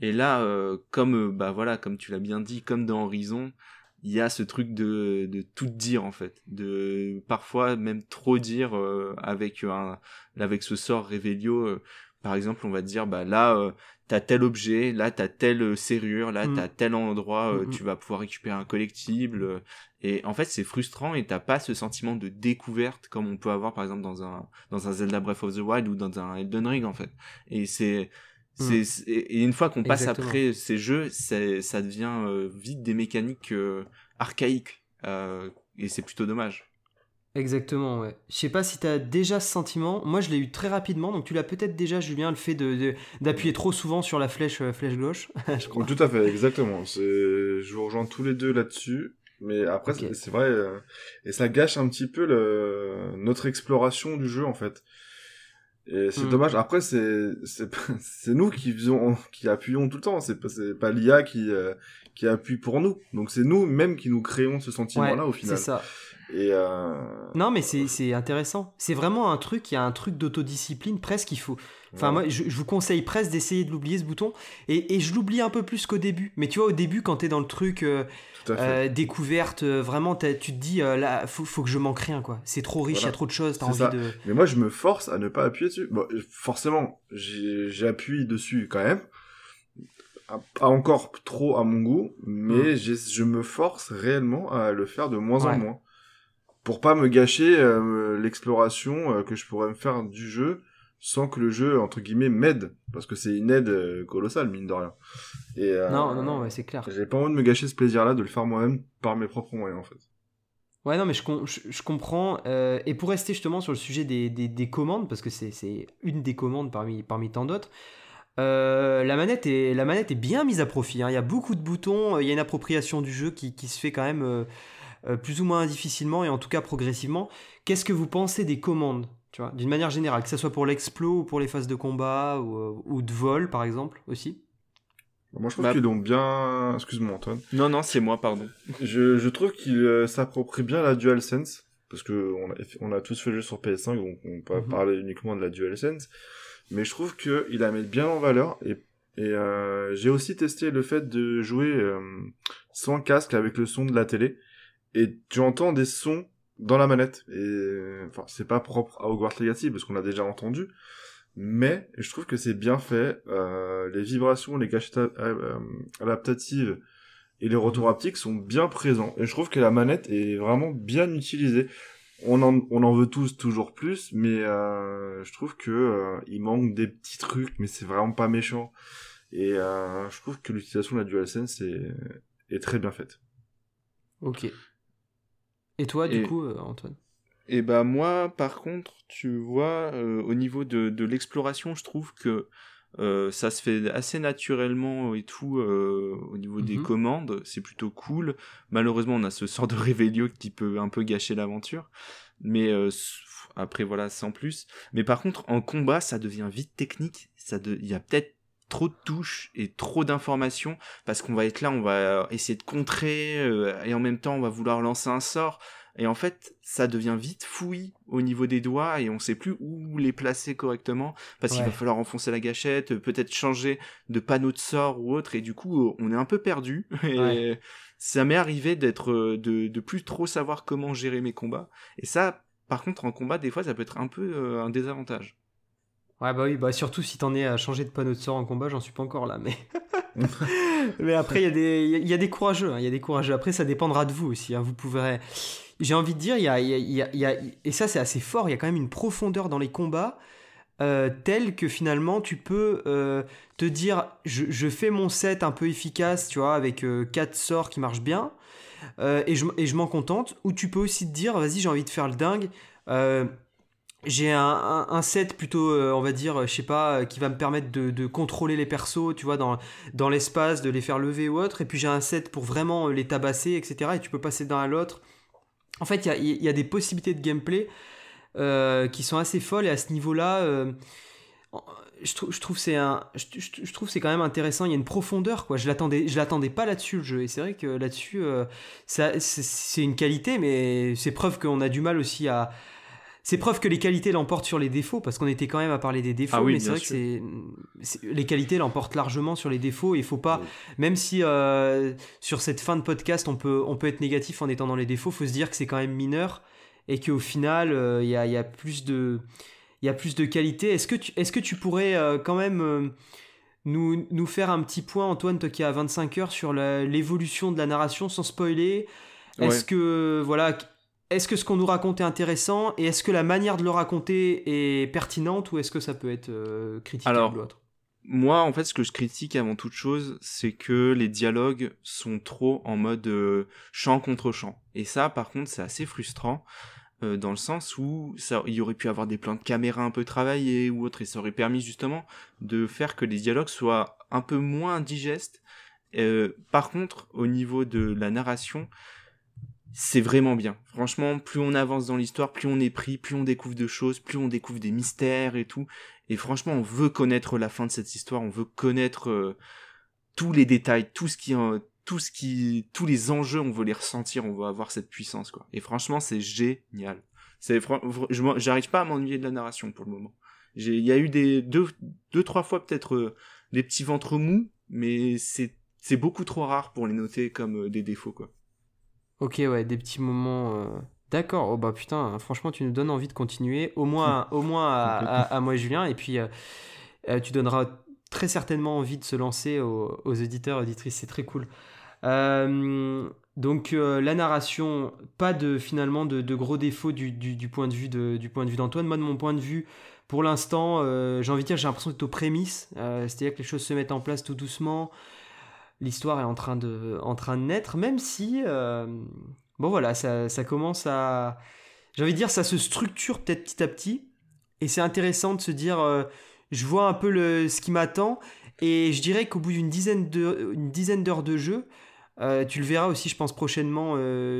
Speaker 3: Et là, comme bah voilà, comme tu l'as bien dit, comme dans Horizon, il y a ce truc de, de tout dire en fait, de parfois même trop dire euh, avec un avec ce sort Revelio. Euh, par exemple, on va dire bah là euh, t'as tel objet, là t'as telle serrure, là mm. t'as tel endroit, mm, mm. tu vas pouvoir récupérer un collectible. et en fait, c'est frustrant et t'as pas ce sentiment de découverte comme on peut avoir par exemple dans un dans un Zelda Breath of the Wild ou dans un Elden Ring en fait. Et c'est Hmm. et une fois qu'on passe après ces jeux, ça devient euh, vite des mécaniques euh, archaïques. Euh, et c'est plutôt dommage.
Speaker 1: Exactement, ouais. Je sais pas si tu as déjà ce sentiment. Moi, je l'ai eu très rapidement. Donc, tu l'as peut-être déjà, Julien, le fait d'appuyer de, d'appuyer trop souvent sur la flèche, flèche gauche.
Speaker 2: je crois. Tout à fait, exactement. Je vous rejoins tous les deux là-dessus. Mais après, c'est vrai. et ça gâche un petit peu le, notre exploration du jeu, en fait. Et c'est hmm. dommage. Après, c'est c'est nous qui faisons, qui appuyons tout le temps. C'est pas c'est pas l'IA qui euh, qui appuie pour nous. Donc c'est nous même qui nous créons ce sentiment-là au final.
Speaker 1: C'est ça.
Speaker 2: Et euh...
Speaker 1: Non, mais c'est intéressant. C'est vraiment un truc. Il y a un truc d'autodiscipline presque. Il faut. Enfin, moi, je, vous conseille presque d'essayer de l'oublier ce bouton. Et, et je l'oublie un peu plus qu'au début. Mais tu vois, au début, quand t'es dans le truc, euh, euh, découverte, vraiment, tu te dis, là, faut, faut que je manque rien, quoi. C'est trop riche, il y a trop de choses, t'as envie de...
Speaker 2: Mais moi, je me force à ne pas appuyer dessus. Bon, forcément, j'appuie dessus quand même. Pas encore trop à mon goût, mais mm. je me force réellement à le faire de moins en moins. Pour pas me gâcher l'exploration que je pourrais me faire du jeu sans que le jeu entre guillemets m'aide parce que c'est une aide euh, colossale mine de rien
Speaker 1: et euh, non non non c'est clair
Speaker 2: j'ai pas envie de me gâcher ce plaisir là de le faire moi-même par mes propres moyens en fait
Speaker 1: ouais non mais je, je, comprends euh, et pour rester justement sur le sujet des, des, des commandes parce que c'est une des commandes parmi parmi tant d'autres la, manette est, la manette est bien mise à profit. Hein. Il y a beaucoup de boutons, il y a une appropriation du jeu qui, qui se fait quand même plus ou moins difficilement et en tout cas progressivement. Qu'est-ce que vous pensez des commandes tu vois, d'une manière générale, que ce soit pour l'explo ou pour les phases de combat ou, euh, ou de vol par exemple aussi?
Speaker 2: Moi, je trouve bah... qu'ils ont bien. Excuse-moi, Antoine.
Speaker 3: Non, non, c'est moi, pardon.
Speaker 2: Je, je trouve qu'il euh, s'approprie bien la DualSense. Parce que on a, on a tous fait le jeu sur PS5, donc on peut mhm. parler uniquement de la DualSense. Mais je trouve qu'il la met bien en valeur. Et, et euh, j'ai aussi testé le fait de jouer euh, sans casque avec le son de la télé. Et tu entends des sons dans la manette. Et enfin, c'est pas propre à Hogwarts Legacy parce qu'on l'a déjà entendu, mais je trouve que c'est bien fait. Euh, les vibrations, les gâchettes euh, euh, adaptatives et les retours haptiques sont bien présents. Et je trouve que la manette est vraiment bien utilisée. On en, on en veut tous toujours plus, mais euh, je trouve que euh, il manque des petits trucs, mais c'est vraiment pas méchant. Et euh, je trouve que l'utilisation de la DualSense est, est très bien faite.
Speaker 1: Ok. Et toi, du coup, euh, Antoine?
Speaker 3: Et bah moi, par contre, tu vois, euh, au niveau de, de l'exploration, je trouve que euh, ça se fait assez naturellement et tout au niveau des mhm. commandes, c'est plutôt cool. Malheureusement, on a ce sort de révélio qui peut un peu gâcher l'aventure, mais après voilà, sans plus. Mais par contre, en combat, ça devient vite technique. Ça, il y a peut-être trop de touches et trop d'informations parce qu'on va être là, on va essayer de contrer euh, et en même temps on va vouloir lancer un sort. Et en fait ça devient vite fouillis au niveau des doigts et on sait plus où les placer correctement parce qu'il va falloir enfoncer la gâchette, peut-être changer de panneau de sort ou autre et du coup on est un peu perdu. Et ça m'est arrivé d'être de, de plus trop savoir comment gérer mes combats. Et ça par contre, en combat, des fois, ça peut être un peu un désavantage.
Speaker 1: Ouais, bah oui, bah surtout si t'en es à changer de panneau de sort en combat, j'en suis pas encore là, mais. mais après, il y, a des, y a des courageux, hein, il y a des courageux. Après, ça dépendra de vous aussi. Hein, vous pourrez. J'ai envie de dire, il y a, y, a, y a, Et ça, c'est assez fort, il y a quand même une profondeur dans les combats. Euh, telle que finalement tu peux euh, te dire je, je, fais mon set un peu efficace tu vois avec euh, quatre sorts qui marchent bien euh, et je, et je m'en contente ou tu peux aussi te dire vas-y j'ai envie de faire le dingue euh, j'ai un, un, set plutôt, euh, on va dire, je sais pas, euh, qui va me permettre de, contrôler les persos, tu vois, dans, dans l'espace, de les faire lever ou autre. Et puis j'ai un set pour vraiment les tabasser, etc. Et tu peux passer d'un à l'autre. En fait, il y a, y a, des possibilités de gameplay euh, qui sont assez folles. Et à ce niveau-là, euh, je, trou je trouve c'est je, trouve c'est quand même intéressant. Il y a une profondeur, quoi. Je l'attendais, l'attendais pas là-dessus le jeu. Et c'est vrai que là-dessus, euh, c'est une qualité, mais c'est preuve qu'on a du mal aussi à c'est preuve que les qualités l'emportent sur les défauts, parce qu'on était quand même à parler des défauts,
Speaker 3: ah oui,
Speaker 1: mais c'est vrai sûr. que c'est les qualités l'emportent largement sur les défauts. Il faut pas, oui. même si euh, sur cette fin de podcast on peut on peut être négatif en étant dans les défauts, faut se dire que c'est quand même mineur et qu'au final il euh, y, a, y, a, plus de il y a plus de qualité. Est-ce que tu est-ce que tu pourrais euh, quand même nous, nous faire un petit point, Antoine, toi qui as 25 heures, sur l'évolution de la narration sans spoiler? Est-ce ouais. que, voilà, est-ce que ce qu'on nous raconte est intéressant et est-ce que la manière de le raconter est pertinente ou est-ce que ça peut être euh, critiquable
Speaker 3: Alors,
Speaker 1: ou autre?
Speaker 3: moi, en fait, ce que je critique avant toute chose, c'est que les dialogues sont trop en mode euh, chant contre chant. Et ça, par contre, c'est assez frustrant euh, dans le sens où ça, il y aurait pu avoir des plans de caméra un peu travaillés ou autre, et ça aurait permis justement de faire que les dialogues soient un peu moins digestes. Euh, par contre, au niveau de la narration, c'est vraiment bien. Franchement, plus on avance dans l'histoire, plus on est pris, plus on découvre de choses, plus on découvre des mystères et tout. Et franchement, on veut connaître la fin de cette histoire, on veut connaître euh, tous les détails, tout ce qui, tout ce qui, tous les enjeux, on veut les ressentir, on veut avoir cette puissance quoi. Et franchement, c'est génial. C'est, j'arrive pas à m'ennuyer de la narration pour le moment. Il y a eu des deux, deux trois fois peut-être euh, des petits ventres mous, mais c'est, c'est beaucoup trop rare pour les noter comme euh, des défauts quoi.
Speaker 1: Ok, ouais, des petits moments. Euh... D'accord. Oh bah putain, franchement, tu nous donnes envie de continuer, au moins, au moins à, à, à, moi et Julien, et puis euh, tu donneras très certainement envie de se lancer aux, aux éditeurs, auditrices. C'est très cool. Euh, donc euh, la narration, pas de finalement de, de gros défauts du, du, du, point de vue de, du point de vue d'Antoine. Moi, de mon point de vue, pour l'instant, euh, j'ai envie de dire, j'ai l'impression d'être aux prémices, c'est-à-dire que les choses se mettent en place tout doucement l'histoire est en train de, train naître, même si, euh, bon voilà, ça, ça commence à, j'ai envie de dire, ça se structure peut-être petit à petit, et c'est intéressant de se dire, euh, je vois un peu le, ce qui m'attend, et je dirais qu'au bout d'une dizaine d'heures de jeu, euh, tu le verras aussi, je pense prochainement,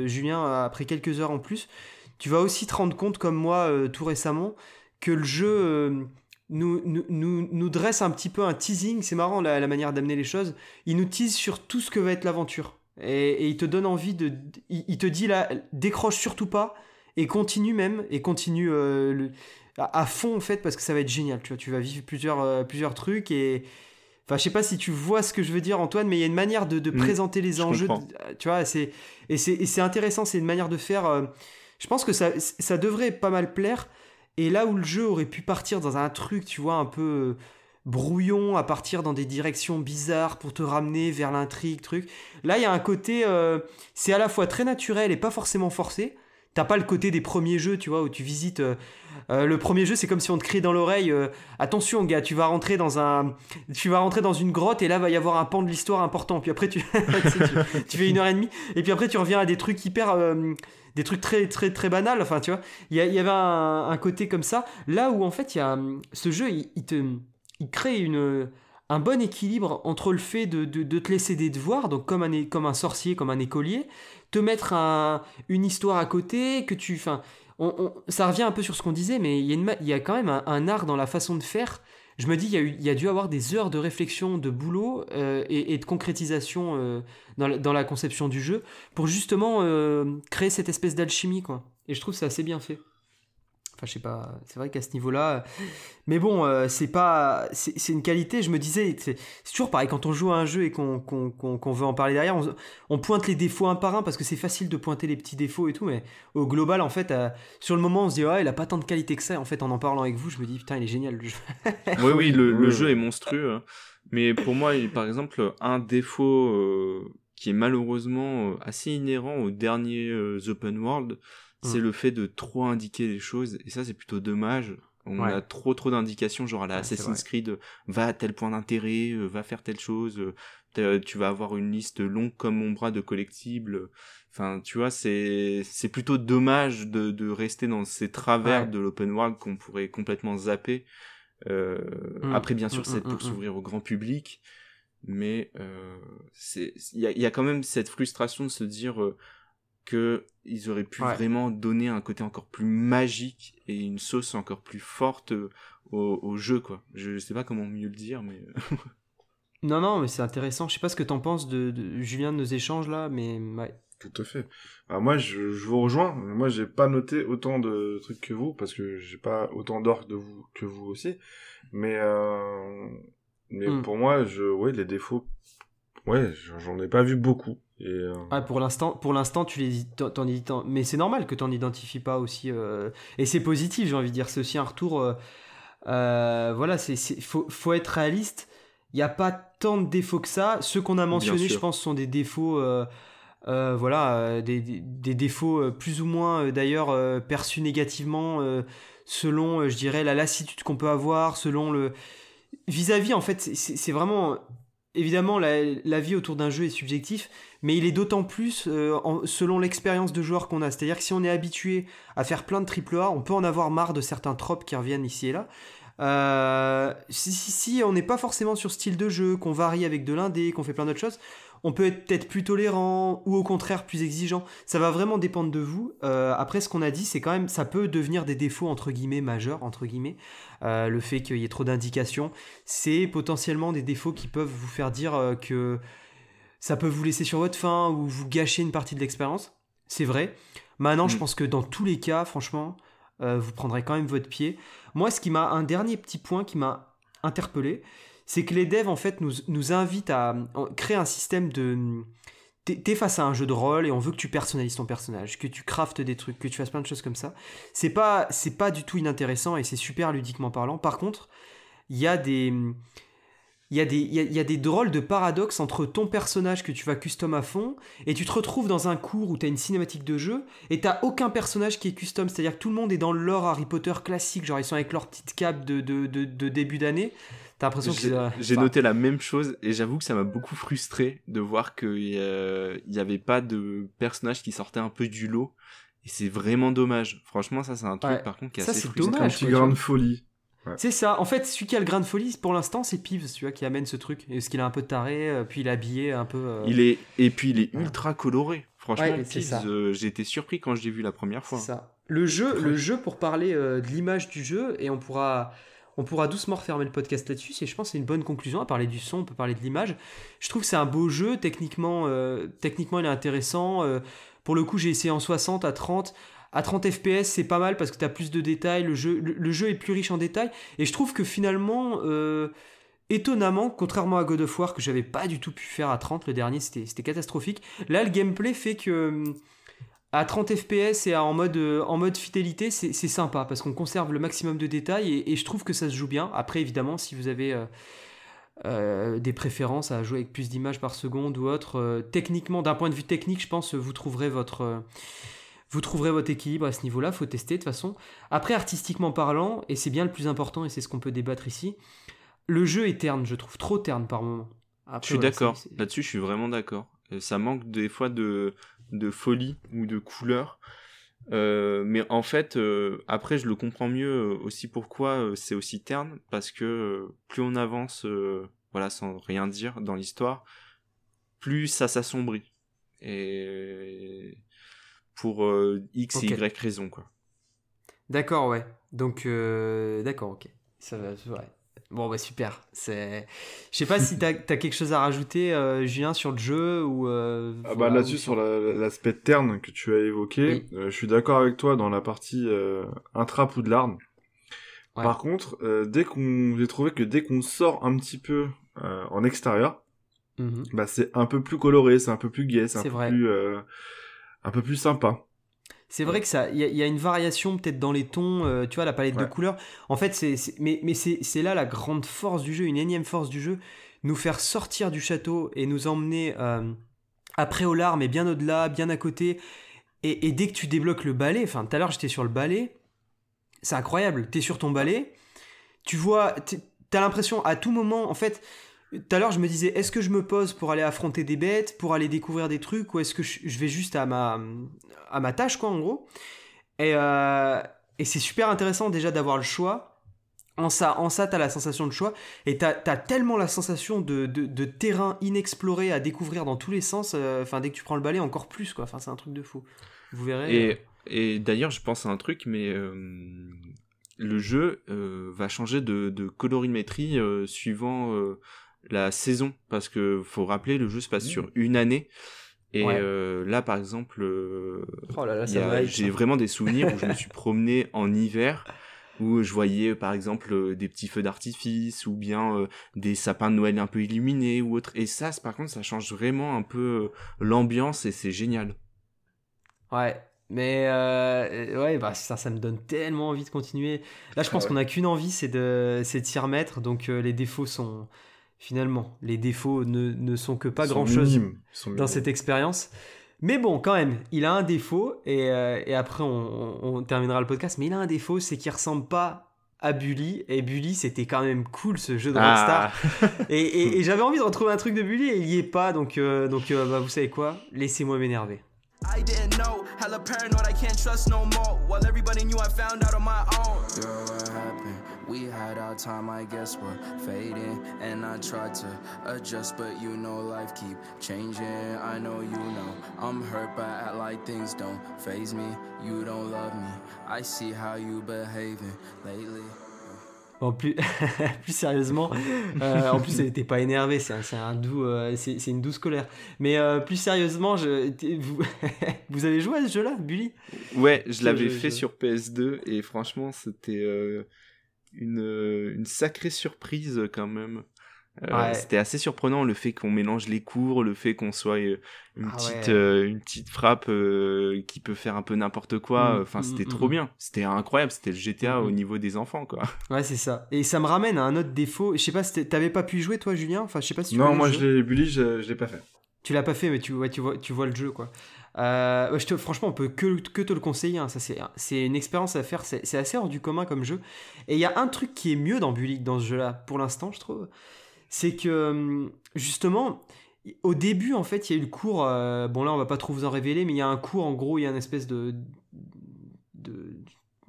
Speaker 1: Julien, après quelques heures en plus, tu vas aussi te rendre compte, comme moi, tout récemment, que le jeu nous, nous, nous, nous, dresse un petit peu un teasing. C'est marrant la, la manière d'amener les choses. Il nous tease sur tout ce que va être l'aventure. Et, et, il te donne envie de. Il, il, te dit là, décroche surtout pas et continue même. Et continue euh, le, à, à, fond en fait parce que ça va être génial. Tu vois, tu vas vivre plusieurs, euh, plusieurs trucs et. Enfin, je sais pas si tu vois ce que je veux dire, Antoine, mais il y a une manière de, de mmh, présenter les enjeux. De, tu vois, c'est et c'est intéressant. C'est une manière de faire. Euh, je pense que ça, ça devrait pas mal plaire. Et là où le jeu aurait pu partir dans un truc, tu vois, un peu euh, brouillon, à partir dans des directions bizarres pour te ramener vers l'intrigue, truc. Là, il y a un côté, euh, c'est à la fois très naturel et pas forcément forcé. T'as pas le côté des premiers jeux, tu vois, où tu visites. Euh, euh, le premier jeu, c'est comme si on te criait dans l'oreille euh, attention, gars, tu vas rentrer dans un, tu vas rentrer dans une grotte et là va y avoir un pan de l'histoire important. Puis après, tu, fais une heure et demie et puis après, tu reviens à des trucs hyper, des trucs très très très banals. Enfin, tu vois, il y, avait un, côté comme ça. Là où en fait, y a ce jeu, il, il te, il crée une un bon équilibre entre le fait de, de, de, te laisser des devoirs, donc comme un, comme un sorcier, comme un écolier, te mettre un, une histoire à côté, que tu... Enfin, on, ça revient un peu sur ce qu'on disait, mais il y, a quand même un, art dans la façon de faire. Je me dis, il y, a dû avoir des heures de réflexion, de boulot euh, et, de concrétisation euh, dans, la, dans, la, conception du jeu pour justement euh, créer cette espèce d'alchimie, quoi. Et je trouve c'est assez bien fait. Enfin, je sais pas, c'est vrai qu'à ce niveau-là. Mais bon, euh, c'est pas. C'est une qualité, je me disais. C'est toujours pareil, quand on joue à un jeu et qu'on veut en parler derrière, on, pointe les défauts un par un parce que c'est facile de pointer les petits défauts et tout. Mais au global, en fait, euh, sur le moment, on se dit, ouais, il a pas tant de qualité que ça. En fait, en en parlant avec vous, je me dis, putain, il est génial le jeu.
Speaker 3: oui, oui, le, jeu est monstrueux. Hein. Mais pour moi, par exemple, un défaut euh, qui est malheureusement assez inhérent aux derniers open world, c'est mm. le fait de trop indiquer les choses et ça c'est plutôt dommage. On a trop trop d'indications genre à la Assassin's Creed va à tel point d'intérêt euh, va faire telle chose euh, tu vas avoir une liste longue comme mon bras de collectibles enfin tu vois c'est c'est plutôt dommage de, de rester dans ces travers de l'open world qu'on pourrait complètement zapper euh, mm. après bien sûr mm, c'est pour s'ouvrir au grand public mais euh, c'est il y a, y a quand même cette frustration de se dire euh, que ils auraient pu vraiment donner un côté encore plus magique et une sauce encore plus forte euh, au, jeu quoi. Je sais pas comment mieux le dire mais
Speaker 1: Non non, mais c'est intéressant. Je sais pas ce que t'en penses de, Julien de nos échanges là, mais ouais.
Speaker 2: Tout à fait. Bah, moi, je, vous rejoins. Moi, j'ai pas noté autant de trucs que vous parce que j'ai pas autant d'orques de vous que vous aussi. Mais euh, mais hmm. pour moi, je ouais les défauts, ouais, j'en ai pas vu beaucoup.
Speaker 1: Euh, ah, pour l'instant, pour l'instant, tu les, t'en, mais c'est normal que tu n'en identifies pas aussi. Euh, et c'est positif, j'ai envie de dire. C'est aussi un retour. Euh, voilà, c'est, faut, faut être réaliste. Il n'y a pas tant de défauts que ça. Ceux qu'on a mentionnés, je pense, sont des défauts. voilà, des, des, défauts plus ou moins d'ailleurs perçus négativement selon, je dirais, la lassitude qu'on peut avoir, selon le vis-à-vis. en fait, c'est vraiment évidemment la, vie autour d'un jeu est subjectif, mais il est d'autant plus euh, selon l'expérience de joueur qu'on a. C'est-à-dire que si on est habitué à faire plein de triple A, on peut en avoir marre de certains tropes qui reviennent ici et là. Euh, si, on n'est pas forcément sur style de jeu, qu'on varie avec de l'indé, qu'on fait plein d'autres choses, on peut être peut-être plus tolérant ou au contraire plus exigeant. Ça va vraiment dépendre de vous. Euh, après, ce qu'on a dit, c'est quand même, ça peut devenir des défauts entre guillemets majeurs, entre guillemets. le fait qu'il y ait trop d'indications, c'est potentiellement des défauts qui peuvent vous faire dire que ça peut vous laisser sur votre faim ou vous gâcher une partie de l'expérience. C'est vrai. Maintenant, je mm. pense que dans tous les cas, franchement, euh, vous prendrez quand même votre pied. Moi, ce qui m'a un dernier petit point qui m'a interpellé, c'est que les devs en fait nous, nous invitent à créer un système de t'es face à un jeu de rôle et on veut que tu personnalises ton personnage, que tu craftes des trucs, que tu fasses plein de choses comme ça. C'est pas c'est pas du tout inintéressant et c'est super ludiquement parlant. Par contre, il y a des il y, a des, il, y a, des drôles de paradoxes entre ton personnage que tu vas custom à fond et tu te retrouves dans un cours où tu as une cinématique de jeu et t'as aucun personnage qui est custom. C'est-à-dire que tout le monde est dans le lore Harry Potter classique, genre ils sont avec leur petite cape de, de, de, début d'année. T'as l'impression que
Speaker 3: J'ai noté la même chose et j'avoue que ça m'a beaucoup frustré de voir qu'il n'y avait pas de personnage qui sortait un peu du lot. Et c'est vraiment dommage. Franchement, ça, c'est un truc, par contre, qui est ça, assez frustrant.
Speaker 2: C'est dommage. grande folie.
Speaker 1: C'est ça. En fait, celui qui a le grain de folie, pour l'instant, c'est Pives, tu vois, qui amène ce truc. Est-ce qu'il a un peu taré, euh, puis il est habillé un peu. Euh,
Speaker 3: il est et puis il est ultra coloré. Franchement, euh, j'ai été surpris quand je l'ai vu la première fois.
Speaker 1: Ça. Le jeu, le jeu pour parler de l'image du jeu et on pourra. On pourra doucement refermer le podcast là-dessus, et je pense que c'est une bonne conclusion. À parler du son, on peut parler de l'image. Je trouve que c'est un beau jeu, techniquement, techniquement il est intéressant. pour le coup, j'ai essayé en 60 à 30 à 30 fps, c'est pas mal parce que tu as plus de détails, le jeu, le, jeu est plus riche en détails. Et je trouve que finalement, euh, étonnamment, contrairement à God of War, que j'avais pas du tout pu faire à 30, le dernier c'était catastrophique, là le gameplay fait que euh, à 30 fps et en mode, euh, en mode fidélité, c'est sympa parce qu'on conserve le maximum de détails et, je trouve que ça se joue bien. Après, évidemment, si vous avez. des préférences à jouer avec plus d'images par seconde ou autre. techniquement, d'un point de vue technique, je pense vous trouverez votre, vous trouverez votre équilibre à ce niveau-là, faut tester de toute façon. Après, artistiquement parlant, et c'est bien le plus important, et c'est ce qu'on peut débattre ici, le jeu est terne, je trouve, trop terne par moment.
Speaker 3: je suis d'accord, là-dessus je suis vraiment d'accord. Euh, ça manque des fois de, de folie ou de couleur. Euh, mais en fait, euh, après, je le comprends mieux aussi pourquoi c'est aussi terne, parce que plus on avance, voilà, sans rien dire dans l'histoire, plus ça s'assombrit. Et pour euh, X et Y raison, quoi.
Speaker 1: D'accord, ouais. Donc, euh, d'accord, ok. Ça va, ouais. Bon, bah super. C'est... Je sais pas si tu as, quelque chose à rajouter, euh, Julien, sur le jeu ou. Euh,
Speaker 2: ah bah là-dessus, sur l'aspect terne que tu as évoqué, euh, je suis d'accord avec toi dans la partie intra ou de l'arme. Par contre, dès qu'on, j'ai trouvé que dès qu'on sort un petit peu en extérieur, mhm. bah c'est un peu plus coloré, c'est un peu plus gai, c'est un peu plus, un peu plus sympa.
Speaker 1: C'est vrai que ça, il y, a une variation peut-être dans les tons, euh, tu vois, la palette de couleurs. En fait, c'est, mais, mais c'est là la grande force du jeu, une énième force du jeu, nous faire sortir du château et nous emmener euh, après au larmes et bien au-delà, bien à côté. Et, dès que tu débloques le balai, enfin, tout à l'heure j'étais sur le balai, c'est incroyable. T'es sur ton balai, tu vois, t'as l'impression à tout moment, en fait, tout à l'heure, je me disais, est-ce que je me pose pour aller affronter des bêtes, pour aller découvrir des trucs, ou est-ce que je vais juste à ma, à ma tâche, quoi, en gros? Et, euh, et c'est super intéressant déjà d'avoir le choix. En ça, en ça, t'as la sensation de choix, et t'as as tellement la sensation de, de, terrain inexploré à découvrir dans tous les sens. Euh, enfin, dès que tu prends le balai, encore plus, quoi. Enfin, c'est un truc de fou. Vous verrez.
Speaker 3: Et, euh. et d'ailleurs, je pense à un truc, mais le jeu va changer de, de colorimétrie suivant la saison parce que faut rappeler le jeu se passe sur une année. Et euh, là par exemple euh, oh j'ai vraiment des souvenirs où je me suis promené en hiver où je voyais par exemple euh, des petits feux d'artifice ou bien des sapins de Noël un peu illuminés ou autre. Et ça par contre ça change vraiment un peu l'ambiance et c'est génial.
Speaker 1: Ouais mais ouais, bah, ça, ça me donne tellement envie de continuer. Là, je pense ah qu'on a qu'une envie, c'est de, de s'y remettre. Donc, les défauts sont, finalement. Les défauts ne, sont que pas grand-chose dans cette expérience. Mais bon, quand même, il a un défaut, et, euh, après on, terminera le podcast, mais il a un défaut, c'est qu'il ressemble pas à Bully, et Bully c'était quand même cool ce jeu de Rockstar. Ah. et, j'avais envie de retrouver un trup de Bully, et il y est pas, donc, euh, donc euh, bah, vous savez quoi, laissez-moi m'énerver. I didn't know, hella paranoid, I can't trust no more. While everybody knew I found out on my own. We had our time, I guess we're fading. And I tried to adjust, but you know life keep changing. I know you know I'm hurt, but act like things don't phase me. You don't love me. I see how you behaving lately. En plus, plus sérieusement, euh, en plus elle n'était pas énervée, c'est un, doux, euh, c'est une douce colère. Mais euh, plus sérieusement, je, vous, vous avez joué à ce jeu-là, Bully?
Speaker 3: Ouais, je l'avais fait sur PS2 et franchement c'était une, une sacrée surprise quand même. Euh, c'était assez surprenant le fait qu'on mélange les cours, le fait qu'on soit euh, une ah petite euh, une petite frappe qui peut faire un peu n'importe quoi. Mmh, enfin, mmh, c'était mmh, trop bien. C'était incroyable. C'était le GTA au niveau des enfants, quoi.
Speaker 1: Ouais, c'est ça. Et ça me ramène à un autre défaut. Je sais pas, si t'avais pas pu jouer toi, Julien? Enfin, je sais pas si. Tu
Speaker 2: non, moi je l'ai Bully, je, je l'ai pas fait.
Speaker 1: Tu l'as pas fait, mais tu, vois, tu vois, tu vois le jeu, quoi. Je te, franchement, on peut que, que te le conseiller. Hein. Ça, c'est une expérience à faire. C'est assez hors du commun comme jeu. Et il y a un truc qui est mieux dans Bully dans ce jeu-là, pour l'instant, je trouve c'est que hum, justement, au début, en fait, il y a eu le cours. Euh, bon, là, on va pas trop vous en révéler, mais il y a un cours, en gros, il y a une espèce de. de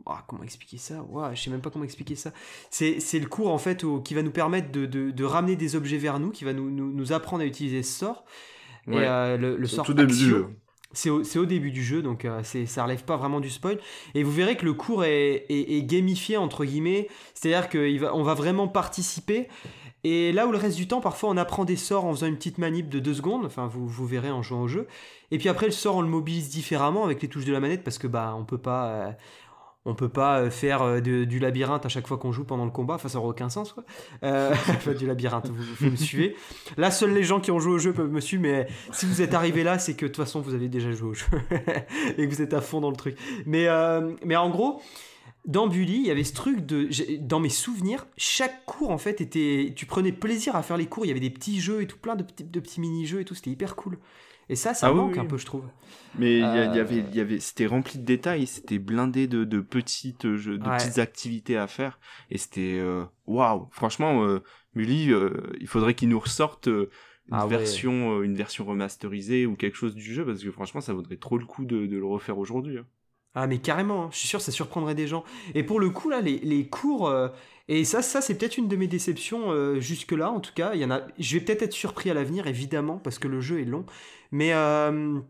Speaker 1: ah, comment expliquer ça? Ouais, Je sais même pas comment expliquer ça. C'est le cours, en fait, qui va nous permettre de, de, ramener des objets vers nous, qui va nous, nous, apprendre à utiliser ce sort. Et euh, le, le sort. Tout début du jeu. C'est au, début du jeu, donc euh, ça relève pas vraiment du spoil. Et vous verrez que le cours est, gamifié, entre guillemets. C'est-à-dire qu'on va, vraiment participer. Et là où le reste du temps, parfois on apprend des sorts en faisant une petite manip de deux secondes, enfin vous, vous verrez en jouant au jeu. Et puis après le sort on le mobilise différemment avec les touches de la manette parce que bah on peut pas euh, on peut pas euh, faire euh, du labyrinthe à chaque fois qu'on joue pendant le combat, enfin ça n'aurait aucun sens quoi. du labyrinthe, vous, me suivez. Là seuls les gens qui ont joué au jeu peuvent me suivre, mais si vous êtes arrivé là, c'est que de toute façon vous avez déjà joué au jeu et que vous êtes à fond dans le truc. Mais, mais en gros, dans Bully, il y avait ce truc de. Dans mes souvenirs, chaque cours, en fait, était. Tu prenais plaisir à faire les cours. Il y avait des petits jeux et tout, plein de petits, de petits mini-jeux et tout. C'était hyper cool. Et ça, ça ah manque un peu, je trouve.
Speaker 3: Mais il y, avait, euh, y avait, c'était rempli de détails, c'était blindé de, de petites jeux, de petites activités à faire, et c'était euh, waouh. Franchement, euh, Bully, il faudrait qu'il nous ressorte une ah version, une version remasterisée ou quelque chose du jeu, parce que franchement, ça vaudrait trop le coup de, de le refaire aujourd'hui. Hein.
Speaker 1: Ah mais carrément, hein. je suis sûr ça surprendrait des gens. Et pour le coup là, les, les cours, euh, et ça, ça c'est peut-être une de mes déceptions euh, jusque-là en tout cas. Il y en a, je vais peut-être être surpris à l'avenir évidemment parce que le jeu est long. Mais euh,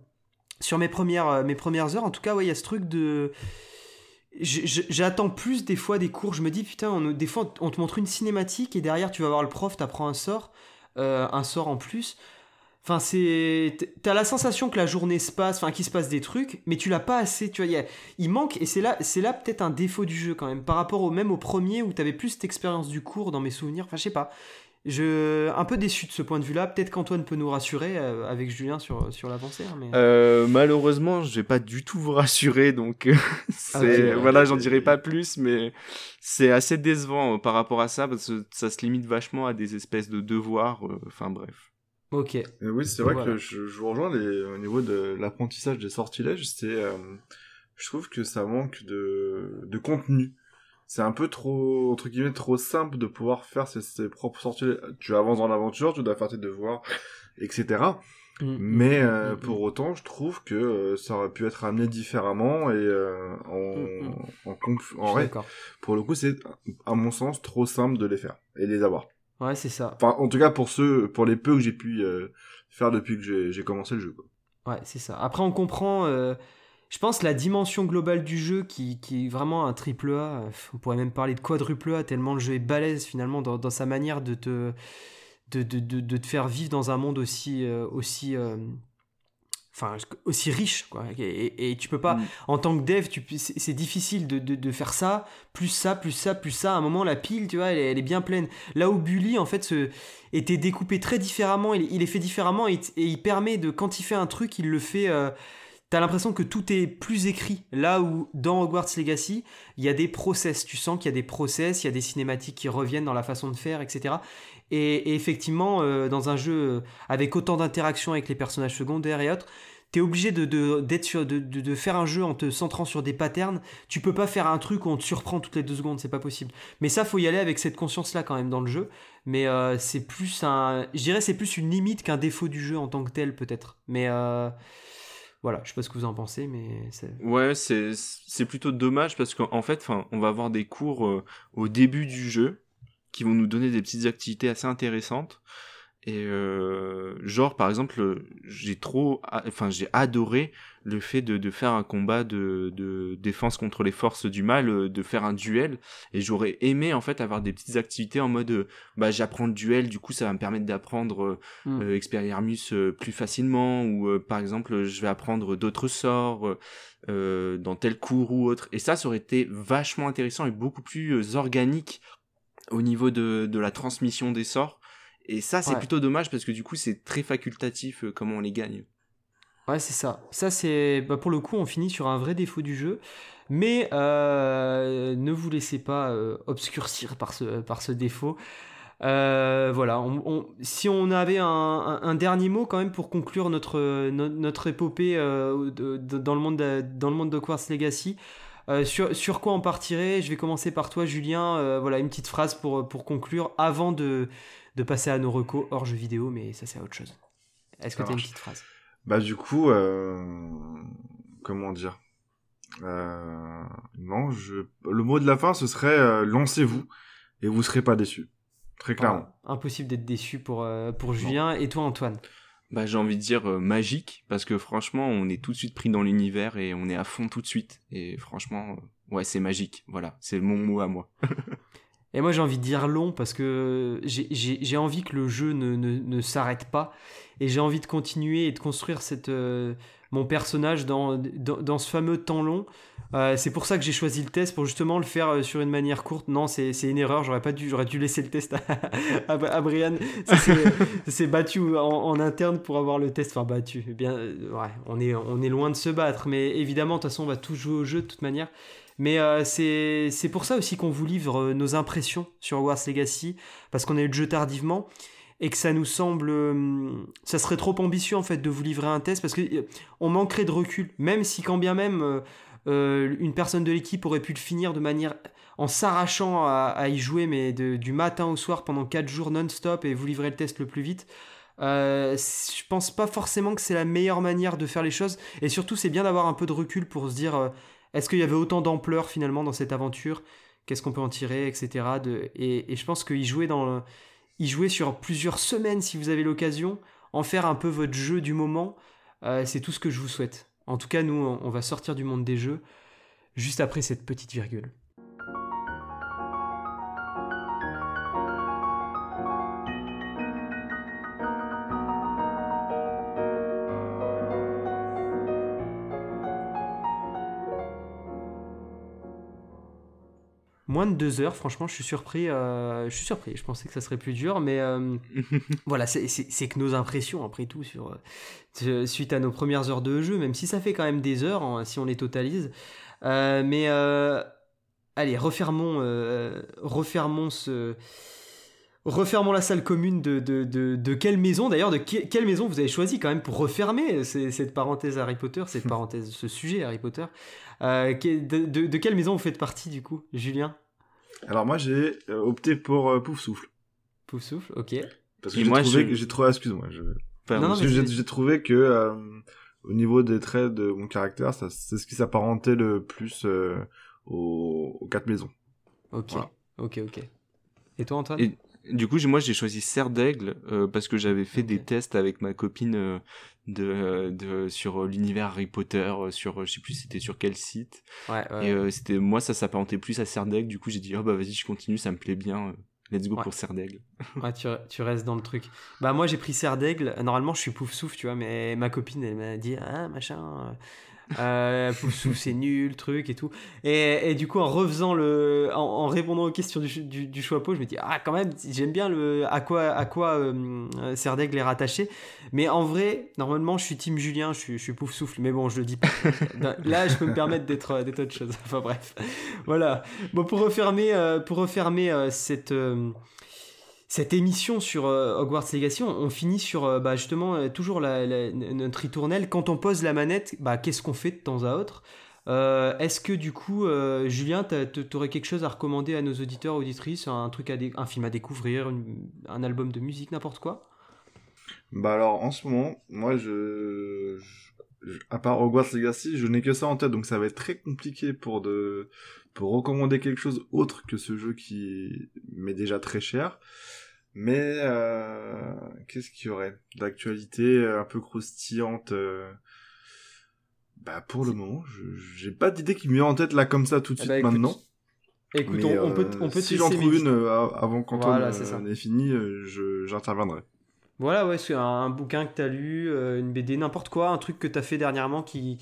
Speaker 1: sur mes premières, mes premières heures en tout cas, ouais, il y a ce truc de j'attends plus des fois des cours. Je me dis, putain, des fois, on te montre une cinématique et derrière, tu vas voir le prof, t'apprends un sort, euh, un sort en plus. Enfin, c'est. T'as la sensation que la journée se passe, enfin, qu'il se passe des trucs, mais tu l'as pas assez, tu vois. il manque, et c'est là, c'est là peut-être un défaut du jeu quand même, par rapport au même au premier où t'avais plus cette expérience du cours dans mes souvenirs. Enfin, je sais pas. Je un peu déçu de ce point de vue-là. Peut-être qu'Antoine peut nous rassurer euh, avec Julien sur, sur l'avancée. Hein, mais...
Speaker 3: Euh, malheureusement, je vais pas du tout vous rassurer, donc euh, ah, voilà, j'en dirai pas plus, mais c'est assez décevant par rapport à ça parce que ça se limite vachement à des espèces de devoirs. Enfin bref.
Speaker 1: Ok.
Speaker 2: oui, c'est vrai que je, je, vous rejoins les, au niveau de l'apprentissage des sortilèges. C'est, je trouve que ça manque de, de contenu c'est un peu trop entre guillemets trop simple de pouvoir faire ses, propres sorties. Tu avances dans l'aventure tu dois faire tes devoirs etc mm, mm, mais mm, euh, pour autant je trouve que euh, ça aurait pu être amené différemment et euh, en en, en vrai pour le coup c'est à mon sens trop simple de les faire et les avoir.
Speaker 1: Ouais c'est ça.
Speaker 2: Enfin en tout cas pour ceux pour les peu que j'ai pu faire depuis que j'ai commencé le jeu
Speaker 1: ouais c'est ça. Après on comprend je pense la dimension globale du jeu qui, qui, est vraiment un triple A, on pourrait même parler de quadruple A tellement le jeu est balèze finalement dans, dans sa manière de te, de, de, de, te faire vivre dans un monde aussi, euh, aussi, euh, enfin, aussi riche. Quoi. Et, et, tu peux pas, mm. en tant que dev, c'est difficile de, de, faire ça, plus ça, plus ça, plus ça. À un moment, la pile, tu vois, elle, est bien pleine. Là où Bully, en fait, se, était découpé très différemment, il, il est fait différemment et, il permet de, quand il fait un truc, il le fait... Euh, t'as l'impression que tout est plus écrit. Là où dans Hogwarts Legacy, il y a des process. Tu sens qu'il y a des process, il y a des cinématiques qui reviennent dans la façon de faire, etc. Et, effectivement, euh, dans un jeu euh, avec autant d'interactions avec les personnages secondaires et autres, t'es obligé de, de, de, faire un jeu en te centrant sur des patterns. Tu peux pas faire un truc où on te surprend toutes les deux secondes, c'est pas possible. Mais ça, faut y aller avec cette conscience-là quand même dans le jeu. Mais euh, c'est plus un. Je dirais c'est plus une limite qu'un défaut du jeu en tant que tel, peut-être. Mais. Voilà, je sais pas ce que vous en pensez, mais c'est...
Speaker 3: Ouais, c'est, plutôt dommage parce qu'en fait, on va avoir des cours euh, au début du jeu qui vont nous donner des petites activités assez intéressantes. Et euh, genre par exemple, j'ai trop, enfin j'ai adoré le fait de, de faire un combat de, de, défense contre les forces du mal, euh, de faire un duel. Et j'aurais aimé en fait avoir des petites activités en mode, euh, bah j'apprends le duel, du coup ça va me permettre d'apprendre mmh. Expelliarmus plus facilement, ou par exemple je vais apprendre d'autres sorts dans tel cours ou autre. Et ça, ça aurait été vachement intéressant et beaucoup plus organique au niveau de, de la transmission des sorts et ça, c'est plutôt dommage parce que du coup, c'est très facultatif euh, comment on les gagne.
Speaker 1: Ouais, c'est ça. Ça, c'est. Bah, pour le coup, on finit sur un vrai défaut du jeu. Mais euh, ne vous laissez pas euh, obscurcir par ce, par ce défaut. voilà, on, si on avait un, dernier mot quand même pour conclure notre, notre, épopée dans, le monde de, dans le monde de Quartz Legacy, sur, sur, quoi on partirait? Je vais commencer par toi, Julien. voilà, une petite phrase pour, pour conclure avant de, de passer à nos recos hors jeux vidéo, mais ça c'est autre chose. Est-ce que tu as une petite phrase?
Speaker 2: Bah du coup, euh, comment dire? Euh, Non, je... le mot de la fin ce serait euh, lancez-vous et vous serez pas déçus. Très clairement.
Speaker 1: impossible d'être déçu pour, pour Julien. Et toi Antoine?
Speaker 3: Bah, j'ai envie de dire magique parce que franchement on est tout de suite pris dans l'univers et on est à fond tout de suite et franchement ouais c'est magique voilà c'est mon mot à moi
Speaker 1: Et moi, j'ai envie de dire long parce que j'ai envie que le jeu ne, ne, ne s'arrête pas. Et j'ai envie de continuer et de construire cette, euh, mon personnage dans, dans, dans, ce fameux temps long. Euh, c'est pour ça que j'ai choisi le test, pour justement le faire euh, sur une manière courte. Non, c'est une erreur, j'aurais pas dû, j'aurais dû laisser le test à, à, Brian. C'est battu en, en, interne pour avoir le test. Enfin, battu. Eh bien, ouais, on est, on est loin de se battre, mais évidemment, de toute façon, on va tout jouer au jeu de toute manière. Mais euh, c'est pour ça aussi qu'on vous livre euh, nos impressions sur Wars Legacy, parce qu'on a eu le jeu tardivement, et que ça nous semble... Euh, ça serait trop ambitieux en fait de vous livrer un test, parce qu'on manquerait de recul, même si quand bien même une personne de l'équipe aurait pu le finir de manière... en s'arrachant à, y jouer, mais du matin au soir pendant 4 jours non-stop, et vous livrer le test le plus vite. Euh, je pense pas forcément que c'est la meilleure manière de faire les choses, et surtout c'est bien d'avoir un peu de recul pour se dire est-ce qu'il y avait autant d'ampleur finalement dans cette aventure? Qu'est-ce qu'on peut en tirer, etc. et, je pense qu'il jouait, dans sur plusieurs semaines si vous avez l'occasion, en faire un peu votre jeu du moment. Euh, c'est tout ce que je vous souhaite. En tout cas, nous, on va sortir du monde des jeux. juste après cette petite virgule. Moins de deux heures, franchement, je suis surpris. euh, je suis surpris. Je pensais que ça serait plus dur, mais euh, voilà, c'est- que nos impressions, après tout, sur, euh, suite à nos premières heures de jeu, même si ça fait quand même des heures, hein, si on les totalise. Mais allez, refermons, refermons ce. Refermons la salle commune de, de, de, de quelle maison d'ailleurs de que- quelle maison vous avez choisi quand même pour refermer ces- cette parenthèse Harry Potter cette parenthèse ce sujet Harry Potter Euh, de, de quelle maison vous faites partie du coup Julien?
Speaker 2: Alors moi j'ai euh, opté pour euh, Pouf Souffle.
Speaker 1: Pouf souffle ok
Speaker 2: Parce que j'ai
Speaker 3: moi,
Speaker 2: trouvé
Speaker 3: je-
Speaker 2: que j'ai trouvé, excuse-moi, je...
Speaker 3: Enfin,
Speaker 1: Non, non,
Speaker 2: parce
Speaker 1: mais
Speaker 2: que j'ai trouvé que euh, au niveau des traits de mon caractère, ça, c'est ce qui s'apparentait le plus euh, aux, aux quatre maisons.
Speaker 1: ok
Speaker 2: Voilà.
Speaker 1: ok ok et toi Antoine?
Speaker 3: Et- Du coup, moi, j'ai choisi Serre d'Aigle euh, parce que j'avais fait des tests avec ma copine euh, de, de sur l'univers Harry Potter, euh, sur je sais plus c'était sur quel site.
Speaker 1: ouais, ouais.
Speaker 3: Et euh, c'était moi, ça s'apparentait plus à Serre d'Aigle. Du coup, j'ai dit oh bah vas-y, je continue, ça me plaît bien. euh, Let's go
Speaker 1: Ouais.
Speaker 3: pour Serre d'Aigle.
Speaker 1: Ouais, tu, tu restes dans le truc. Bah moi j'ai pris serre d'aigle. Normalement je suis pouf souffle, tu vois, mais ma copine elle m'a dit ah machin, euh, c'est nul, truc et tout. Et, et du coup en refaisant le, en, en répondant aux questions du, du, du choix pot, je me dis ah quand même j'aime bien le à quoi à quoi euh, euh, serre d'aigle est rattaché. Mais en vrai normalement je suis team Julien, je suis, je suis pouf souffle. Mais bon je le dis pas. Là je peux me permettre d'être d'être autre chose. Enfin bref, voilà. Bon pour refermer euh, pour refermer euh, cette euh, cette émission sur euh, Hogwarts Legacy, on, finit sur euh, bah, justement euh, toujours notre ritournelle. Quand on pose la manette, bah, qu'est-ce qu'on fait de temps à autre? Est-ce que du coup, Julien, tu aurais quelque chose à recommander à nos auditeurs, auditrices, un truc un film à découvrir, un album de musique, n'importe quoi?
Speaker 2: Bah alors en ce moment, moi à part Hogwarts Legacy, je n'ai que ça en tête, donc ça va être très compliqué pour pour recommander quelque chose autre que ce jeu qui m'est déjà très cher. Mais euh, qu'est-ce qu'il y aurait d'actualité un peu croustillante euh, Bah pour le moment, je j'ai pas d'idée qui me vient en tête là comme ça tout de
Speaker 1: Eh
Speaker 2: suite
Speaker 1: bah, écoute,
Speaker 2: maintenant.
Speaker 1: Écoute,
Speaker 2: Mais,
Speaker 1: on, on peut,
Speaker 2: euh,
Speaker 1: on peut
Speaker 2: si j'en trouve une euh, avant qu'Antoine
Speaker 1: Voilà,
Speaker 2: euh, n'ait fini, euh, je j'interviendrai.
Speaker 1: Voilà, ouais, c'est un, un bouquin que tu as lu, euh, une BD, n'importe quoi, un truc que tu as fait dernièrement qui,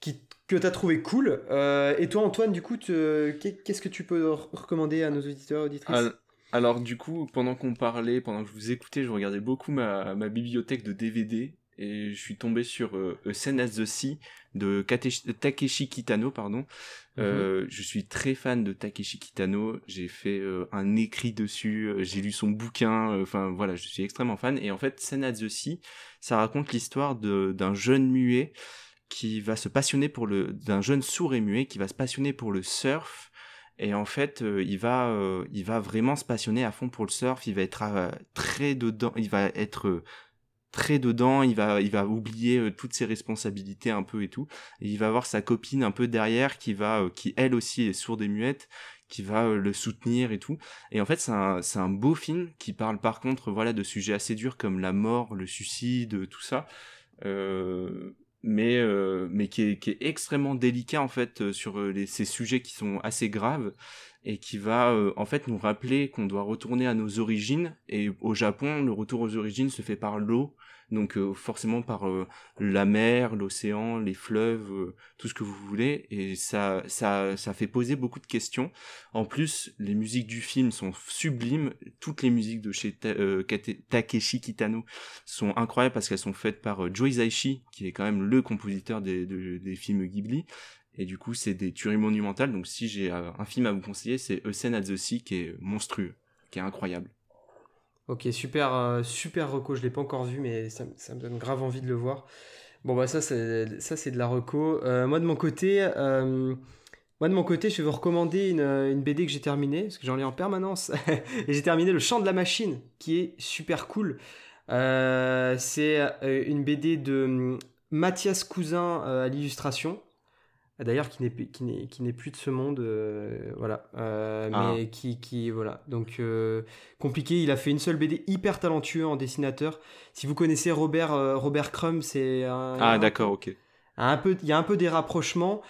Speaker 1: qui, que tu as trouvé cool. Euh, et toi, Antoine, du coup, qu'est-ce que tu peux re- recommander à nos auditeurs, auditrices?
Speaker 3: Alors du coup, pendant qu'on parlait, pendant que je vous écoutais, je regardais beaucoup ma, ma bibliothèque de DVD et je suis tombé sur euh, A Scene at the Sea de Kate- Takeshi Kitano, pardon. Euh, je suis très fan de Takeshi Kitano. J'ai fait euh, un écrit dessus. euh, J'ai lu son bouquin. euh, Enfin voilà, je suis extrêmement fan. Et en fait, Scene at the Sea, ça raconte l'histoire de- d'un jeune muet qui va se passionner pour le d'un jeune sourd et muet qui va se passionner pour le surf et en fait euh, il va euh, il va vraiment se passionner à fond pour le surf. Il va être euh, très dedans il va être très dedans. Il va oublier toutes ses responsabilités un peu et tout. Il va avoir sa copine un peu derrière qui va qui elle aussi est sourde et muette qui va le soutenir et tout. Et en fait c'est un beau film qui parle par contre voilà de sujets assez durs comme la mort le suicide tout ça mais euh, mais qui est, qui est extrêmement délicat en fait euh, sur euh, les, ces sujets qui sont assez graves et qui va euh, en fait nous rappeler qu'on doit retourner à nos origines. Et au Japon le retour aux origines se fait par l'eau donc euh, forcément par euh, la mer, l'océan, les fleuves, euh, tout ce que vous voulez et ça ça ça fait poser beaucoup de questions. En plus, les musiques du film sont sublimes, toutes les musiques de chez Takeshi Kitano sont incroyables parce qu'elles sont faites par Joe Hisaishi, qui est quand même le compositeur des, de- des films Ghibli. Et du coup, c'est des tueries monumentales. Donc, si j'ai un film à vous conseiller, c'est A Scene at qui est monstrueux, qui est incroyable.
Speaker 1: Ok, super, euh, super reco, je l'ai pas encore vu, mais ça, me- donne grave envie de le voir. Bon, bah ça, c'est, ça, c'est de la reco. Euh, moi, de mon côté, euh, moi, de mon côté, je vais vous recommander une, BD que j'ai terminée, parce que j'en lis en permanence. Et j'ai terminé Le Chant de la Machine, qui est super cool. C'est une BD de hum, Mathias Cousin à l'illustration. D'ailleurs, qui n'est plus- qui n'est qui n'est plus de ce monde, euh, voilà. Euh,
Speaker 3: Ah.
Speaker 1: Mais qui, qui voilà. Donc euh, compliqué. Il a fait une seule BD hyper talentueux en dessinateur. Si vous connaissez Robert Robert Crumb, c'est un,
Speaker 3: Ah, d'accord, ok.
Speaker 1: un peu, il y a un peu des rapprochements.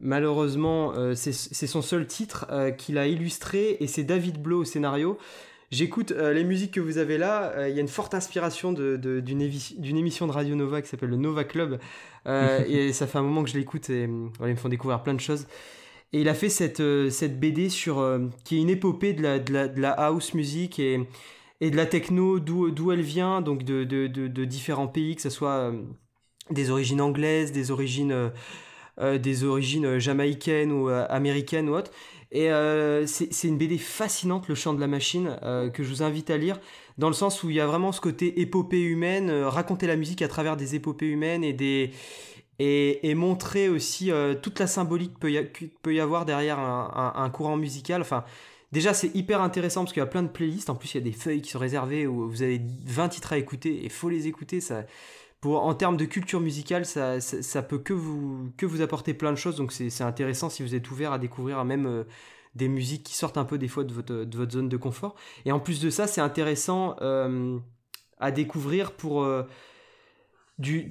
Speaker 1: malheureusement, c'est son seul titre qu'il a illustré et c'est David Blow au scénario. J'écoute les musiques que vous avez là. Il y a une forte inspiration d'une émission de Radio Nova qui s'appelle le Nova Club. et ça fait un moment que je l'écoute et voilà, ils me font découvrir plein de choses. Et il a fait cette, cette BD sur, qui est une épopée de la, de la, de la house music et, et de la techno, d'où elle vient, donc de, différents pays, que ce soit des origines anglaises, des origines, euh, euh, des origines jamaïcaines ou euh, américaines ou autres. Et c'est une BD fascinante, Le Chant de la Machine, que je vous invite à lire, dans le sens où il y a vraiment ce côté épopée humaine, raconter la musique à travers des épopées humaines et, des, et, et montrer aussi toute la symbolique qu'il peut, y avoir derrière un, courant musical. Enfin, déjà, c'est hyper intéressant parce qu'il y a plein de playlists. En plus, il y a des feuilles qui sont réservées où vous avez 20 titres à écouter et faut les écouter. Ça, pour, en termes de culture musicale, ça, ça, peut que vous, que vous apporter plein de choses. Donc c'est intéressant si vous êtes ouvert à découvrir même euh, des musiques qui sortent un peu des fois de votre, de votre zone de confort. Et en plus de ça, c'est intéressant euh, à découvrir pour, euh, du,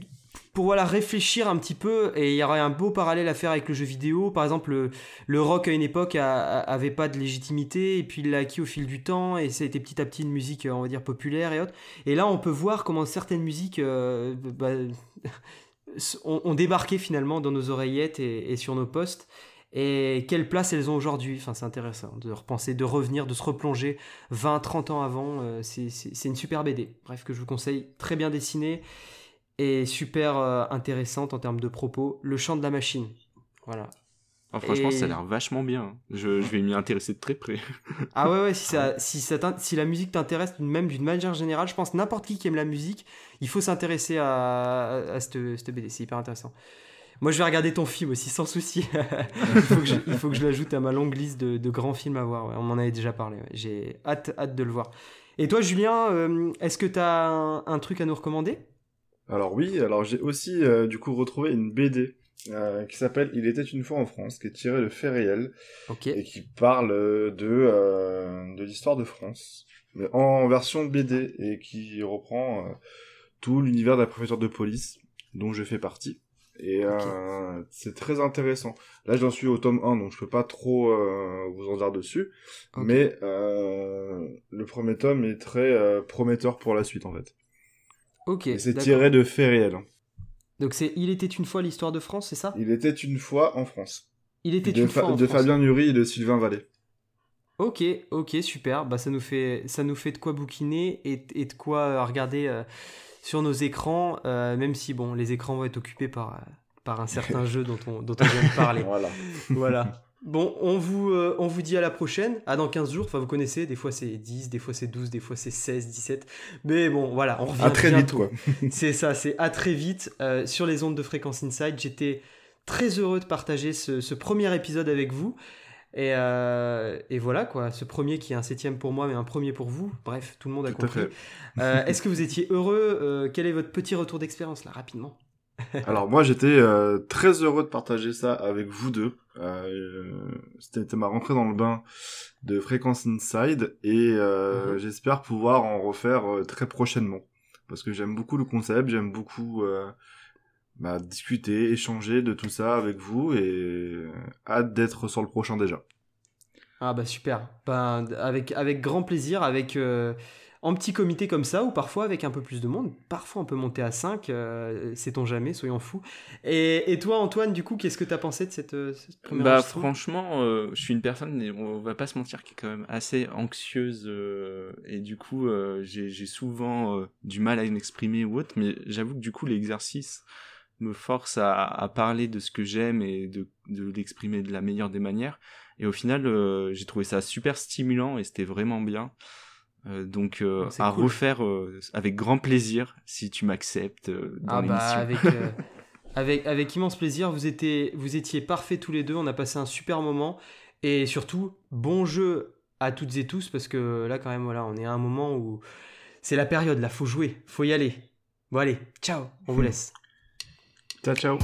Speaker 1: pour voilà réfléchir un petit peu et il y aurait un beau parallèle à faire avec le jeu vidéo par exemple le, rock à une époque avait pas de légitimité et puis il l'a acquis au fil du temps et ça a été petit à petit une musique on va dire populaire et autres et là on peut voir comment certaines musiques euh, bah, ont, débarqué finalement dans nos oreillettes et, sur nos postes et quelle place elles ont aujourd'hui. Enfin, c'est intéressant de repenser, de revenir, de se replonger 20, 30 ans avant. Euh, c'est une super BD. Bref, que je vous conseille. Très bien dessinée et super euh, intéressante en termes de propos. Le chant de la machine. Voilà.
Speaker 3: Oh, franchement, ça a l'air vachement bien. Je, je vais m'y intéresser de très près.
Speaker 1: ah ouais, ouais, si, ça, si, ça si la musique t'intéresse, même d'une manière générale, je pense n'importe qui qui aime la musique, il faut s'intéresser à, à, cette, cette BD. C'est hyper intéressant. Moi, je vais regarder ton film aussi, sans souci. il, faut que je, il faut que je l'ajoute à ma longue liste de, de grands films à voir. On m'en avait déjà parlé. J'ai hâte, hâte de le voir. Et toi, Julien, euh, est-ce que tu as un, un, truc à nous recommander?
Speaker 2: Alors oui, alors j'ai aussi euh, du coup retrouvé une BD euh, qui s'appelle Il était une fois en France, qui est tirée de faits réels et qui parle euh, de de l'histoire de France, mais en version BD et qui reprend tout l'univers de la préfecture de police dont je fais partie. Et c'est très intéressant. Là, j'en suis au tome 1, donc je peux pas trop vous en dire dessus. Mais le premier tome est très prometteur pour la suite, en fait.
Speaker 1: Ok.
Speaker 2: c'est tiré de faits réels.
Speaker 1: Donc c'est Il était une fois l'histoire de France, c'est ça?
Speaker 2: Il était une fois en France.
Speaker 1: Il était une fois en
Speaker 2: de Fabien Nury et de Sylvain Vallée.
Speaker 1: Ok, ok, super. Bah ça nous fait, ça nous fait de quoi bouquiner et, et de quoi euh, regarder euh, sur nos écrans, euh, même si bon, les écrans vont être occupés par, par un certain jeu dont on, dont on vient de parler.
Speaker 2: voilà.
Speaker 1: voilà. Bon, on vous, euh, on vous dit à la prochaine. À dans 15 jours. Enfin, vous connaissez, des fois c'est 10, des fois c'est 12, des fois c'est 16, 17. Mais bon, voilà, on revient.
Speaker 2: À très vite, quoi.
Speaker 1: c'est ça, c'est à très vite. Euh, sur les ondes de Fréquence Inside, j'étais très heureux de partager ce, premier épisode avec vous. Et, euh, et, voilà, quoi. Ce premier qui est un septième pour moi, mais un premier pour vous. Bref, tout le monde a compris. Est-ce que vous étiez heureux Quel est votre petit retour d'expérience, là, rapidement?
Speaker 2: Alors moi j'étais euh, très heureux de partager ça avec vous deux. Euh, C'était ma rentrée dans le bain de Fréquence Inside et euh, mhm. j'espère pouvoir en refaire très prochainement parce que j'aime beaucoup le concept, j'aime beaucoup bah, discuter, échanger de tout ça avec vous et hâte d'être sur le prochain déjà.
Speaker 1: Ah bah super, ben, avec, avec grand plaisir, avec en petit comité comme ça, ou parfois avec un peu plus de monde. Parfois on peut monter à 5, euh, sait-on jamais, soyons fous. Et, toi Antoine, du coup, qu'est-ce que tu as pensé de cette, euh, première
Speaker 3: Bah franchement, euh, je suis une personne, on va pas se mentir, qui est quand même assez anxieuse, et du coup, j'ai souvent du mal à m'exprimer ou autre, mais j'avoue que du coup, l'exercice me force à, parler de ce que j'aime et de, de l'exprimer de la meilleure des manières. Et au final, j'ai trouvé ça super stimulant et c'était vraiment bien. Euh, donc euh, à refaire euh, avec grand plaisir si tu m'acceptes dans ah bah,
Speaker 1: avec, avec, avec immense plaisir. Vous étiez, vous étiez parfaits tous les deux. On a passé un super moment. Et surtout bon jeu à toutes et tous parce que là quand même voilà on est à un moment où c'est la période là. Faut jouer. Faut y aller. Bon allez ciao. On vous laisse.
Speaker 2: Ciao ciao